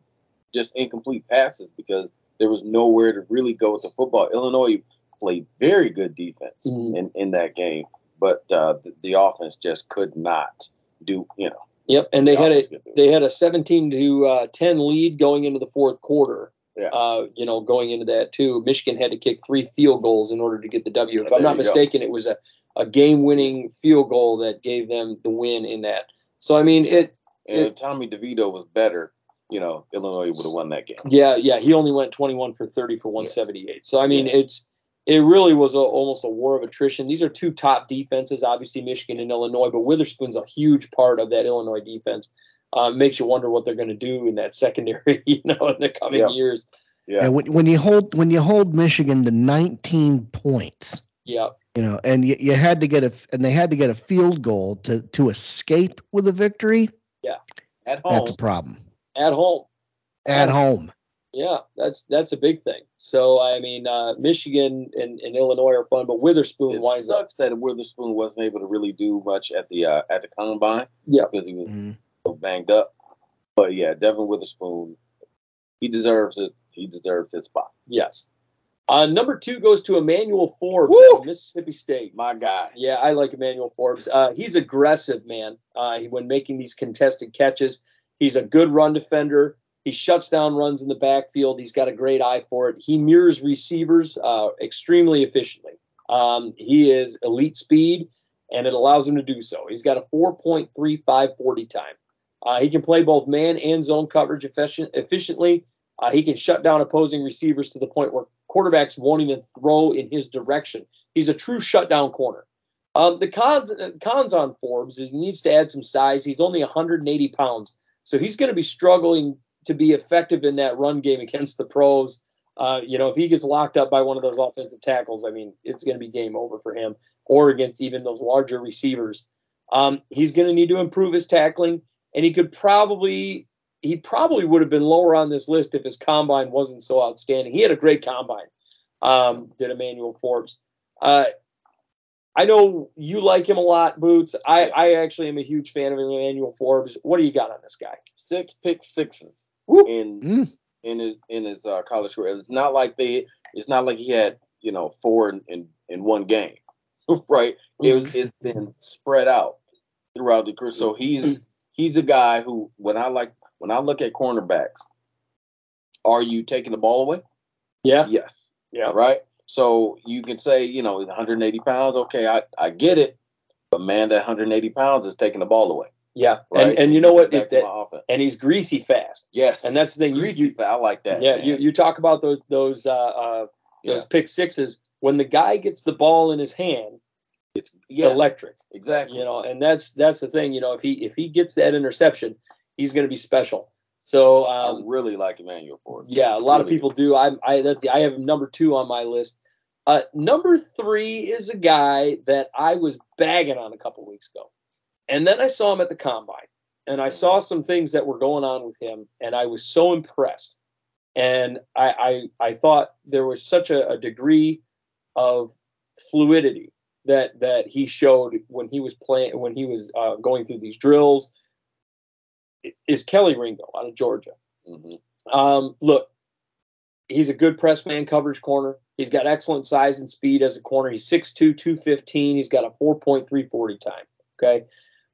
just incomplete passes because there was nowhere to really go with the football. Illinois played very good defense Mhm. in, in that game, but uh, the, the offense just could not do. You know, Yep, and they the had a offense could do it. they had a 17 to uh, 10 lead going into the fourth quarter. Yeah. Uh, you know, going into that too, Michigan had to kick three field goals in order to get the W. If Yeah, I'm not you go. mistaken, it was a, a game winning field goal that gave them the win in that. So I mean, it and if Tommy DeVito was better, you know, Illinois would have won that game. Yeah, yeah, he only went 21 for 30 for 178. So I mean, it's it really was a, almost a war of attrition. These are two top defenses, obviously Michigan and Illinois, but Witherspoon's a huge part of that Illinois defense. Uh, makes you wonder what they're going to do in that secondary, you know, in the coming Yeah. years. Yeah, And when when you hold when you hold Michigan to 19 points, Yeah, you know, and you, you had to get a and they had to get a field goal to to escape with a victory. Yeah. At home. That's a problem at home. at home. Yeah, that's that's a big thing. So I mean, uh, Michigan and, and Illinois are fun, but Witherspoon It winds up. sucks that Witherspoon wasn't able to really do much at the uh, at the combine Yeah. because he was Mhm. so banged up. But yeah, Devin Witherspoon, he deserves it. He deserves his spot. Yes. Uh, number two goes to Emmanuel Forbes Woo! Mississippi State. My guy. Yeah, I like Emmanuel Forbes. Uh, he's aggressive, man. Uh, when making these contested catches, he's a good run defender. He shuts down runs in the backfield. He's got a great eye for it. He mirrors receivers uh, extremely efficiently. Um, he is elite speed, and it allows him to do so. He's got a 4.35 40 time. Uh, he can play both man and zone coverage efficient, efficiently. Uh, he can shut down opposing receivers to the point where quarterbacks won't even throw in his direction. He's a true shutdown corner. Um, the cons cons on Forbes is he needs to add some size. He's only 180 pounds, so he's going to be struggling to be effective in that run game against the pros. Uh, you know, if he gets locked up by one of those offensive tackles, I mean, it's going to be game over for him, or against even those larger receivers. Um, he's going to need to improve his tackling, and he could probably he probably would have been lower on this list if his combine wasn't so outstanding. He had a great combine, um, did Emmanuel Forbes. Uh, I know you like him a lot, Boots. I, I actually am a huge fan of Emmanuel Forbes. What do you got on this guy? Six pick sixes Woo. in Mm. in his in his uh, college career. It's not like they. It's not like he had you know four in in, in one game, right? It was, it's been spread out throughout the career. So he's he's a guy who when I like when I look at cornerbacks, are you taking the ball away? Yeah, Yes. yeah, Right. So you can say you know 180 pounds. Okay, I I get it, but man, that 180 pounds is taking the ball away. yeah. Right. And and you know what? To that, and he's greasy fast. Yes. And that's the thing. Greasy. you, I like that. yeah, man. you, you talk about those those uh, uh, those pick sixes, when the guy gets the ball in his hand, it's yeah, electric. exactly. You know, and that's that's the thing. You know, if he if he gets that interception, he's going to be special. So I um, really like Emmanuel Ford. yeah, a lot of people do. I I that's I have number two on my list. Uh, number three is a guy that I was bagging on a couple weeks ago, and then I saw him at the combine, and I saw some things that were going on with him, and I was so impressed. And I I, I thought there was such a, a degree of fluidity that that he showed when he was playing when he was uh, going through these drills. Is Kelee Ringo out of Georgia? hmm Um, look, he's a good press man coverage corner. He's got excellent size and speed as a corner. He's 6'2, 215. He's got a 4.340 time. Okay.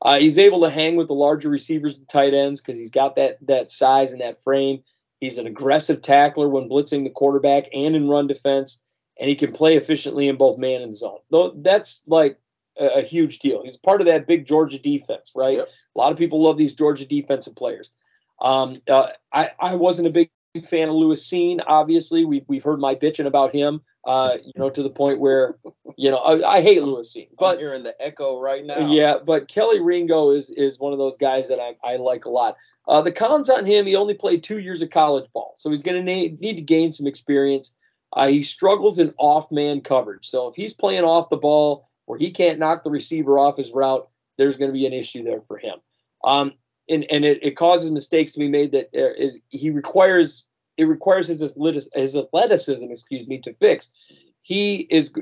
Uh, he's able to hang with the larger receivers and tight ends because he's got that that size and that frame. He's an aggressive tackler when blitzing the quarterback and in run defense, and he can play efficiently in both man and zone. Though that's like a, a huge deal. He's part of that big Georgia defense, right? Yep. A lot of people love these Georgia defensive players. Um, uh, I, I wasn't a big fan of Lewis Cine. Obviously, we, we've heard my bitching about him, uh, you know, to the point where, you know, I, I hate Lewis Cine. you're in the echo right now. yeah, but Kelee Ringo is is one of those guys that I, I like a lot. Uh, the cons on him, he only played two years of college ball, so he's going to need, need to gain some experience. Uh, he struggles in off man coverage. So if he's playing off the ball where he can't knock the receiver off his route, there's going to be an issue there for him. Um, and and it, it causes mistakes to be made that uh, he requires it requires his athleticism, his athleticism, excuse me, to fix. He is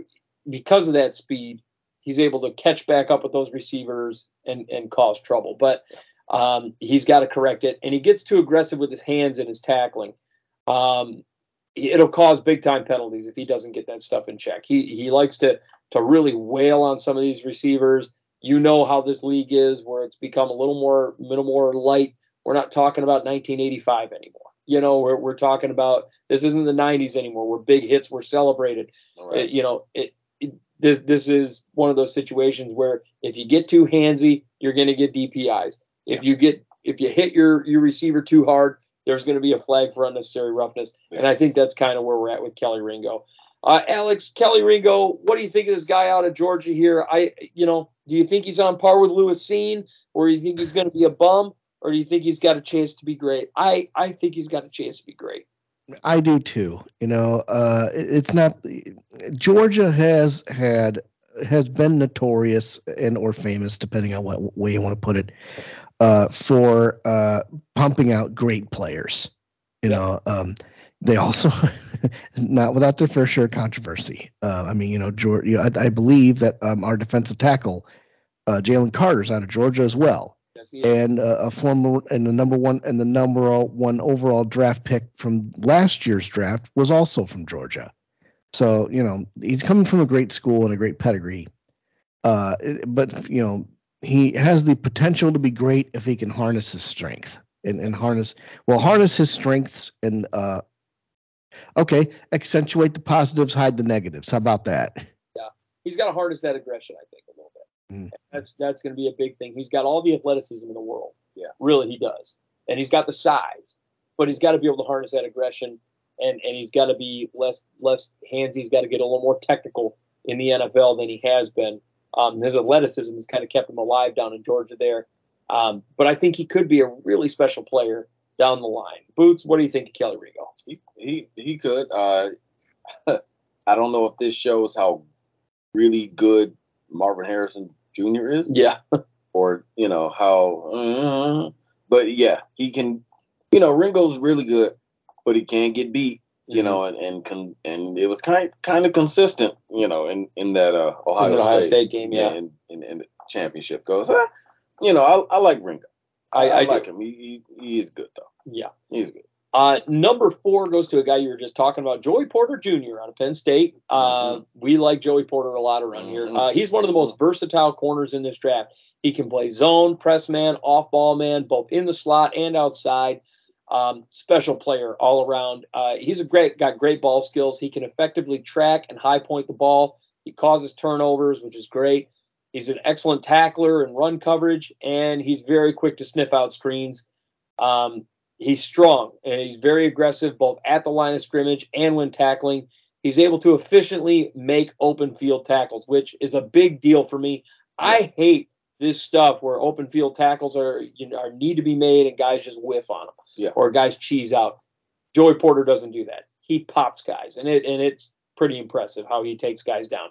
because of that speed, he's able to catch back up with those receivers and and cause trouble. But um, he's got to correct it, and he gets too aggressive with his hands and his tackling. Um, it'll cause big time penalties if he doesn't get that stuff in check. He he likes to to really wail on some of these receivers. You know how this league is, where it's become a little more little more light. We're not talking about 1985 anymore. You know, we're we're talking about this isn't the 90s anymore, where big hits were celebrated. All It- you know, it, it this this is one of those situations where if you get too handsy, you're going to get DPIs. If you get if you hit your your receiver too hard, there's going to be a flag for unnecessary roughness. And I think that's kind of where we're at with Kelee Ringo. Uh, Alex Kelee Ringo, what do you think of this guy out of Georgia here? I you know, do you think he's on par with Lewis Cine, or do you think he's going to be a bum, or do you think he's got a chance to be great? I I think he's got a chance to be great. I do too. You know, uh, it- it's not Georgia has had has been notorious and or famous, depending on what way you want to put it, uh, for uh, pumping out great players. You know, um, they also not without their fair share of controversy. Uh, I mean, you know, Georgia. You know, I, I believe that um, our defensive tackle, uh, Jalen Carter's out of Georgia as well Yes, and uh, a former and the number one and the number one overall draft pick from last year's draft was also from Georgia. So you know he's coming from a great school and a great pedigree. Uh, but you know he has the potential to be great if he can harness his strength and, and harness well harness his strengths and uh, okay accentuate the positives, hide the negatives. How about that? Yeah, he's got to harness that aggression, I think, a little bit. Mm. That's that's going to be a big thing. He's got all the athleticism in the world. Yeah. really, he does, and he's got the size, but he's got to be able to harness that aggression, and and he's got to be less less handsy. He's got to get a little more technical in the NFL than he has been. Um, his athleticism has kind of kept him alive down in Georgia there, um, but I think he could be a really special player down the line. Boots, what do you think of Kelee Ringo? He he, he could. Uh, I don't know if this shows how really good Marvin Harrison Jr. is, Yeah, or you know how. uh, but yeah, he can. You know, Ringo's really good, but he can get beat. You Mm-hmm. know, and and con- and it was kind kind of consistent. You know, in in that uh, in Ohio, the Ohio State, State game. Yeah, in, in, in the championship goes. Uh, you know, I, I like Ringo. I, I- I, I do. like him. He, he he is good though. yeah. He's good. Uh, number four goes to a guy you were just talking about, Joey Porter Jr. out of Penn State. Uh, We like Joey Porter a lot around here. Mhm. Uh, he's one of the most versatile corners in this draft. He can play zone, press man, off ball man, both in the slot and outside. Um, special player all around. Uh, he's a great got great ball skills. He can effectively track and high point the ball. He causes turnovers, which is great. He's an excellent tackler and run coverage, and he's very quick to sniff out screens. Um, he's strong and he's very aggressive both at the line of scrimmage and when tackling. He's able to efficiently make open field tackles, which is a big deal for me. I hate this stuff where open field tackles are you know are need to be made and guys just whiff on them, Yeah. or guys cheese out. Joey Porter doesn't do that. He pops guys, and it and it's pretty impressive how he takes guys down.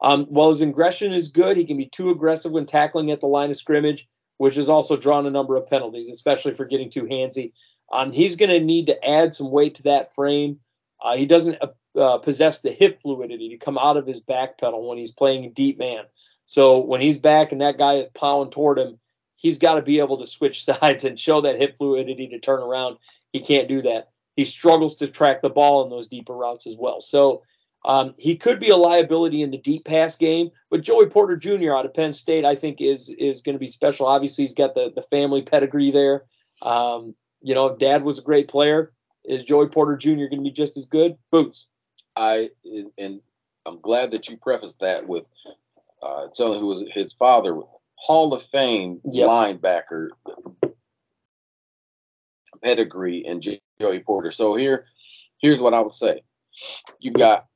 Um, while his aggression is good, he can be too aggressive when tackling at the line of scrimmage, which has also drawn a number of penalties, especially for getting too handsy. Um, he's going to need to add some weight to that frame. Uh, he doesn't uh, uh, possess the hip fluidity to come out of his back pedal when he's playing deep man. So when he's back and that guy is plowing toward him, he's got to be able to switch sides and show that hip fluidity to turn around. He can't do that. He struggles to track the ball in those deeper routes as well. So um, he could be a liability in the deep pass game. But Joey Porter Jr. out of Penn State, I think, is is going to be special. Obviously, he's got the the family pedigree there. Um, you know, dad was a great player. Is Joey Porter Jr. going to be just as good? Boots. I and I'm glad that you prefaced that with uh, telling who was his father, Hall of Fame Yep. linebacker pedigree, and Joey Porter. So here, here's what I would say: you got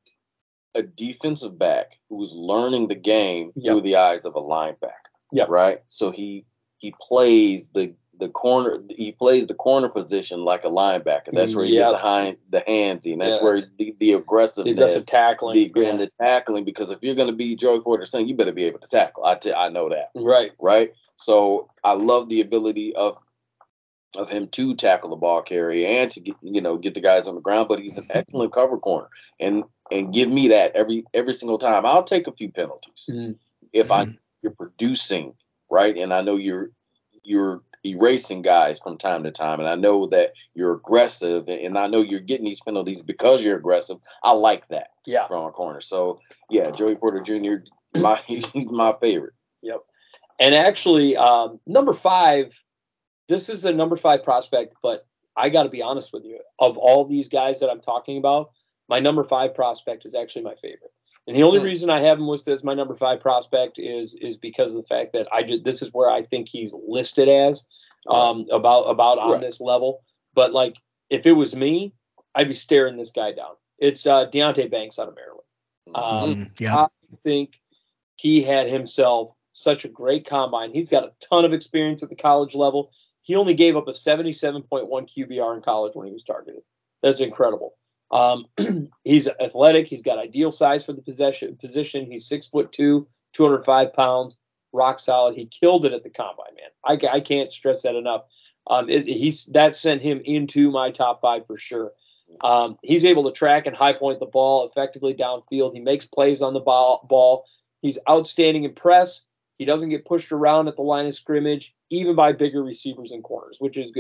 a defensive back who's learning the game Yep. through the eyes of a linebacker. Yep. Right. So he he plays the the corner he plays the corner position like a linebacker. That's where you Yep. get behind the handsy, and that's Yes. where the, the aggressiveness The aggressive tackling. the and the tackling because if you're going to be Joey Porter saying you better be able to tackle. I t- I know that, right. right? So I love the ability of of him to tackle the ball carrier and to get you know get the guys on the ground. But he's an mm-hmm. excellent cover corner, and and give me that every every single time. I'll take a few penalties Mhm. if I you're producing right, and I know you're you're erasing guys from time to time, and I know that you're aggressive, and I know you're getting these penalties because you're aggressive. I like that Yeah. from a corner. So yeah, Joey Porter Jr. My he's my favorite. Yep. And actually, um, number five, this is a number five prospect, but I got to be honest with you. Of all these guys that I'm talking about, my number five prospect is actually my favorite. And the only Hmm. reason I have him listed as my number five prospect is is because of the fact that I just, this is where I think he's listed as um, about about on Right. this level. But like, if it was me, I'd be staring this guy down. It's uh, Deonte Banks out of Maryland. Um, Mm, yeah. I think he had himself such a great combine. He's got a ton of experience at the college level. He only gave up a 77.1 QBR in college when he was targeted. That's incredible. Um, he's athletic. He's got ideal size for the possession position. He's six foot two, 205 pounds, rock solid. He killed it at the combine, man. I, I can't stress that enough. Um, it, he's that sent him into my top five for sure. Um, he's able to track and high point the ball effectively downfield. He makes plays on the ball. ball. He's outstanding in press. He doesn't get pushed around at the line of scrimmage, even by bigger receivers and corners, which is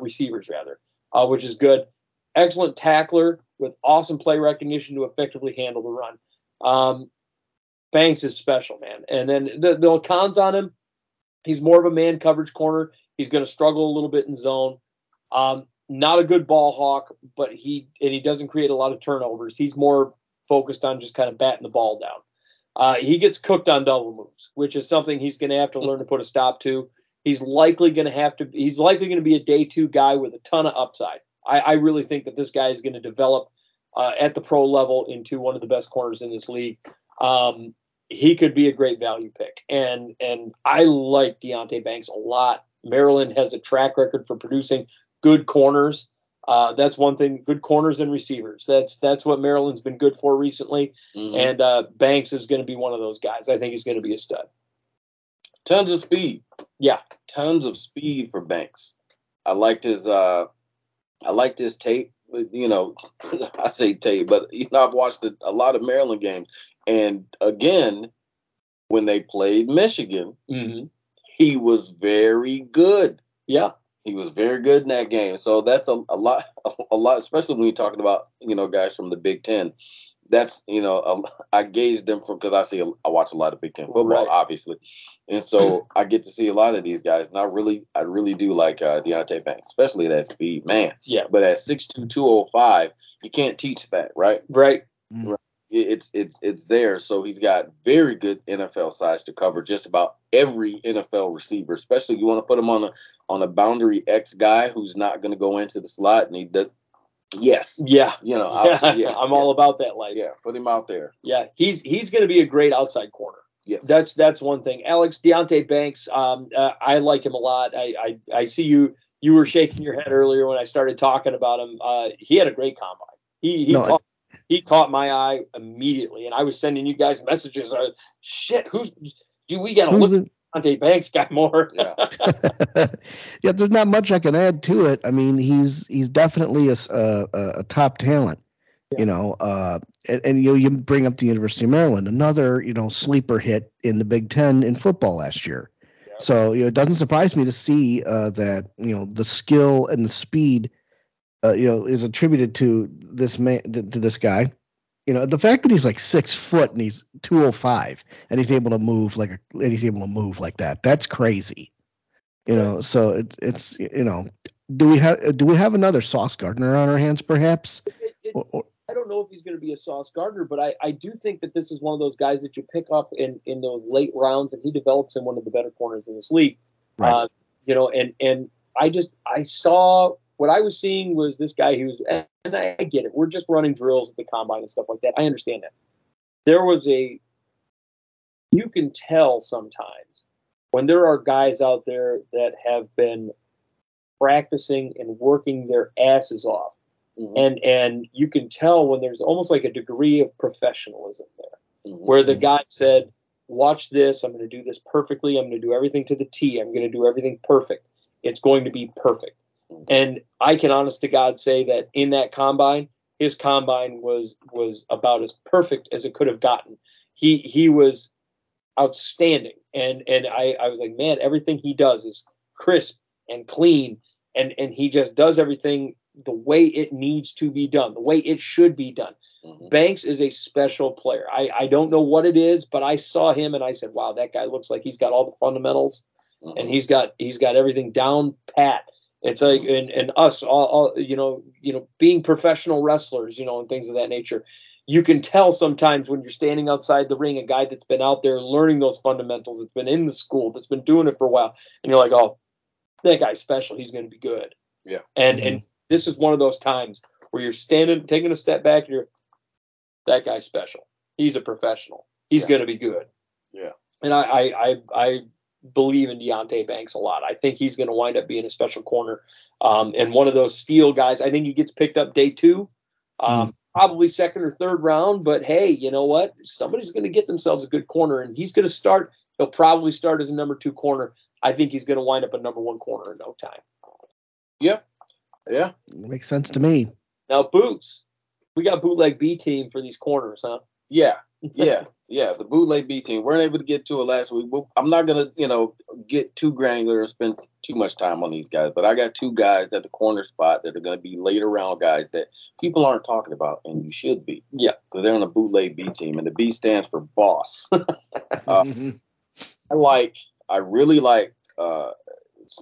receivers rather, uh, which is good. Excellent tackler with awesome play recognition to effectively handle the run. Um, Banks is special, man. And then the, the cons on him, he's more of a man coverage corner. He's going to struggle a little bit in zone. Um, not a good ball hawk, but he and he doesn't create a lot of turnovers. He's more focused on just kind of batting the ball down. Uh, he gets cooked on double moves, which is something he's going to have to learn to put a stop to. He's likely going to have to. He's likely going to be a day two guy with a ton of upside. I, I really think that this guy is going to develop uh, at the pro level into one of the best corners in this league. Um, he could be a great value pick, and and I like Deonte Banks a lot. Maryland has a track record for producing good corners. Uh, that's one thing. Good corners and receivers. That's that's what Maryland's been good for recently. Mhm. And uh, Banks is going to be one of those guys. I think he's going to be a stud. tons of speed. Yeah. tons of speed for Banks. I liked his. uh I like this tape. but, You know, I say tape, but you know, I've watched a, a lot of Maryland games, and again, when they played Michigan, Mm-hmm. he was very good. Yeah. He was very good in that game. So that's a, a lot, a lot, especially when you're talking about you know guys from the Big Ten. That's you know um, I gauge them from because I see um, I watch a lot of Big Ten football, Right. obviously, and so I get to see a lot of these guys, and I really I really do like uh, Deonte Banks, especially that speed, man. Yeah. But at six two two oh five, you can't teach that, right? Right. Mm. It- It's it's it's there. So he's got very good NFL size to cover just about every NFL receiver. Especially you want to put him on a on a boundary X guy who's not going to go into the slot and he does, Yes. Yeah. You know, Yeah, I, yeah, I'm all about that life. yeah. Put him out there. Yeah, he's he's going to be a great outside corner. Yes. That's that's one thing. Alex Deonte Banks, um, uh, I like him a lot. I, I I see you you were shaking your head earlier when I started talking about him. Uh, he had a great combine. He he No, I- caught, he caught my eye immediately, and I was sending you guys messages. Uh, Shit, who's do we got to Who's look the- at Deonte Banks guy more? yeah. yeah, there's not much I can add to it. I mean, he's he's definitely a top talent. Yeah. You know, uh, and, and you you bring up the University of Maryland, another you know sleeper hit in the Big Ten in football last year. Yeah. So you know, it doesn't surprise me to see uh, that you know the skill and the speed, uh, you know, is attributed to this man to, to this guy. You know, the fact that he's like six foot and he's two oh five and he's able to move like a, and he's able to move like that. That's crazy. You know, so it's it's you know, do we have do we have another Sauce Gardner on our hands perhaps? It- it- Or, or, I don't know if he's going to be a Sauce Gardner, but I, I do think that this is one of those guys that you pick up in, in those late rounds, and he develops in one of the better corners in this league. Right. Uh, you know, and and I just I saw what I was seeing was this guy who's and I get it. We're just running drills at the combine and stuff like that. I understand that. There was a you can tell sometimes when there are guys out there that have been practicing and working their asses off Mhm, and and you can tell when there's almost like a degree of professionalism there mhm. where the guy said watch this i'm going to do this perfectly i'm going to do everything to the t i'm going to do everything perfect it's going to be perfect and i can honest to god say that in that combine his combine was was about as perfect as it could have gotten he he was outstanding and and i i was like man everything he does is crisp and clean and and he just does everything the way it needs to be done the way it should be done Mhm. Banks is a special player. I, I don't know what it is, but I saw him and I said, "Wow, that guy looks like he's got all the fundamentals Mhm. and he's got he's got everything down pat." It's like and, and us all, all you know you know being professional wrestlers, you know, and things of that nature. You can tell sometimes when you're standing outside the ring, a guy that's been out there learning those fundamentals, that's been in the school, that's been doing it for a while, and you're like, "Oh, that guy's special. He's going to be good." Yeah. And Mhm. and this is one of those times where you're standing, taking a step back, and you're that guy's special. He's a professional. He's Yeah. going to be good. Yeah. And I, I, I, I believe in Deonte Banks a lot. I think he's going to wind up being a special corner. Um, and one of those steel guys, I think he gets picked up day two, um, probably second or third round. But hey, you know what? Somebody's going to get themselves a good corner, and he's going to start. He'll probably start as a number two corner. I think he's going to wind up a number one corner in no time. Yeah. Yeah. Makes sense to me. Now, boots. We got bootleg B team for these corners, huh? Yeah, yeah, yeah. The bootleg B team. We weren't able to get to it last week. Well, I'm not gonna, you know, get too granular and spend too much time on these guys. But I got two guys at the corner spot that are gonna be later round guys that people aren't talking about, and you should be. Yeah. because they're on a bootleg B team, and the B stands for boss. Uh, Mhm. I like. I really like. uh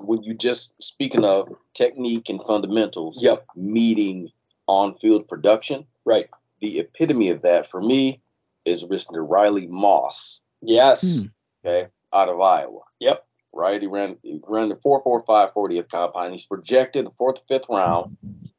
when you just speaking of technique and fundamentals, Yep. meeting on-field production. Right. The epitome of that for me is Mr. Riley Moss, Yes. Hmm. okay, out of Iowa. Yep. Right. He ran he ran the four four five forty of combine. He's projected the fourth fifth round.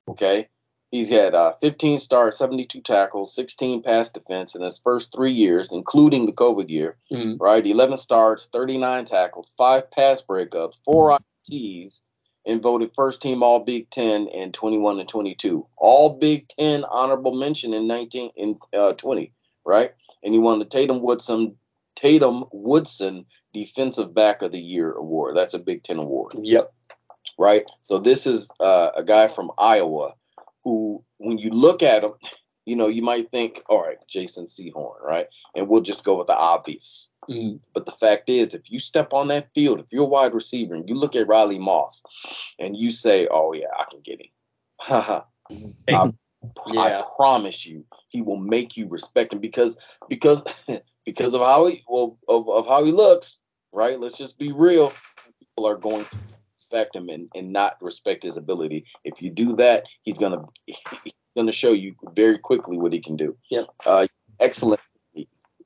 Okay. He's had uh, 15 starts, 72 tackles, 16 pass defense in his first three years, including the COVID year. Mhm. Right. 11 starts, 39 tackles, five pass breakups, four ITs, and voted first team All Big Ten in 21 and 22. All Big Ten honorable mention in 19 in uh, 20. Right. And he won the Tatum Woodson Tatum Woodson Defensive Back of the Year award. That's a Big Ten award Yep. right? So this is uh, a guy from Iowa who, when you look at him, you know, you might think, all right, Jason Sehorn, right? And we'll just go with the obvious. Mhm. But the fact is, if you step on that field, if you're a wide receiver and you look at Riley Moss and you say, oh, yeah, I can get him. Haha. I, Yeah. I promise you, he will make you respect him because because because of how he well of, of how he looks, right? Let's just be real. People are going to respect him and, and not respect his ability. If you do that, he's gonna he's gonna show you very quickly what he can do. Yeah. Uh, excellent.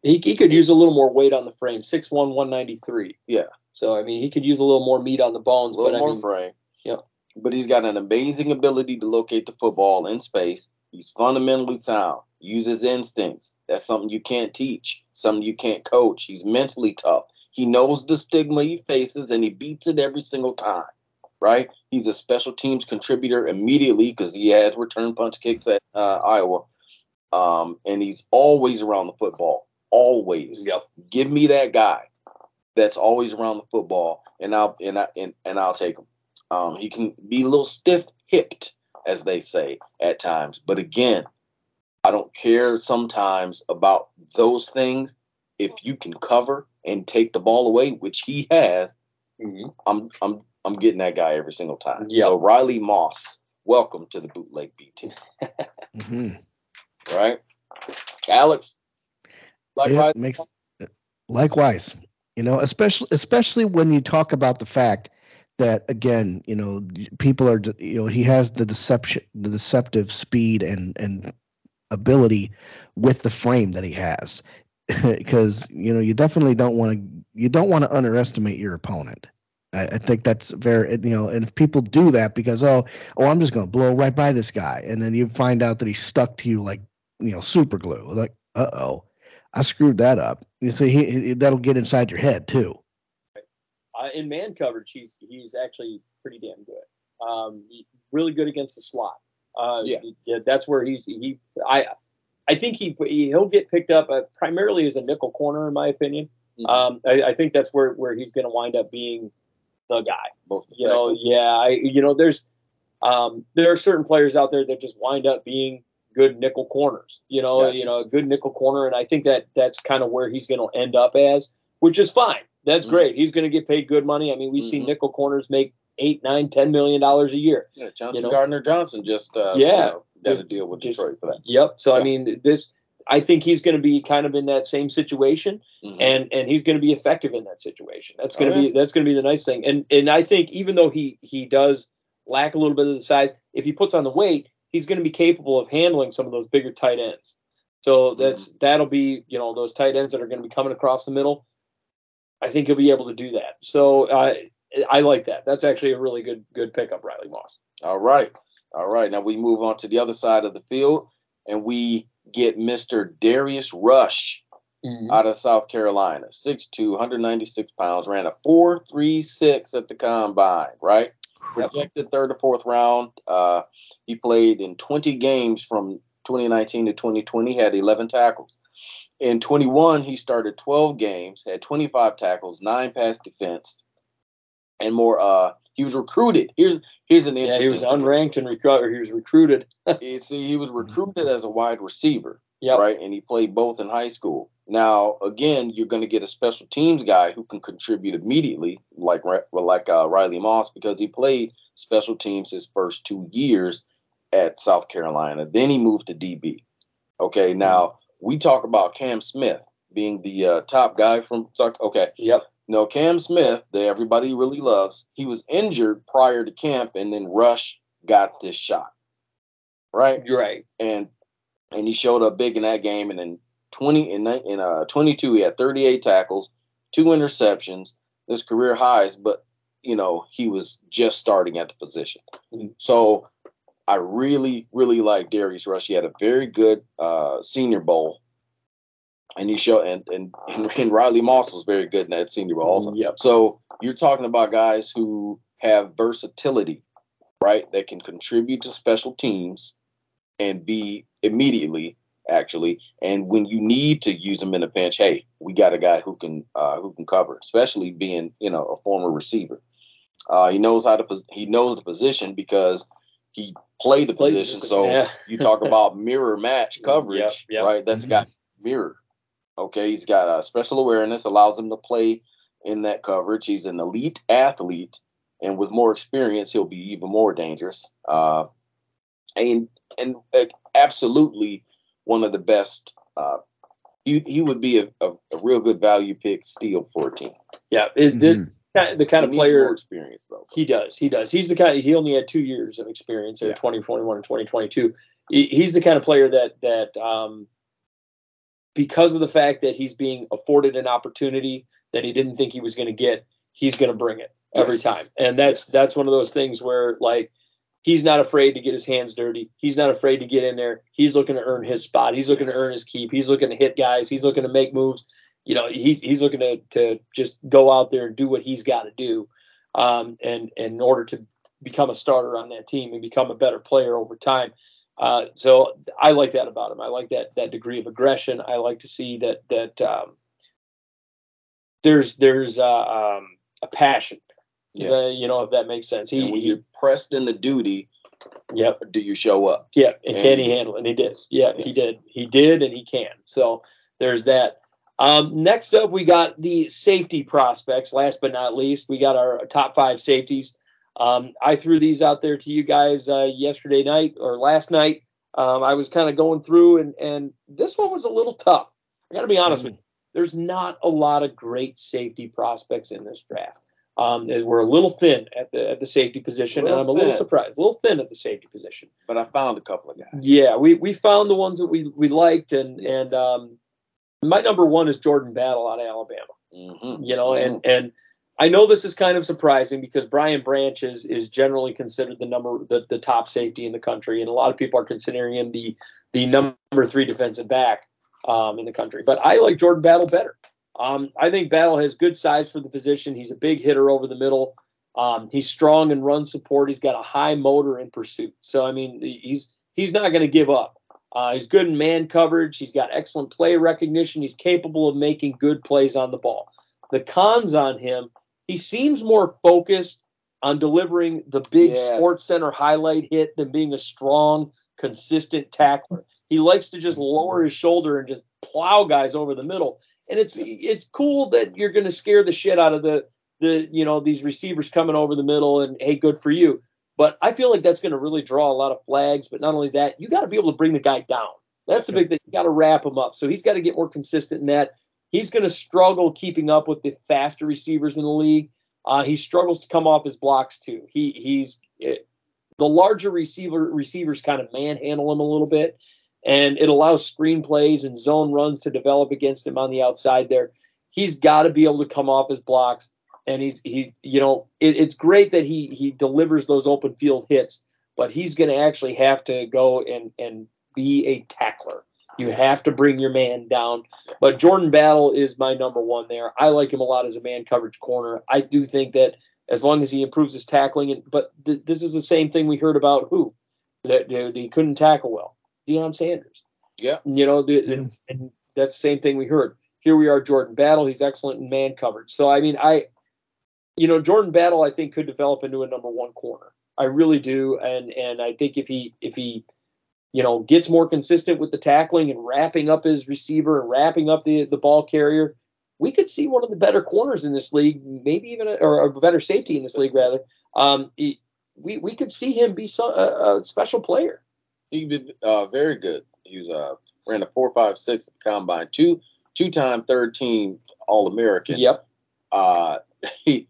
He, he could use a little more weight on the frame. 6'1", 193. Yeah. So I mean, he could use a little more meat on the bones. A little but more I mean, frame. Yep. But he's got an amazing ability to locate the football in space. He's fundamentally sound, uses instincts. That's something you can't teach, something you can't coach. He's mentally tough. He knows the stigma he faces and he beats it every single time, right? He's a special teams contributor immediately because he has return punch kicks at uh, Iowa. Um, and he's always around the football, always. Yep. Give me that guy that's always around the football, and I'll and I and, and I'll take him. Um, he can be a little stiff hipped, as they say at times, but again, I don't care sometimes about those things. If you can cover and take the ball away, which he has, Mm-hmm. I'm I'm I'm getting that guy every single time. Yep. So Riley Moss, welcome to the bootleg BT. hmm Right, Alex. Like It makes likewise. You know, especially especially when you talk about the fact that again, you know, people are you know he has the deception, the deceptive speed and and ability with the frame that he has, because you know you definitely don't want to you don't want to underestimate your opponent. I, I think that's very you know, and if people do that because oh oh I'm just to blow right by this guy, and then you find out that he's stuck to you like you know super glue, like uh oh. I screwed that up. You see, he, he- that'll get inside your head too. Uh, in man coverage, he's he's actually pretty damn good. Um, really good against the slot. Uh, Yeah. yeah, that's where he's he. I I think he he'll get picked up uh, primarily as a nickel corner, in my opinion. Mhm. Um, I, I think that's where where he's going to wind up being the guy. Most You know, yeah, I you know there's um, there are certain players out there that just wind up being good nickel corners. You know, Gotcha. you know, a good nickel corner, and I think that that's kind of where he's going to end up as, which is fine. That's Mhm. great. He's going to get paid good money. I mean, we've seen Mhm. nickel corners make eight, nine, ten million dollars a year. Yeah, Johnson you know? Gardner Johnson just uh, Yeah. you know, got to deal with just- Detroit for that. Yep. So I mean, this I think he's going to be kind of in that same situation, Mhm. and and he's going to be effective in that situation. That's going Oh, to be that's going to be the nice thing. And and I think even though he he does lack a little bit of the size, if he puts on the weight, he's going to be capable of handling some of those bigger tight ends. So that's that'll be you know those tight ends that are going to be coming across the middle. I think he'll be able to do that. So uh, I like that. That's actually a really good good pickup, Riley Moss. All right. All right. Now we move on to the other side of the field and we get Mr. Darius Rush out of South Carolina. 6'2, 196 pounds, ran a 4.36 at the combine, right? Projected third or fourth round. Uh, he played in 20 games from 2019 to 2020, had 11 tackles. In 21, he started 12 games, had 25 tackles, nine pass defense, and more. Uh, he was recruited. Here's here's an Yeah, interesting. he was unranked and recruited. He was recruited. You See, he was recruited as a wide receiver, Yep. right? And he played both in high school. Now, again, you're going to get a special teams guy who can contribute immediately, like like uh, Riley Moss, because he played special teams his first two years at South Carolina. Then he moved to DB. Okay, now we talk about Cam Smith being the uh, top guy from. Okay, Yep. no, Cam Smith, that everybody really loves, he was injured prior to camp, and then Rush got this shot, right? You're right. And and he showed up big in that game. And in twenty in in uh twenty two, he had thirty eight tackles, two interceptions, his career highs. But you know he was just starting at the position, Mhm. so I really really like Darius Rush. He had a very good uh, Senior Bowl. And he showed, and, and and Riley Moss was very good in that Senior Bowl also. Yep. So you're talking about guys who have versatility, right? That can contribute to special teams and be immediately actually. And when you need to use them in a pinch, hey, we got a guy who can uh, who can cover, especially being you know a former receiver. Uh, he knows how to he knows the position because he played the Played the position. position, So yeah. you talk about mirror match coverage, Yep, yep. right? That's got mirror. Okay, he's got a special awareness, allows him to play in that coverage. He's an elite athlete, and with more experience, he'll be even more dangerous. Uh, and and uh, absolutely one of the best. Uh, he he would be a, a, a real good value pick, steal for a team. Yeah. It, Mhm. the, the kind He of more player experience though. he does. He does. He's the kind. He only had two years of experience in Yeah. 2021 and 2022. He, he's the kind of player that that um, because of the fact that he's being afforded an opportunity that he didn't think he was going to get, he's going to bring it. every Yes. time, and that's Yes. that's one of those things where like he's not afraid to get his hands dirty. He's not afraid to get in there. He's looking to earn his spot. He's looking to earn his keep. He's looking to hit guys. He's looking to make moves. You know, he's he's looking to to just go out there and do what he's got to do, um, and, and in order to become a starter on that team and become a better player over time. Uh, so I like that about him. I like that that degree of aggression. I like to see that that um, there's there's uh, um, a passion. Yeah. Uh, you know if that makes sense. He, and when he you're pressed into duty, yep do you show up? yeah, and, And can he he handle it? And he did. Yeah, Yeah. he did. He did, and he can. So there's that. Um, next up, we got the safety prospects. Last but not least, we got our top five safeties. Um, I threw these out there to you guys uh, yesterday night or last night. Um, I was kind of going through, and and this one was a little tough. I got to be honest with you. There's not a lot of great safety prospects in this draft. Um, we're a little thin at the at the safety position, and I'm a little thin. surprised. A little thin at the safety position. But I found a couple of guys. Yeah, we we found the ones that we we liked, and and um, my number one is Jordan Battle out of Alabama. hmm You know, and and I know this is kind of surprising because Brian Branch is is generally considered the number the, the top safety in the country, and a lot of people are considering him the the number three defensive back um, in the country. But I like Jordan Battle better. Um, I think Battle has good size for the position. He's a big hitter over the middle. Um, he's strong in run support. He's got a high motor in pursuit. So I mean, he's he's not going to give up. Uh, he's good in man coverage. He's got excellent play recognition. He's capable of making good plays on the ball. The cons on him, he seems more focused on delivering the big Yes. sports center highlight hit than being a strong, consistent tackler. He likes to just lower his shoulder and just plow guys over the middle. And it's it's cool that you're going to scare the shit out of the the you know these receivers coming over the middle and hey good for you. But I feel like that's going to really draw a lot of flags. But not only that, you got to be able to bring the guy down. That's a big thing. You got to wrap him up. So he's got to get more consistent in that. He's going to struggle keeping up with the faster receivers in the league. Uh, he struggles to come off his blocks too. He he's it, the larger receiver receivers kind of manhandle him a little bit, and it allows screen plays and zone runs to develop against him on the outside. There, he's got to be able to come off his blocks, and he's he you know it, it's great that he he delivers those open field hits, but he's going to actually have to go and and be a tackler. You have to bring your man down. But Jordan Battle is my number one there. I like him a lot as a man coverage corner. I do think that as long as he improves his tackling, and but th- this is the same thing we heard about who that, that he couldn't tackle well, Deion Sanders. Yeah. You know, the, Yeah. Mm. and that's the same thing we heard. Here we are, Jordan Battle. He's excellent in man coverage. So I mean, I, you know, Jordan Battle, I think could develop into a number one corner. I really do, and and I think if he if he you know, gets more consistent with the tackling and wrapping up his receiver and wrapping up the the ball carrier, we could see one of the better corners in this league, maybe even a, or a better safety in this league rather. Um, he, we we could see him be so, a, a special player. He did uh, very good. He was uh, ran a four five six at the combine, two two time third team All American. Yep. Uh, he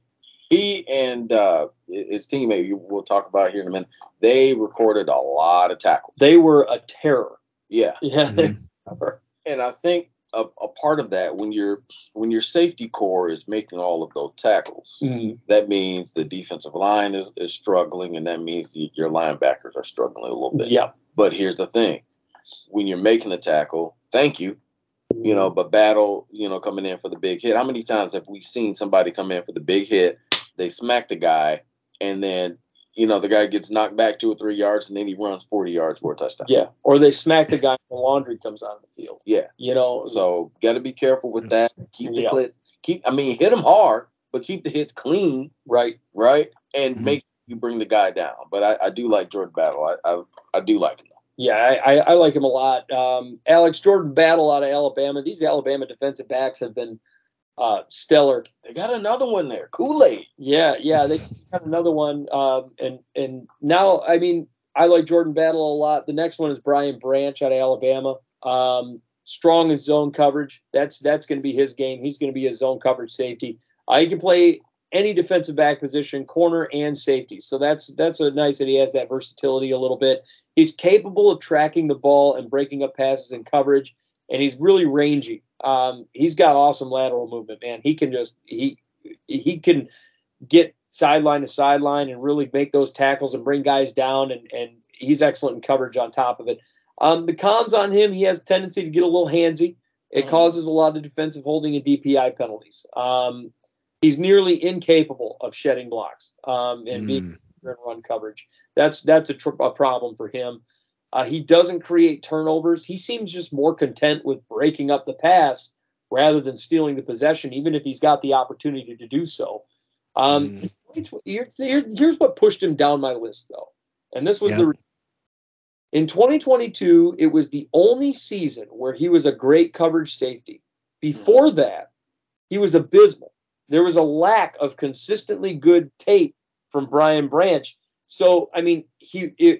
he and uh, his teammate we'll talk about here in a minute. They recorded a lot of tackles. They were a terror. Yeah, Yeah. they Mhm. were. and I think a, a part of that when your when your safety core is making all of those tackles, Mm, that means the defensive line is, is struggling, and that means y- your linebackers are struggling a little bit. yeah. But here's the thing: when you're making a tackle, thank you, you know, but battle, you know, coming in for the big hit. How many times have we seen somebody come in for the big hit? They smack the guy, and then you know the guy gets knocked back two or three yards, and then he runs 40 yards for a touchdown. Yeah. Or they smack the guy and the laundry comes out of the field. Yeah. You know. So got to be careful with that. Keep the Yeah. clips. Keep. I mean, hit them hard, but keep the hits clean, right. right? And Mhm. make you bring the guy down. But I, I do like Jordan Battle. I, I I do like him. Yeah, I, I, I like him a lot. Um, Alex Jordan Battle out of Alabama. These Alabama defensive backs have been uh, stellar. They got another one there, Kool Aid. Yeah, yeah, they got another one. Um, and and now, I mean, I like Jordan Battle a lot. The next one is Brian Branch out of Alabama. Um, strong in zone coverage. That's that's going to be his game. He's going to be a zone coverage safety. Uh, he can play any defensive back position, corner and safety. So that's that's a nice that he has that versatility a little bit. He's capable of tracking the ball and breaking up passes in coverage, and he's really rangy. Um, he's got awesome lateral movement, man. He can just he he can get sideline to sideline and really make those tackles and bring guys down. And, and he's excellent in coverage on top of it. Um, the cons on him, he has a tendency to get a little handsy. It Mhm. causes a lot of defensive holding and DPI penalties. Um, he's nearly incapable of shedding blocks um, and being Mm. and run coverage. That's that's a, tr- a problem for him. Uh, he doesn't create turnovers. He seems just more content with breaking up the pass rather than stealing the possession, even if he's got the opportunity to do so. Um, here's, here's what pushed him down my list, though, and this was Yeah. the in 2022. It was the only season where he was a great coverage safety. Before that, he was abysmal. There was a lack of consistently good tape from Brian Branch. So, I mean, he if,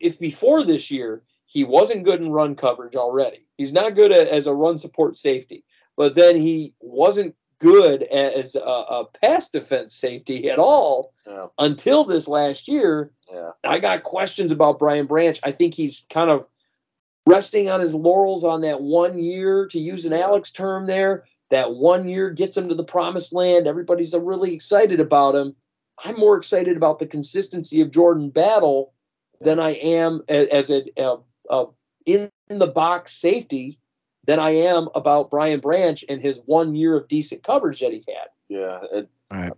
if before this year he wasn't good in run coverage already, he's not good at, as a run support safety. But then he wasn't good as a, a pass defense safety at all Yeah, until this last year. yeah. I got questions about Brian Branch. I think he's kind of resting on his laurels on that one year, to use an Alex term there. That one year gets him to the promised land. Everybody's uh, really excited about him. I'm more excited about the consistency of Jordan Battle than I am as a, a, a in the box safety than I am about Brian Branch and his one year of decent coverage that he had. Yeah, it, All right.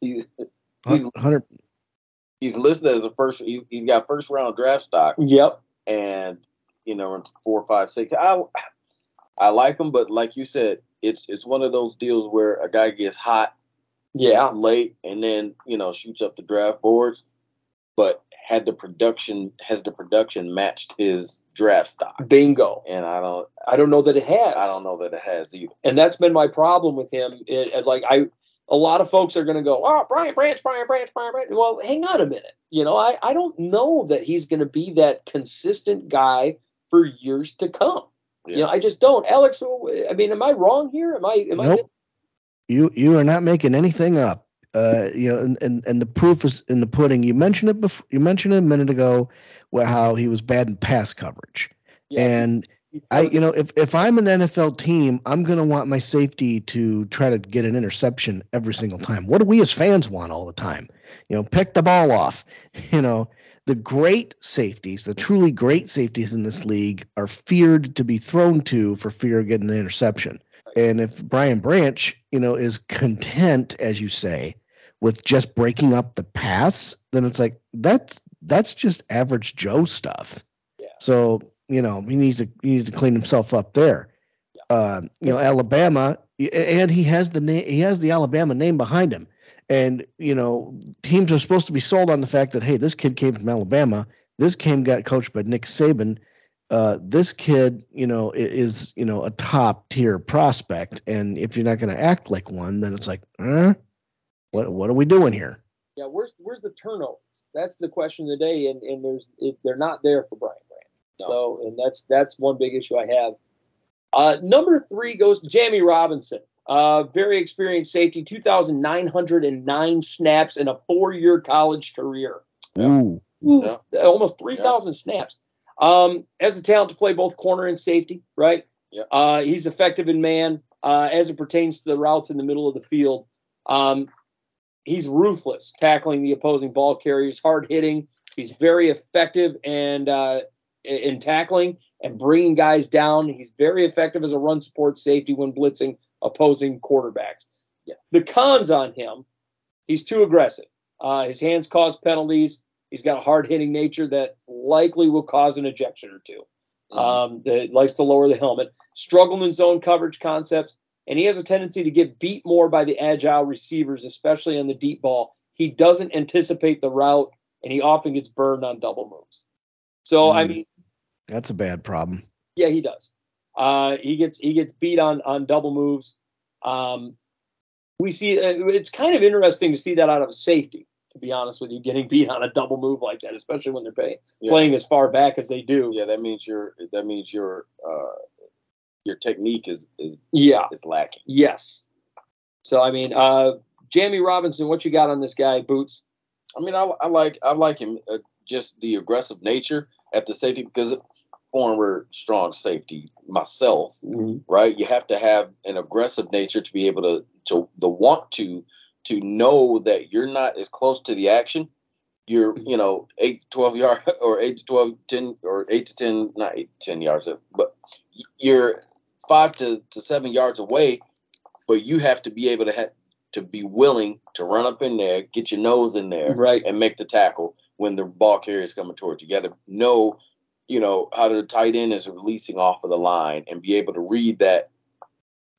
he's He's- Hundred. he's listed as a first. He, he's got first round draft stock, Yep. and you know, four, five, six. I I like him, but like you said, it's it's one of those deals where a guy gets hot Yeah. late and then you know shoots up the draft boards, but had the production has the production matched his draft stock, Bingo. and I don't I don't know that it has. I don't know that it has either. and that's been my problem with him. It, it- like I, a lot of folks are going to go, "Oh, Brian Branch, Brian Branch, Brian Branch." Well, hang on a minute. You know, I I don't know that he's going to be that consistent guy for years to come. You know, I just don't. Alex, I mean, am I wrong here? Am I? Am I? You you are not making anything up. Uh, you know, and, and and the proof is in the pudding. You mentioned it before. You mentioned it a minute ago, where how he was bad in pass coverage. Yeah, And I, you know, if if I'm an NFL team, I'm gonna want my safety to try to get an interception every single time. What do we as fans want all the time? You know, pick the ball off. You know, the great safeties, the truly great safeties in this league, are feared to be thrown to for fear of getting an interception. And if Brian Branch, you know, is content, as you say, with just breaking up the pass, then it's like that's that's just average Joe stuff. Yeah. So you know he needs to he needs to clean himself up there. Uh, you know Alabama, and he has the name he has the Alabama name behind him, and you know teams are supposed to be sold on the fact that hey this kid came from Alabama, this kid got coached by Nick Saban. Uh, this kid, you know, is you know a top tier prospect, and if you're not going to act like one, then it's like, huh? What what are we doing here? yeah. Where's where's the turnovers? That's the question of the day, and and there's it, they're not there for Brian Branch. No. So, and that's that's one big issue I have. Uh, number three goes to Jammie Robinson. Uh, very experienced safety, 2,909 snaps in a four-year college career. Yeah. Ooh, Ooh, almost 3,000 snaps. Um, has the talent to play both corner and safety, right? Yeah. Uh, he's effective in man uh, as it pertains to the routes in the middle of the field. Um, he's ruthless tackling the opposing ball carriers, hard hitting. He's very effective and uh, in tackling and bringing guys down. He's very effective as a run support safety when blitzing opposing quarterbacks. Yeah. The cons on him, he's too aggressive. Uh, his hands cause penalties. He's got a hard hitting nature that likely will cause an ejection or 2 Mhm. Um, that likes to lower the helmet. Struggle in zone coverage concepts, and he has a tendency to get beat more by the agile receivers, especially on the deep ball. He doesn't anticipate the route, and he often gets burned on double moves. So I Mm. mean, that's a bad problem. yeah, he does. Uh, he gets he gets beat on on double moves. Um, we see uh, it's kind of interesting to see that out of a safety. To be honest with you, getting beat on a double move like that, especially when they're pay, Yeah. playing as far back as they do. Yeah, that means you're that means your uh your technique is is Yeah. is lacking. Yes. So I mean, uh, Jammie Robinson, what you got on this guy, Boots? I mean, I, I like I like him uh, just the aggressive nature at the safety because former strong safety myself, right? You have to have an aggressive nature to be able to to the want to to know that you're not as close to the action. You're, you know, eight to 12 yards or eight to 12, 10 or eight to 10, not eight to 10 yards, but you're five to, to seven yards away, but you have to be able to have, to be willing to run up in there, get your nose in there, Right. and make the tackle when the ball carrier is coming towards you. You got to know, you know, how the tight end is releasing off of the line and be able to read that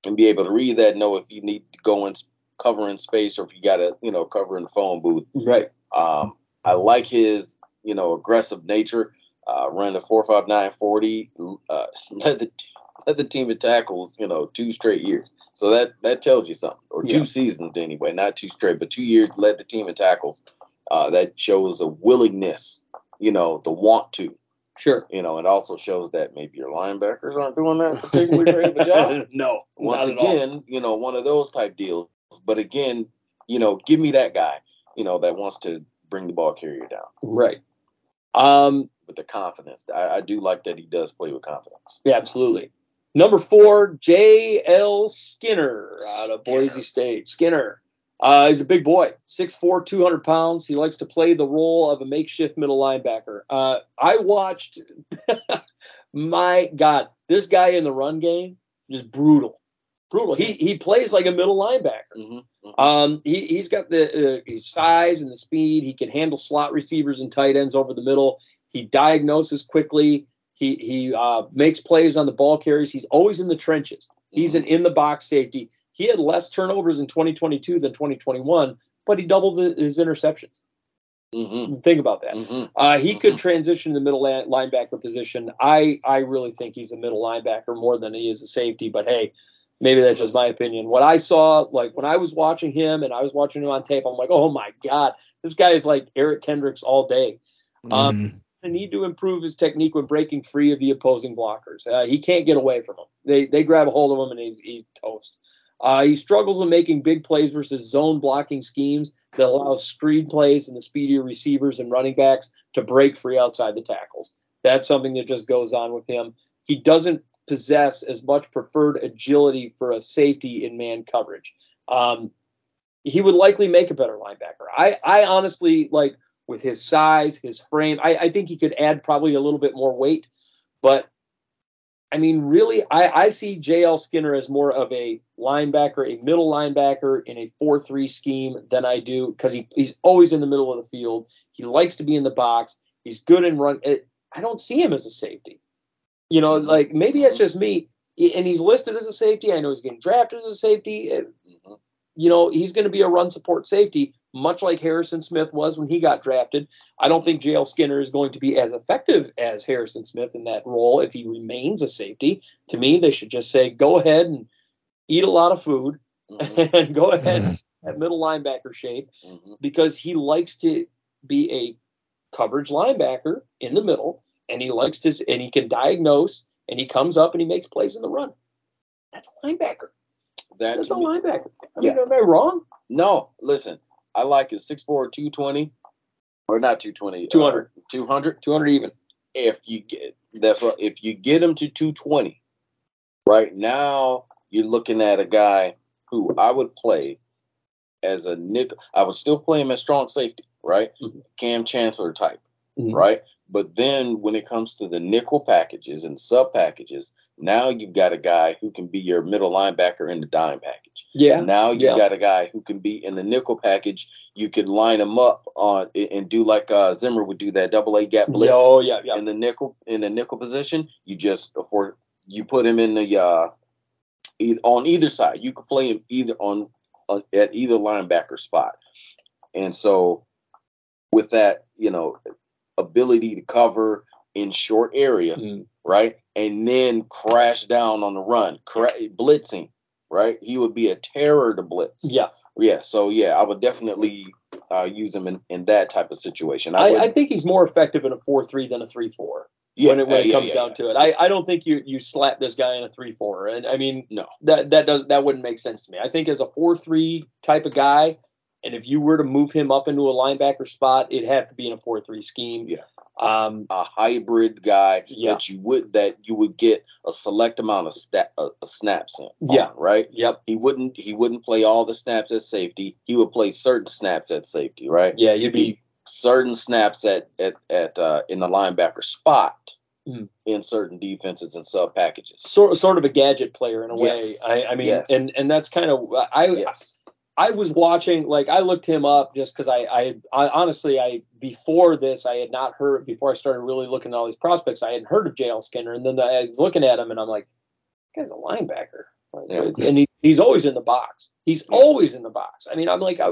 and be able to read that, know if you need to go in cover in space or if you got to, you know, cover in the phone booth. Right. Um, I like his, you know, aggressive nature. Uh, ran the four five nine forty. Uh, led the led the team in tackles, you know, two straight years. So that that tells you something, or two Yeah. seasons anyway, not two straight, but two years led the team in tackles. Uh, that shows a willingness, you know, the want to, Sure. you know. It also shows that maybe your linebackers aren't doing that particularly great of a job. no. Once at all. again, you know, one of those type deals. But again, you know, give me that guy, you know, that wants to bring the ball carrier down Right. Um, with the confidence. I, I do like that he does play with confidence. yeah, absolutely. Number four, J.L. Skinner out of Boise State. Skinner. Uh, he's a big boy, 6'4, 200 pounds. He likes to play the role of a makeshift middle linebacker. Uh, I watched, my God, this guy in the run game, just brutal. Brutal. He, he plays like a middle linebacker. Mm-hmm. Um, he, he's got the uh, size and the speed. He can handle slot receivers and tight ends over the middle. He diagnoses quickly. He he uh, makes plays on the ball carries. He's always in the trenches. He's an in the box safety. He had less turnovers in 2022 than 2021, but he doubled his interceptions. Mm-hmm. Think about that. Mm-hmm. Uh, he could transition to the middle linebacker position. I I really think he's a middle linebacker more than he is a safety. But hey, maybe that's just my opinion. What I saw, like when I was watching him and I was watching him on tape, I'm like, oh my god, this guy is like Eric Kendricks all day. Um, I need to improve his technique when breaking free of the opposing blockers. Uh, he can't get away from them. They they grab a hold of him and he's he's toast. Uh, he struggles with making big plays versus zone blocking schemes that allow screen plays and the speedier receivers and running backs to break free outside the tackles. That's something that just goes on with him. He doesn't possess as much preferred agility for a safety in man coverage. Um, he would likely make a better linebacker. I, I honestly like with his size, his frame. I, I think he could add probably a little bit more weight, but I mean, really, I, I see JL Skinner as more of a linebacker, a middle linebacker in a 4 3 scheme than I do because he, he's always in the middle of the field. He likes to be in the box. He's good in run. It, I don't see him as a safety. You know, like maybe it's just me. And he's listed as a safety. I know he's getting drafted as a safety. Mm-hmm. You know, he's going to be a run support safety, much like Harrison Smith was when he got drafted. I don't think JL Skinner is going to be as effective as Harrison Smith in that role if he remains a safety. To me, they should just say, go ahead and eat a lot of food Mm-hmm. and go ahead at middle linebacker shape Mm-hmm. because he likes to be a coverage linebacker in the middle and he likes to and he can diagnose and he comes up and he makes plays in the run. That's a linebacker. That That's a me- linebacker. I Yeah. mean, am I wrong? no, listen, I like his 6'4", 220, or not 220, 200. uh, 200. 200 even. If you get that's what if you get him to 220, right now you're looking at a guy who I would play as a nickel. I would still play him as strong safety, right? Mhm. Kam Chancellor type, Mhm. right? But then when it comes to the nickel packages and sub packages, now you've got a guy who can be your middle linebacker in the dime package. Yeah. Now you yeah. got a guy who can be in the nickel package. You could line him up on and do like uh, Zimmer would do that double A gap blitz Oh yeah, yeah. in the nickel in the nickel position. You just for you put him in the uh, on either side. You could play him either on, on at either linebacker spot, and so with that, you know, ability to cover in short area, Mm. Right, and then crash down on the run, cra- blitzing, right. He would be a terror to blitz. Yeah. Yeah, so yeah, I would definitely uh, use him in, in that type of situation. I, I, I think he's more effective in a 4 3 than a 3 4 yeah, when it, when it comes yeah, down to it. I, I don't think you you slap this guy in a 3 4. And I mean, No. that that does that wouldn't make sense to me. I think as a 4 3 type of guy And if you were to move him up into a linebacker spot, it'd have to be in a four-three scheme. Yeah. Um, a hybrid guy Yeah. that you would that you would get a select amount of sta- uh, uh, snaps in. on, Yeah. right. yep. He wouldn't he wouldn't play all the snaps at safety. He would play certain snaps at safety, right? Yeah, you'd be Certain snaps at at at uh, in the linebacker spot Mhm. in certain defenses and sub packages. sort sort of a gadget player in a way. I, I mean, Yes. and and that's kind of I Yes. I was watching like I looked him up just because I, I I honestly I before this I had not heard before I started really looking at all these prospects I hadn't heard of JL Skinner and then the, I was looking at him and I'm like, this guy's a linebacker, Like, Yeah. and he, he's always in the box. He's Yeah. always in the box. I mean, I'm like, I,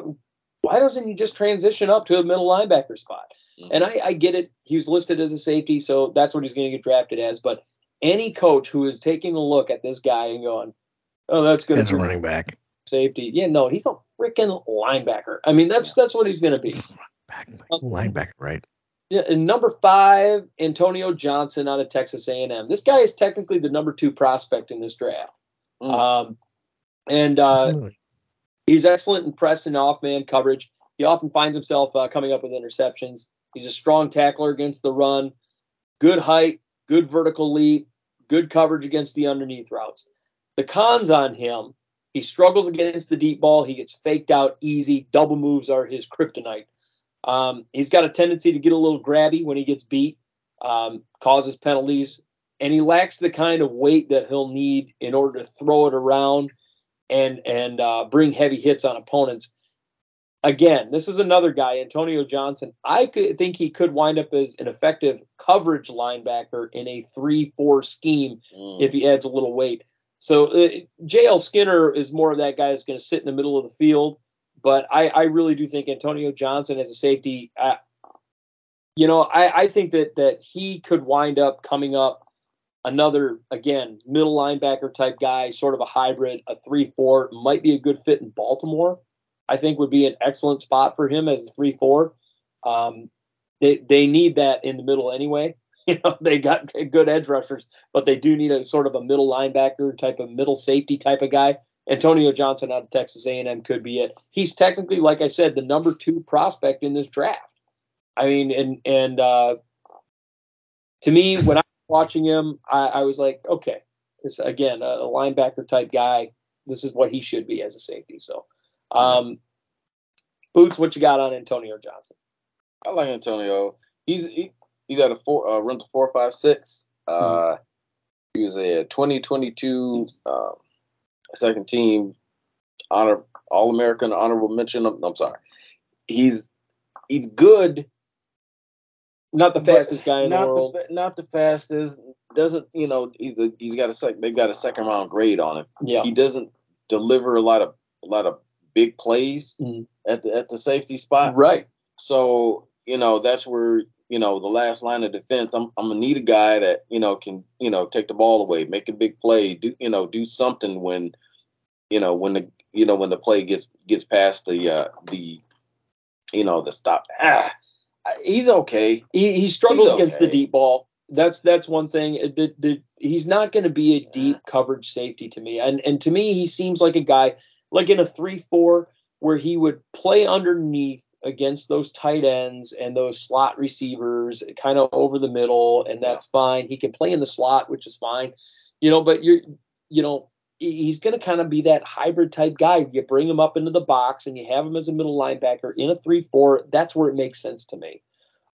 why doesn't he just transition up to a middle linebacker spot? Mhm. And I, I get it. He was listed as a safety, so that's what he's going to get drafted as. But any coach who is taking a look at this guy and going, "Oh, that's good As a running back. Safety," yeah, no, he's a freaking linebacker. I mean, that's that's what he's going to be. Back, linebacker, right? Yeah, and number five, Antonio Johnson out of Texas A&M. This guy is technically the number two prospect in this draft. Mm. Um, and uh, Really? he's excellent in press and off man coverage. He often finds himself uh, coming up with interceptions. He's a strong tackler against the run, good height, good vertical leap, good coverage against the underneath routes. The cons on him, he struggles against the deep ball. He gets faked out easy. Double moves are his kryptonite. Um, he's got a tendency to get a little grabby when he gets beat, um, causes penalties, and he lacks the kind of weight that he'll need in order to throw it around and and uh, bring heavy hits on opponents. Again, this is another guy, Antonio Johnson. I could think he could wind up as an effective coverage linebacker in a three-four scheme Mm. if he adds a little weight. So uh, JL Skinner is more of that guy that's going to sit in the middle of the field. But I, I really do think Antonio Johnson as a safety, uh, you know, I, I think that that he could wind up coming up another again middle linebacker type guy, sort of a hybrid, a three four might be a good fit in Baltimore. I think would be an excellent spot for him as a three four. Um, they they need that in the middle anyway. You know, they got good edge rushers, but they do need a sort of a middle linebacker type of middle safety type of guy. Antonio Johnson out of Texas A&M could be it. He's technically, like I said, the number two prospect in this draft. I mean, and and uh, to me, when I was watching him, I, I was like, okay, this again a, a linebacker type guy. This is what he should be as a safety. So, um, boots, what you got on Antonio Johnson? I like Antonio. He's he, he's at a four uh, run to four five six. Uh, He was a 2022 um, second team honor All American honorable mention. I'm, I'm sorry. He's he's good. Not the fastest guy in the world. fa- not the fastest. Doesn't you know? He's a he's got a sec. They've got a second round grade on him. yeah, He doesn't deliver a lot of a lot of big plays Mhm. at the at the safety spot. right. So, you know, that's where, you know, the last line of defense, I'm I'm gonna need a guy that, you know, can, you know, take the ball away, make a big play, do you know, do something when, you know, when the you know, when the play gets gets past the uh the you know, the stop. Ah, he's okay. He, he struggles He's against the deep ball. That's that's one thing. The, the, he's not going to be a deep coverage safety to me, and and to me, he seems like a guy like in a three four where he would play underneath against those tight ends and those slot receivers, kind of over the middle, and that's fine. He can play in the slot, which is fine, you know. But you're you know he's going to kind of be that hybrid type guy. You bring him up into the box and you have him as a middle linebacker in a three four. That's where it makes sense to me.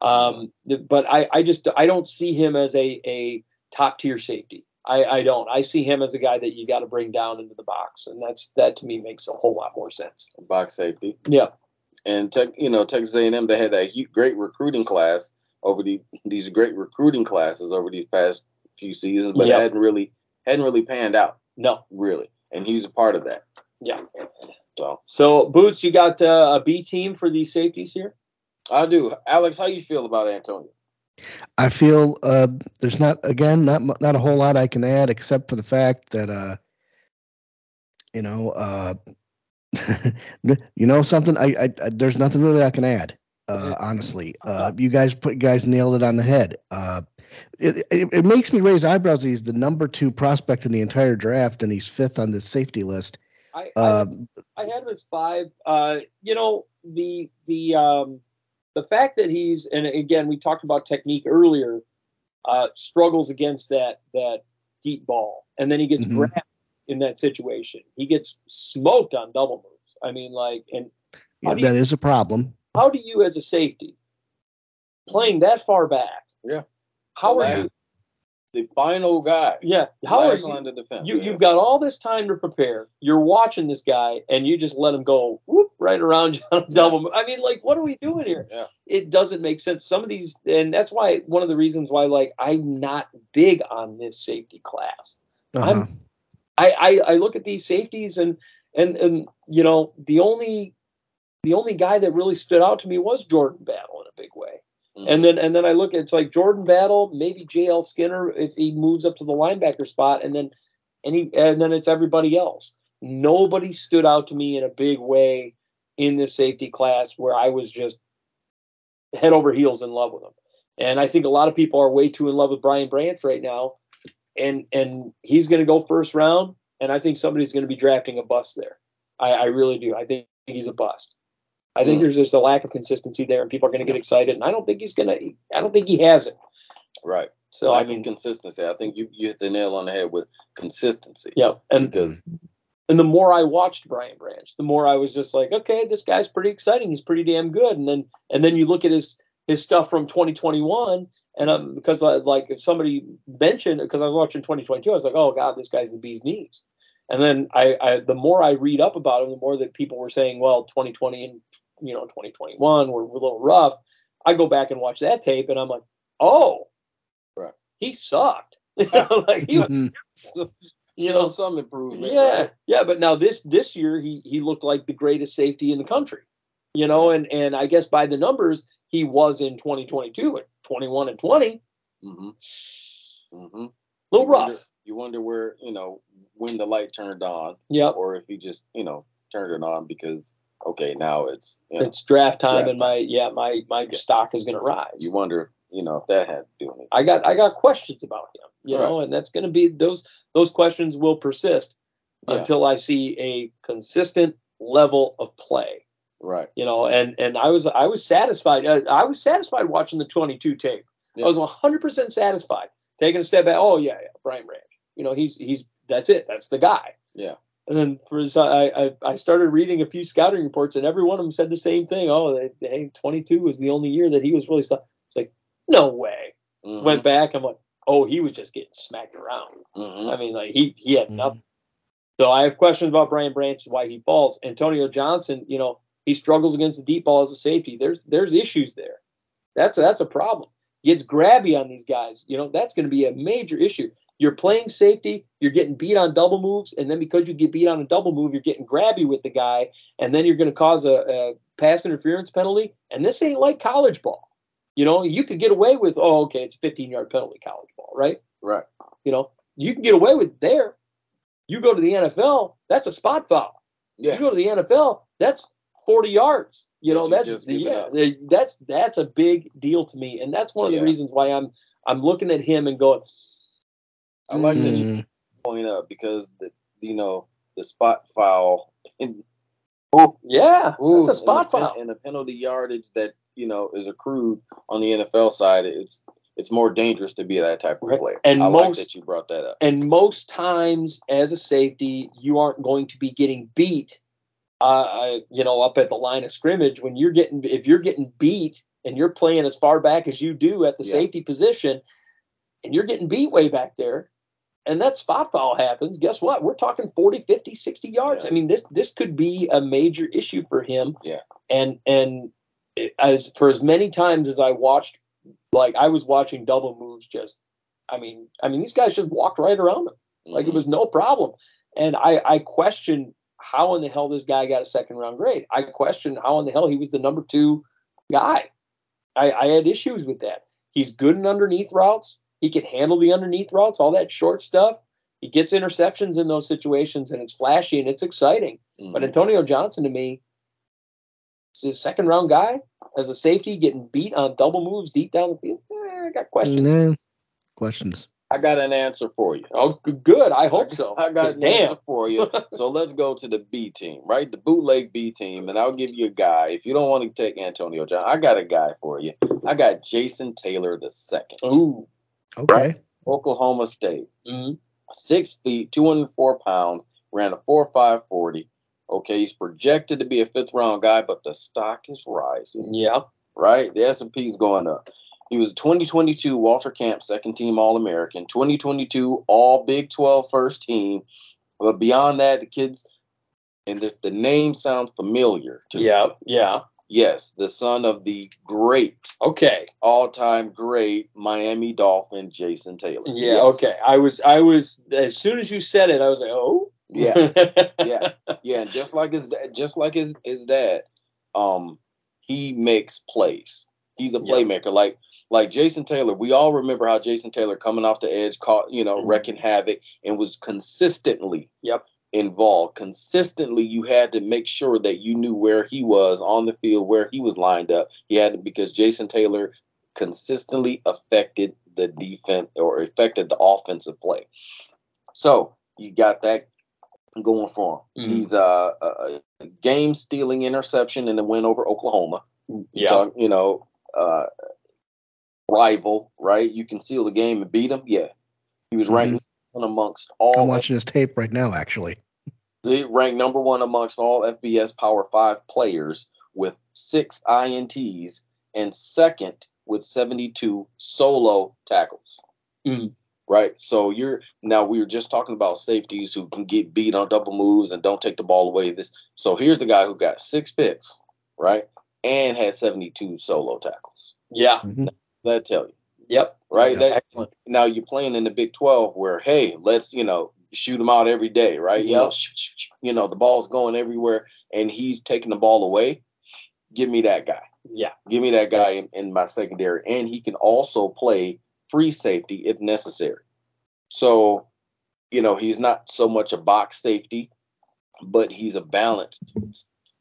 Um, but I, I just I don't see him as a a top tier safety. I, I don't. I see him as a guy that you got to bring down into the box, and that's that to me makes a whole lot more sense. Box safety. Yeah, And tech, you know, Texas A&M, they had that great recruiting class over the these great recruiting classes over these past few seasons, but Yep. it hadn't really hadn't really panned out, no, really. And he was a part of that. yeah. So So boots, you got uh, a B team for these safeties here. I do. Alex, how you feel about Antonio? I feel uh, there's not again not not a whole lot I can add except for the fact that uh, you know uh, you know something? I, I, I there's nothing really I can add uh, honestly. Uh, you guys put you guys nailed it on the head. Uh, it, it, it makes me raise eyebrows he's the number two prospect in the entire draft and he's fifth on the safety list. I, uh, I I had him as five. Uh, you know, the the um the fact that he's and again we talked about technique earlier, uh, struggles against that that deep ball, and then he gets Mhm. grabbed in that situation. He gets smoked on double moves. I mean, like, and Yeah, How do you- that is a problem. how do you as a safety playing that far back? Yeah. How The are last- you? The final guy. Yeah. How are you? line of defense. You, yeah. you've got all this time to prepare. You're watching this guy, and you just let him go whoop right around you on a double. move. I mean, like, what are we doing here? Yeah. It doesn't make sense. Some of these, and that's why one of the reasons why, like, I'm not big on this safety class. Uh-huh. I, I I look at these safeties, and and and you know, the only the only guy that really stood out to me was Jordan Battle in a big way. Mhm. And then and then I look at it's like Jordan Battle, maybe JL Skinner if he moves up to the linebacker spot, and then and he and then it's everybody else. Nobody stood out to me in a big way in this safety class where I was just head over heels in love with him. And I think a lot of people are way too in love with Brian Branch right now. And and he's gonna go first round, and I think somebody's gonna be drafting a bust there. I, I really do. I think he's a bust. I think Mm. there's just a lack of consistency there, and people are going to get excited. And I don't think he's going to. I don't think he has it. right. So Lack I mean, consistency. I think you, you hit the nail on the head with consistency. yeah. And Because and the more I watched Brian Branch, the more I was just like, okay, this guy's pretty exciting. He's pretty damn good. And then and then you look at his his stuff from 2021, and um, because I, like if somebody mentioned because I was watching 2022, I was like, oh god, this guy's the bee's knees. And then I, I the more I read up about him, the more that people were saying, well, 2020 and you know 2021 were a little rough. I go back and watch that tape, and I'm like, oh, Right. he sucked. like he, was- Mhm. you know, some improvement. yeah, right? yeah, but now this this year he he looked like the greatest safety in the country, you know, and and I guess by the numbers he was in 2022 at 21 and 20, Mm-hmm. Mm-hmm. a little you Wonder, rough. you wonder where you know when the light turned on, Yep, or if he just you know turned it on because okay now it's you know it's draft time, Draft and my yeah my my Yeah. stock is going to rise. you wonder you know if that had to do anything. I got I got questions about him, you Right. know, and that's going to be those those questions will persist Yeah. until I see a consistent level of play. Right. you know and and i was i was satisfied uh, i was satisfied watching the 22 tape Yeah. i was 100% satisfied taking a step back oh yeah yeah brian branch you know he's he's that's it that's the guy Yeah. and then for his, I, I i started reading a few scouting reports and every one of them said the same thing oh they, hey 22 was the only year that he was really stuck it's like no way Mhm. went back i'm like oh he was just getting smacked around Mhm. I mean, like he he had Mhm. nothing. So I have questions about Brian Branch, why he falls. Antonio Johnson, you know, he struggles against the deep ball as a safety. There's there's issues there. That's a, that's a problem. Gets grabby on these guys. You know, that's going to be a major issue. You're playing safety, you're getting beat on double moves, and then because you get beat on a double move, you're getting grabby with the guy, and then you're going to cause a, a pass interference penalty. And this ain't like college ball. You know, you could get away with, oh, okay, it's a 15 yard penalty college ball, right? Right. You know, you can get away with there. You go to the NFL, that's a spot foul. Yeah. You go to the NFL, that's 40 yards. You That know, you that's just yeah, that's that's a big deal to me, and that's one of Yeah. the reasons why I'm I'm looking at him and going, I like that mm. you point up because the you know the spot foul in, yeah, Ooh, that's a spot and the, foul. and the penalty yardage that you know is accrued on the NFL side. It's it's more dangerous to be that type of Right. player. And I like most- that you brought that up. And most times, as a safety, you aren't going to be getting beat. Uh, you know, up at the line of scrimmage when you're getting if you're getting beat and you're playing as far back as you do at the Yeah. safety position, and you're getting beat way back there, and that spot foul happens, guess what? We're talking 40, 50, 60 yards. Yeah. I mean, this this could be a major issue for him. Yeah. And and as for as many times as I watched, like I was watching double moves just I mean, I mean these guys just walked right around him. Like it Mhm. was no problem. And I I question how in the hell this guy got a second round grade. I question how in the hell he was the number two guy. I, I had issues with that. He's good in underneath routes. He can handle the underneath routes, all that short stuff. He gets interceptions in those situations, and it's flashy and it's exciting. But Mhm. Antonio Johnson, to me, is a second round guy as a safety, getting beat on double moves deep down the field. Eh, I got questions. Nah, questions. I got an answer for you. Oh, good. I hope so. I got an damn. answer for you. so let's go to the B team, right? The bootleg B team, and I'll give you a guy. If you don't want to take Antonio John, I got a guy for you. I got Jason Taylor the second, Ooh. Okay. Oklahoma State, Mhm. six feet, two hundred four pounds, ran a four five forty. Okay, he's projected to be a fifth round guy, but the stock is rising. Yeah. right? The S and P is going up. He was a 2022 Walter Camp second team All American, 2022 All Big 12 first team. But beyond that, the kids, and if the name sounds familiar to you, Yeah. Yeah. yes, the son of the great, Okay. all time great Miami Dolphin Jason Taylor. Yeah. Yes. Okay. I was. I was. As soon as you said it, I was like, oh. Yeah. yeah, yeah, and just like his just like his his dad, um, he makes plays. He's a Yeah. playmaker. Like like Jason Taylor, we all remember how Jason Taylor coming off the edge, caught you know Mhm. wrecking havoc, and was consistently Yep. involved. Consistently, you had to make sure that you knew where he was on the field, where he was lined up. He had to because Jason Taylor consistently affected the defense or affected the offensive play. So you got that going for him. Mhm. He's uh, a, game stealing interception in the win over Oklahoma. Yeah. Talk- you know, uh, rival, right? You can seal the game and beat him. Yeah, he was ranked one amongst all. I'm watching his tape right now, actually. He ranked number one amongst all FBS Power Five players with six INTs and second with 72 solo tackles. Mhm. Right. So you're now we were just talking about safeties who can get beat on double moves and don't take the ball away. This so here's the guy who got six picks, right? And had 72 solo tackles. Yeah. Mhm. That tell you. Yep. Right. Yeah. That Excellent. now you're playing in the Big 12 where, hey, let's, you know, shoot them out every day, right? You know, Yep. sh- sh- sh- you know, the ball's going everywhere and he's taking the ball away. Give me that guy. Yeah. Give me that guy in, in my secondary. And he can also play free safety if necessary. So, you know, he's not so much a box safety, but he's a balanced.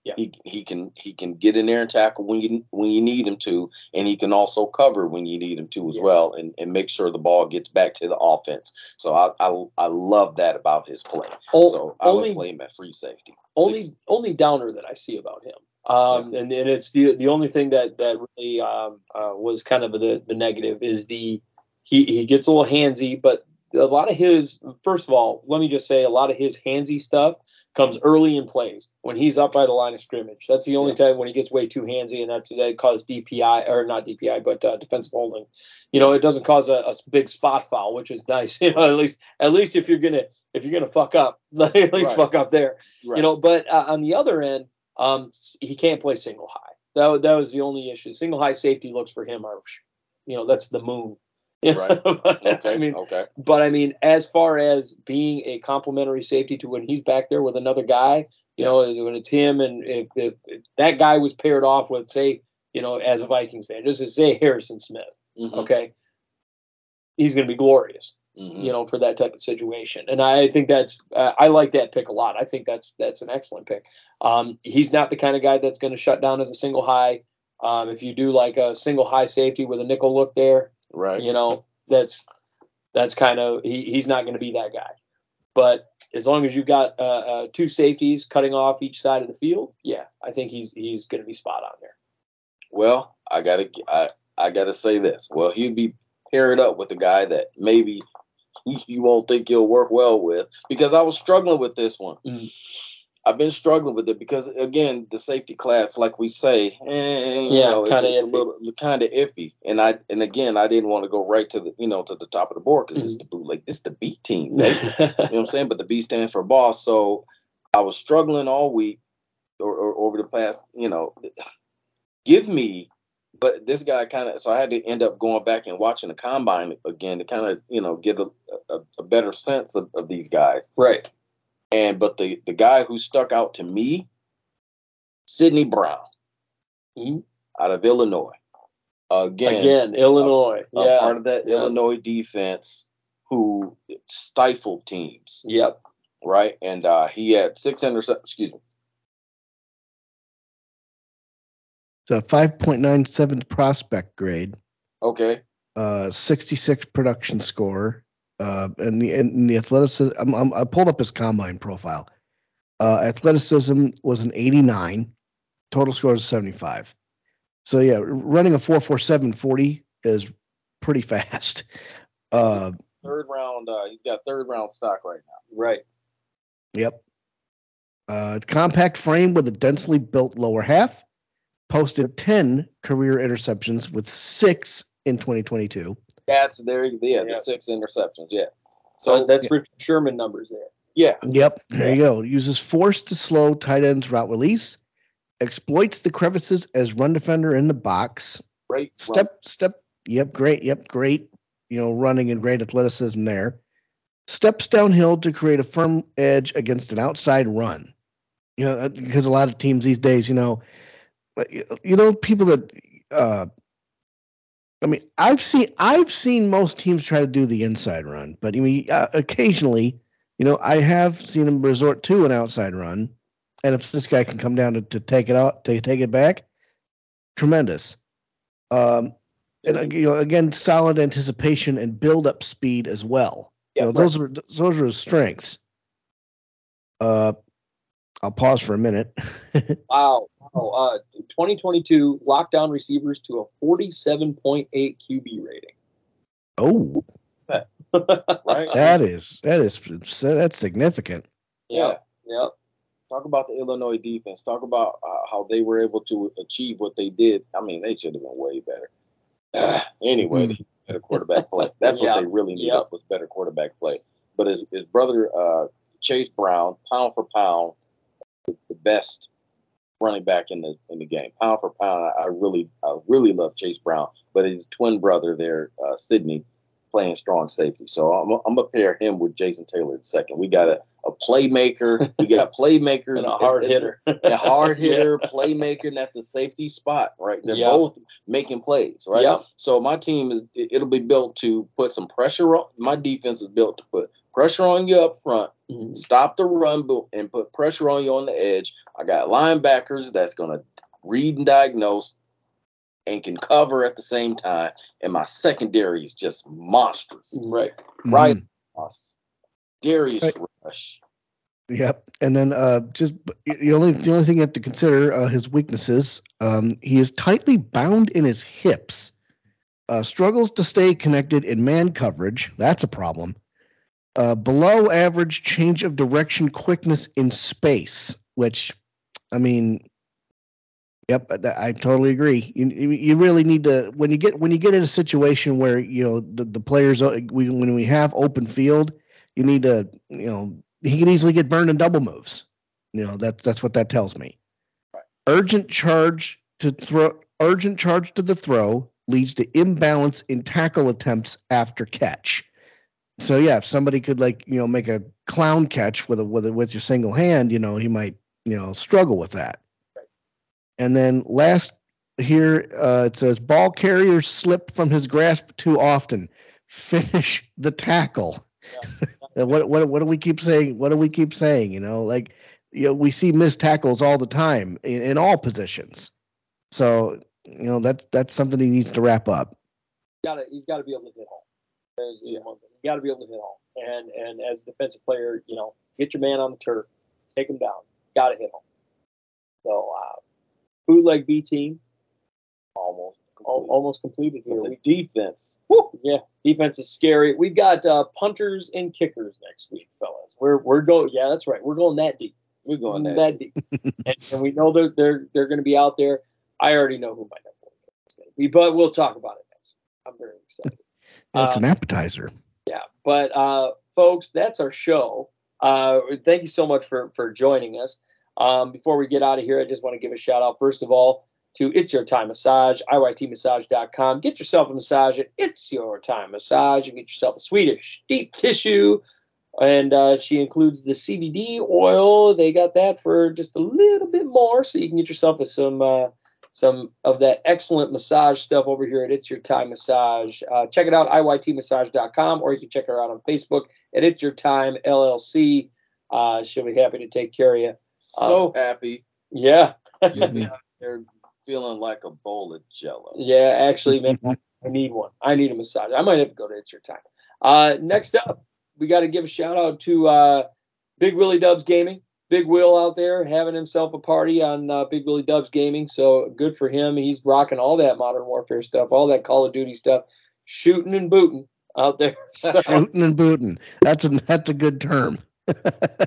Yeah. He, he can he can get in there and tackle when you when you need him to, and he can also cover when you need him to as Yeah. well, and, and make sure the ball gets back to the offense. So I I, I love that about his play. O- So I only would play him at free safety. only Six- only downer that I see about him. Um, and, and it's the the only thing that that really um, uh, was kind of the the negative is the he he gets a little handsy, but a lot of his first of all, let me just say a lot of his handsy stuff comes early in plays when he's up by the line of scrimmage. That's the only time when he gets way too handsy, and that's that causes DPI or not DPI, but uh, defensive holding. You know, it doesn't cause a, a big spot foul, which is nice. You know, at least at least if you're gonna if you're gonna fuck up, at least Right. fuck up there right. you know but uh, on the other end um he can't play single high that, that was the only issue single high safety looks for him are you know that's the moon Right. okay. i mean okay. but i mean as far as being a complementary safety to when he's back there with another guy you know when it's him and if, if, if that guy was paired off with say you know as a vikings fan just to say harrison smith Mhm, okay he's going to be glorious mhm. you know, for that type of situation. And I think that's uh, I like that pick a lot. I think that's that's an excellent pick. Um, he's not the kind of guy that's going to shut down as a single high. Um, if you do like a single high safety with a nickel look there, right. you know, that's that's kind of he, he's not going to be that guy. But as long as you've got uh, uh, two safeties cutting off each side of the field, yeah, I think he's he's going to be spot on there. Well, I gotta I, I gotta say this. Well, he'd be paired up with a guy that maybe you won't think you'll work well with because I was struggling with this one. Mm. I've been struggling with it because again, the safety class, like we say, eh, you Yeah, know, it's, it's a little kind of iffy. And I and again, I didn't want to go right to the you know to the top of the board because it's Mm-hmm. the bootleg, it's the B team, baby. you know what I'm saying? But the B stands for boss. So I was struggling all week or, or over the past, you know, give me. But this guy kind of, so I had to end up going back and watching the combine again to kind of, you know, get a, a, a better sense of, of these guys. right. And but the the guy who stuck out to me, Sydney Brown, Mhm. out of Illinois. Again, Again, Illinois. a yeah. part of that yeah. Illinois defense who stifled teams. Yep. right? And uh, he had six interceptions. Excuse me. It's a 5.97 prospect grade, Okay. uh, 66 production score, Uh, and the and the athleticism, I'm, I'm, i pulled up his combine profile. Uh, athleticism was an 89, total score is 75. So yeah, running a 447 40 is pretty fast. Uh, third round, uh, he's got third round stock right now. Right. Yep. Uh, compact frame with a densely built lower half. Posted 10 career interceptions with six in 2022. That's there. Yeah, yeah. the six interceptions. Yeah. So that's yeah. Richard Sherman numbers there. Yeah. Yep. There you go. Uses force to slow tight ends route release. Exploits the crevices as run defender in the box. Great. Step run. step. Yep. Great. Yep. Great. You know, running and great athleticism there. Steps downhill to create a firm edge against an outside run. You know, because a lot of teams these days, you know, you know, people that uh, I mean, I've seen I've seen most teams try to do the inside run, but I mean, uh, occasionally, you know, I have seen them resort to an outside run, and if this guy can come down to, to take it out, to take it back, tremendous. Um, and you know, again, solid anticipation and build up speed as well. Yeah, you know, right. those are those are his strengths. Uh, I'll pause for a minute. wow. wow. Uh, 2022 lockdown receivers to a 47.8 QB rating. Oh. right. That is that is that's significant. Yeah. Yeah. Talk about the Illinois defense. Talk about uh, how they were able to achieve what they did. I mean, they should have been way better. Uh, anyway, mm. better quarterback play. That's yeah. what they really needed yep. was better quarterback play. But his his brother uh, Chase Brown, pound for pound, the best running back in the in the game, pound for pound. I, I really I really love Chase Brown, but his twin brother there, uh, Sydney, playing strong safety. So I'm I'm gonna pair him with Jason Taylor in second. We got a, a playmaker. We got playmakers and a hard at, hitter, a hard hitter, yeah. playmaker, and at the safety spot. Right, they're yep. both making plays. Right. Yep. So my team is it'll be built to put some pressure on. My defense is built to put pressure on you up front, mm-hmm. stop the run, and put pressure on you on the edge. I got linebackers that's going to read and diagnose and can cover at the same time. And my secondary is just monstrous. Right. Mm-hmm. Right. Darius right. Rush. Yep, and then uh, just the only the only thing you have to consider uh, his weaknesses. Um, he is tightly bound in his hips. Uh, struggles to stay connected in man coverage. That's a problem. Uh, below average change of direction quickness in space, which, I mean, yep, I, I totally agree. You you really need to when you get when you get in a situation where you know the the players uh, we, when we have open field, you need to you know he can easily get burned in double moves. You know that's that's what that tells me. Urgent charge to throw urgent charge to the throw leads to imbalance in tackle attempts after catch so yeah, if somebody could like you know make a clown catch with a with a, with your single hand, you know he might you know struggle with that. Right. And then last here uh, it says ball carriers slip from his grasp too often. Finish the tackle. Yeah. what what what do we keep saying? What do we keep saying? You know, like you know we see missed tackles all the time in, in all positions. So you know that's that's something he needs to wrap up. Got He's got to be able to get home. There's, you know, you got to be able to hit home. And and as a defensive player, you know, get your man on the turf, take him down. Got to hit home. So, uh, bootleg B team, almost completed. almost completed here. The we, defense, whew, yeah, defense is scary. We've got uh, punters and kickers next week, fellas. We're we're going. Yeah, that's right. We're going that deep. We're going that, that deep, deep. and, and, we know they're they're they're going to be out there. I already know who my number one is going to be, but we'll talk about it next. Week. I'm very excited. That's an um, appetizer. Yeah, but uh, folks, that's our show. Uh, thank you so much for for joining us. Um, before we get out of here, I just want to give a shout out first of all to It's Your Time Massage, iytmassage.com. Get yourself a massage at It's Your Time Massage and get yourself a Swedish deep tissue. And uh, she includes the CBD oil. They got that for just a little bit more, so you can get yourself some uh, some of that excellent massage stuff over here at It's Your Time Massage. Uh, check it out, iytmassage.com, or you can check her out on Facebook at It's Your Time LLC. Uh, she'll be happy to take care of you. So um, happy. Yeah. They're feeling like a bowl of jello. Yeah, actually, man, I need one. I need a massage. I might have to go to It's Your Time. Uh, next up, we got to give a shout out to uh, Big Willie Dubs Gaming. Big Will out there having himself a party on uh, Big Willie Dubs Gaming. So good for him. He's rocking all that Modern Warfare stuff, all that Call of Duty stuff, shooting and booting out there. Shooting and booting. That's a that's a good term.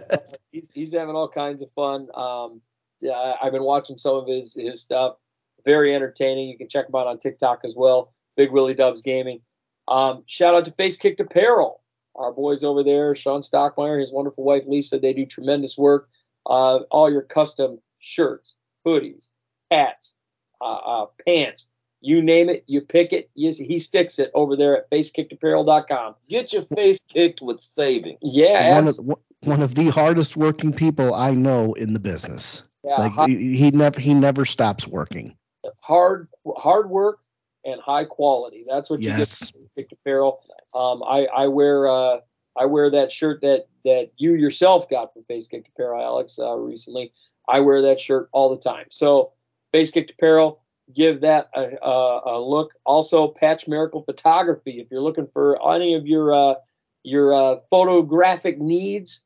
he's he's having all kinds of fun. Um, yeah, I've been watching some of his his stuff. Very entertaining. You can check him out on TikTok as well. Big Willie Dubs Gaming. Um, shout out to Face Kicked Apparel. Our boys over there, Sean Stockmeyer, his wonderful wife Lisa, they do tremendous work. Uh, all your custom shirts, hoodies, hats, uh, uh, pants, you name it, you pick it. You, he sticks it over there at facekickedapparel.com. Get your face kicked with savings. Yeah, one abs- of one of the hardest working people I know in the business. yeah, Like high- he, he never he never stops working. hard hard work and high quality. That's what you get Picked Apparel. Um, I I wear uh, I wear that shirt that that you yourself got from Face Kicked Apparel, Alex, uh, recently. I wear that shirt all the time. So Face Kicked Apparel, give that a, a, a look. Also, Patch Miracle Photography. If you're looking for any of your uh, your uh, photographic needs,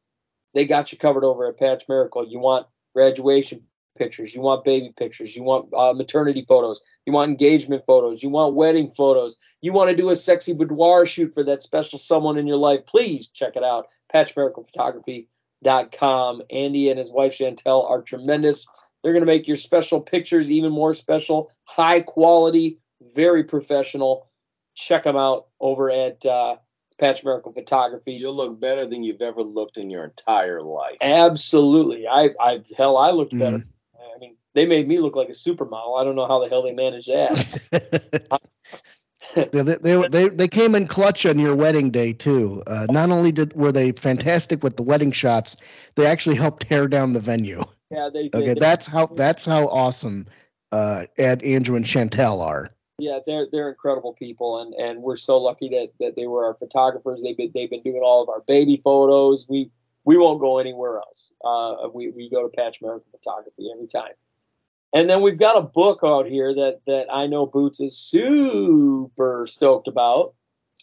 they got you covered over at Patch Miracle. You want graduation pictures, you want baby pictures, you want uh, maternity photos, you want engagement photos, you want wedding photos, you want to do a sexy boudoir shoot for that special someone in your life, please check it out. PatchMiraclePhotography.com. Andy and his wife Chantel are tremendous. They're going to make your special pictures even more special, high quality, very professional. Check them out over at uh, Patch Miracle Photography. You'll look better than you've ever looked in your entire life. Absolutely. I, I, hell, I looked better. Mhm. They made me look like a supermodel. I don't know how the hell they managed that. they, they, they, they, came in clutch on your wedding day too. Uh, not only did were they fantastic with the wedding shots, they actually helped tear down the venue. Yeah, they. Okay, they- that's how that's how awesome uh, Ed, Andrew, and Chantel are. yeah, they're they're incredible people, and and we're so lucky that that they were our photographers. They've been they've been doing all of our baby photos. We we won't go anywhere else. Uh, we we go to Patch Miracle Photography every time. And then we've got a book out here that that I know Boots is super stoked about.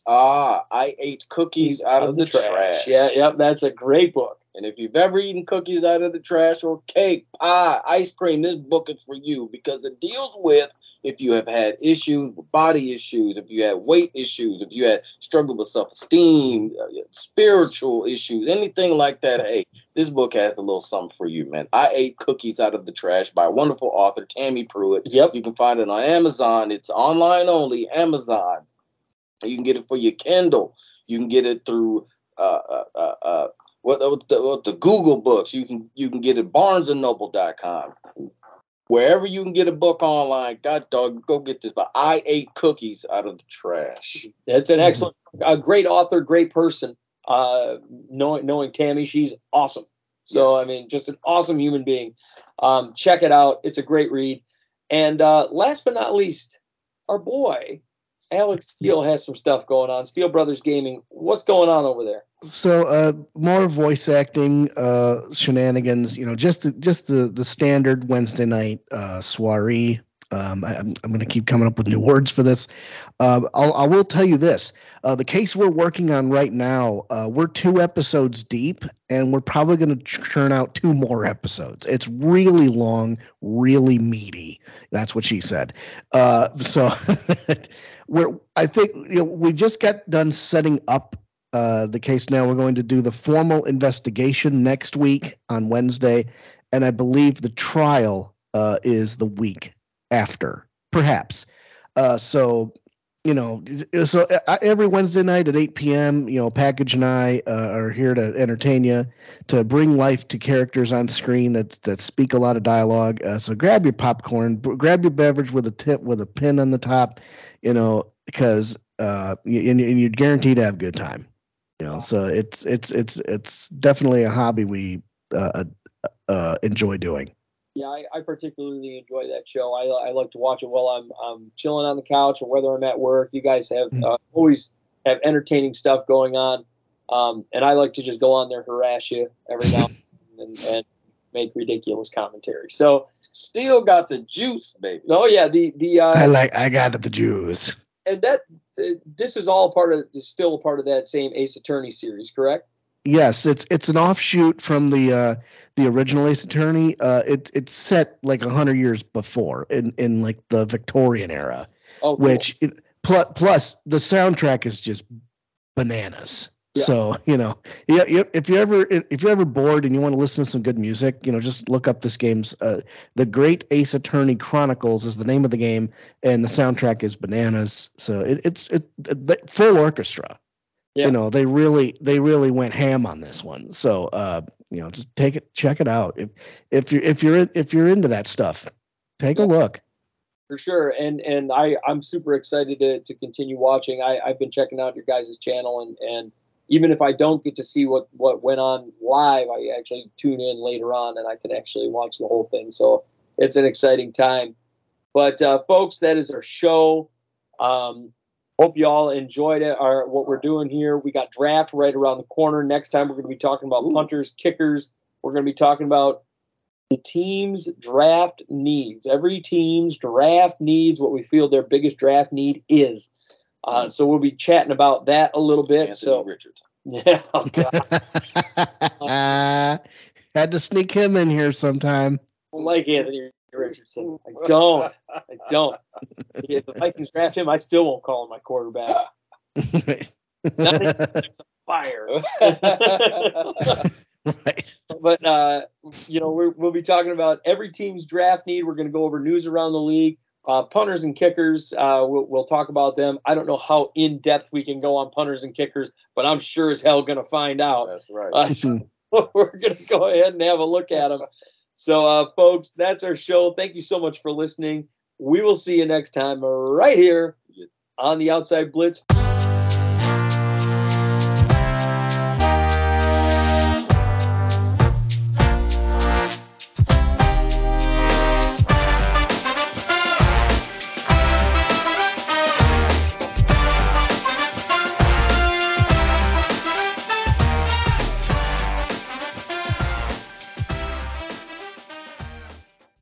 Ah, I ate cookies out of the trash. Yeah, yep, that's a great book. And if you've ever eaten cookies out of the trash or cake, pie, ice cream, this book is for you because it deals with if you have had issues with body issues, if you had weight issues, if you had struggled with self esteem, spiritual issues, anything like that. Hey, this book has a little something for you, man. I ate cookies out of the trash by a wonderful author, Tammy Pruitt. Yep. You can find it on Amazon. It's online only, Amazon. You can get it for your Kindle. You can get it through uh, uh, uh, uh, what, the, what the Google books. You can you can get it BarnesandNoble.com. Wherever you can get a book online, God dog, go get this. But I ate cookies out of the trash. That's an excellent, a great author, great person. Uh, knowing knowing Tammy, she's awesome. So Yes. I mean, just an awesome human being. Um, check it out; it's a great read. And uh, last but not least, our boy Alex Steele has some stuff going on. Steel Brothers Gaming. What's going on over there? So uh, more voice acting uh, shenanigans. You know, just the, just the the standard Wednesday night uh, soiree. Um, I, I'm I'm going to keep coming up with new words for this. Uh, I'll, I will tell you this: uh, the case we're working on right now, uh, we're two episodes deep, and we're probably going to churn out two more episodes. It's really long, really meaty. That's what she said. Uh, so we're I think you know we just got done setting up uh, the case now. We're going to do the formal investigation next week on Wednesday, and I believe the trial uh, is the week after, perhaps. Uh, so, you know, so uh, every Wednesday night at 8 p.m., you know, Package and I uh, are here to entertain you, to bring life to characters on screen that that speak a lot of dialogue. Uh, so grab your popcorn, b- grab your beverage with a tip with a pin on the top, you know, because uh, and, and you're guaranteed to have a good time. You know, so it's it's it's it's definitely a hobby we uh, uh, enjoy doing. Yeah, I, I particularly enjoy that show. I, I like to watch it while I'm I'm chilling on the couch or whether I'm at work. You guys have Mhm. uh, always have entertaining stuff going on, um, and I like to just go on there harass you every now and, then and make ridiculous commentary. So, Still got the juice, baby. oh yeah, the the I uh, like I got the juice. and that this is all part of still a part of that same Ace Attorney series, correct? Yes, it's it's an offshoot from the uh, the original Ace Attorney. Uh, it it's set like a hundred years before in in like the Victorian era, Oh, cool. which it, plus plus the soundtrack is just bananas. Yeah. So you know, yeah, if you're ever if you're ever bored and you want to listen to some good music, you know, just look up this game's uh, the Great Ace Attorney Chronicles is the name of the game, and the soundtrack is bananas. So it, it's it, the full orchestra. Yeah. You know, they really they really went ham on this one. So uh, you know, just take it, check it out. If if you're if you're if you're into that stuff, take a look. for sure. And and I I'm super excited to to continue watching. I I've been checking out your guys' channel and and even if I don't get to see what what went on live, I actually tune in later on and I can actually watch the whole thing. So it's an exciting time. But uh, folks, that is our show. Um, hope you all enjoyed it. Our what we're doing here. We got draft right around the corner. Next time we're going to be talking about Ooh. punters, kickers. We're going to be talking about the team's draft needs. Every team's draft needs what we feel their biggest draft need is. Uh, so we'll be chatting about that a little bit. Anthony so Richardson. yeah, oh, God. Had to sneak him in here sometime. I like Anthony Richardson. I don't. I don't. If the Vikings draft him, I still won't call him my quarterback. Fire. right. but uh, you know, we're, we'll be talking about every team's draft need. We're going to go over news around the league, uh, punters and kickers. Uh, we'll, we'll talk about them. I don't know how in depth we can go on punters and kickers, but I'm sure as hell going to find out. That's right. Uh, so we're going to go ahead and have a look at them. So, uh, folks, that's our show. Thank you so much for listening. We will see you next time right here on the Outside Blitz.